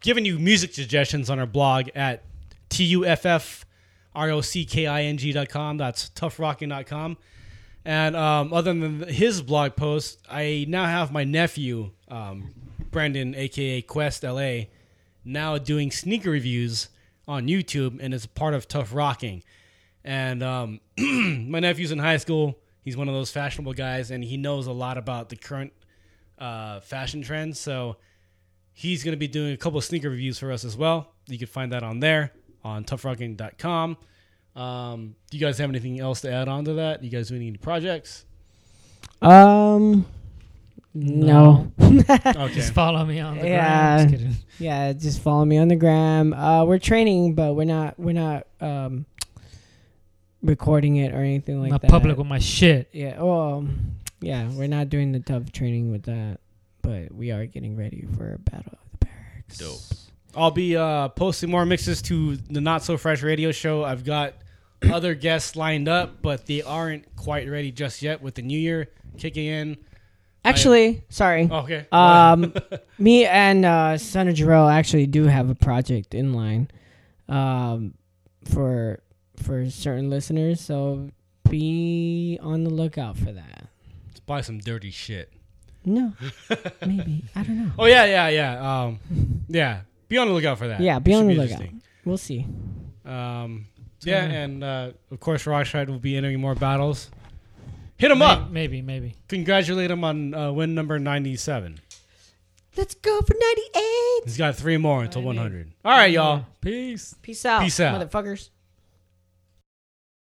giving you music suggestions on our blog at T-U-F-F-R-O-C-K-I-N-G dot com. That's toughrocking.com. And um, other than his blog post, I now have my nephew, um, aka Quest LA, now doing sneaker reviews on YouTube, and is part of Tough Rocking. And um, my nephew's in high school. He's one of those fashionable guys, and he knows a lot about the current uh, fashion trends. So he's going to be doing a couple of sneaker reviews for us as well. You can find that on there on toughrocking.com. Um, do you guys have anything else to add on to that? You guys doing any projects? Um, no. Okay. Just follow me on the Yeah. gram. Just kidding. yeah, just follow me on the gram. Uh, we're training, but we're not. We're not um recording it or anything like that. Not that. public with my shit. Yeah. Well, yeah, we're not doing the tough training with that, but we are getting ready for a Battle of the Barracks. Dope. I'll be uh, posting more mixes to the Not So Fresh radio show. I've got other guests lined up, but they aren't quite ready just yet with the new year kicking in. Actually, sorry. Oh, okay. Um, me and uh, Son of Jarrell actually do have a project in line, um, for for certain listeners. So be on the lookout for that. Let's buy some dirty shit. No, maybe I don't know. Oh yeah, yeah, yeah. Um, yeah. Be on the lookout for that. Yeah, be It on should the lookout. interesting. We'll see. Um, yeah, and uh, of course, Roxrite will be entering more battles. Hit him up. Maybe, maybe. Congratulate him on uh, win number ninety-seven. Let's go for ninety eight. He's got three more until one hundred. All right, y'all. Peace. Peace out. Peace out. motherfuckers.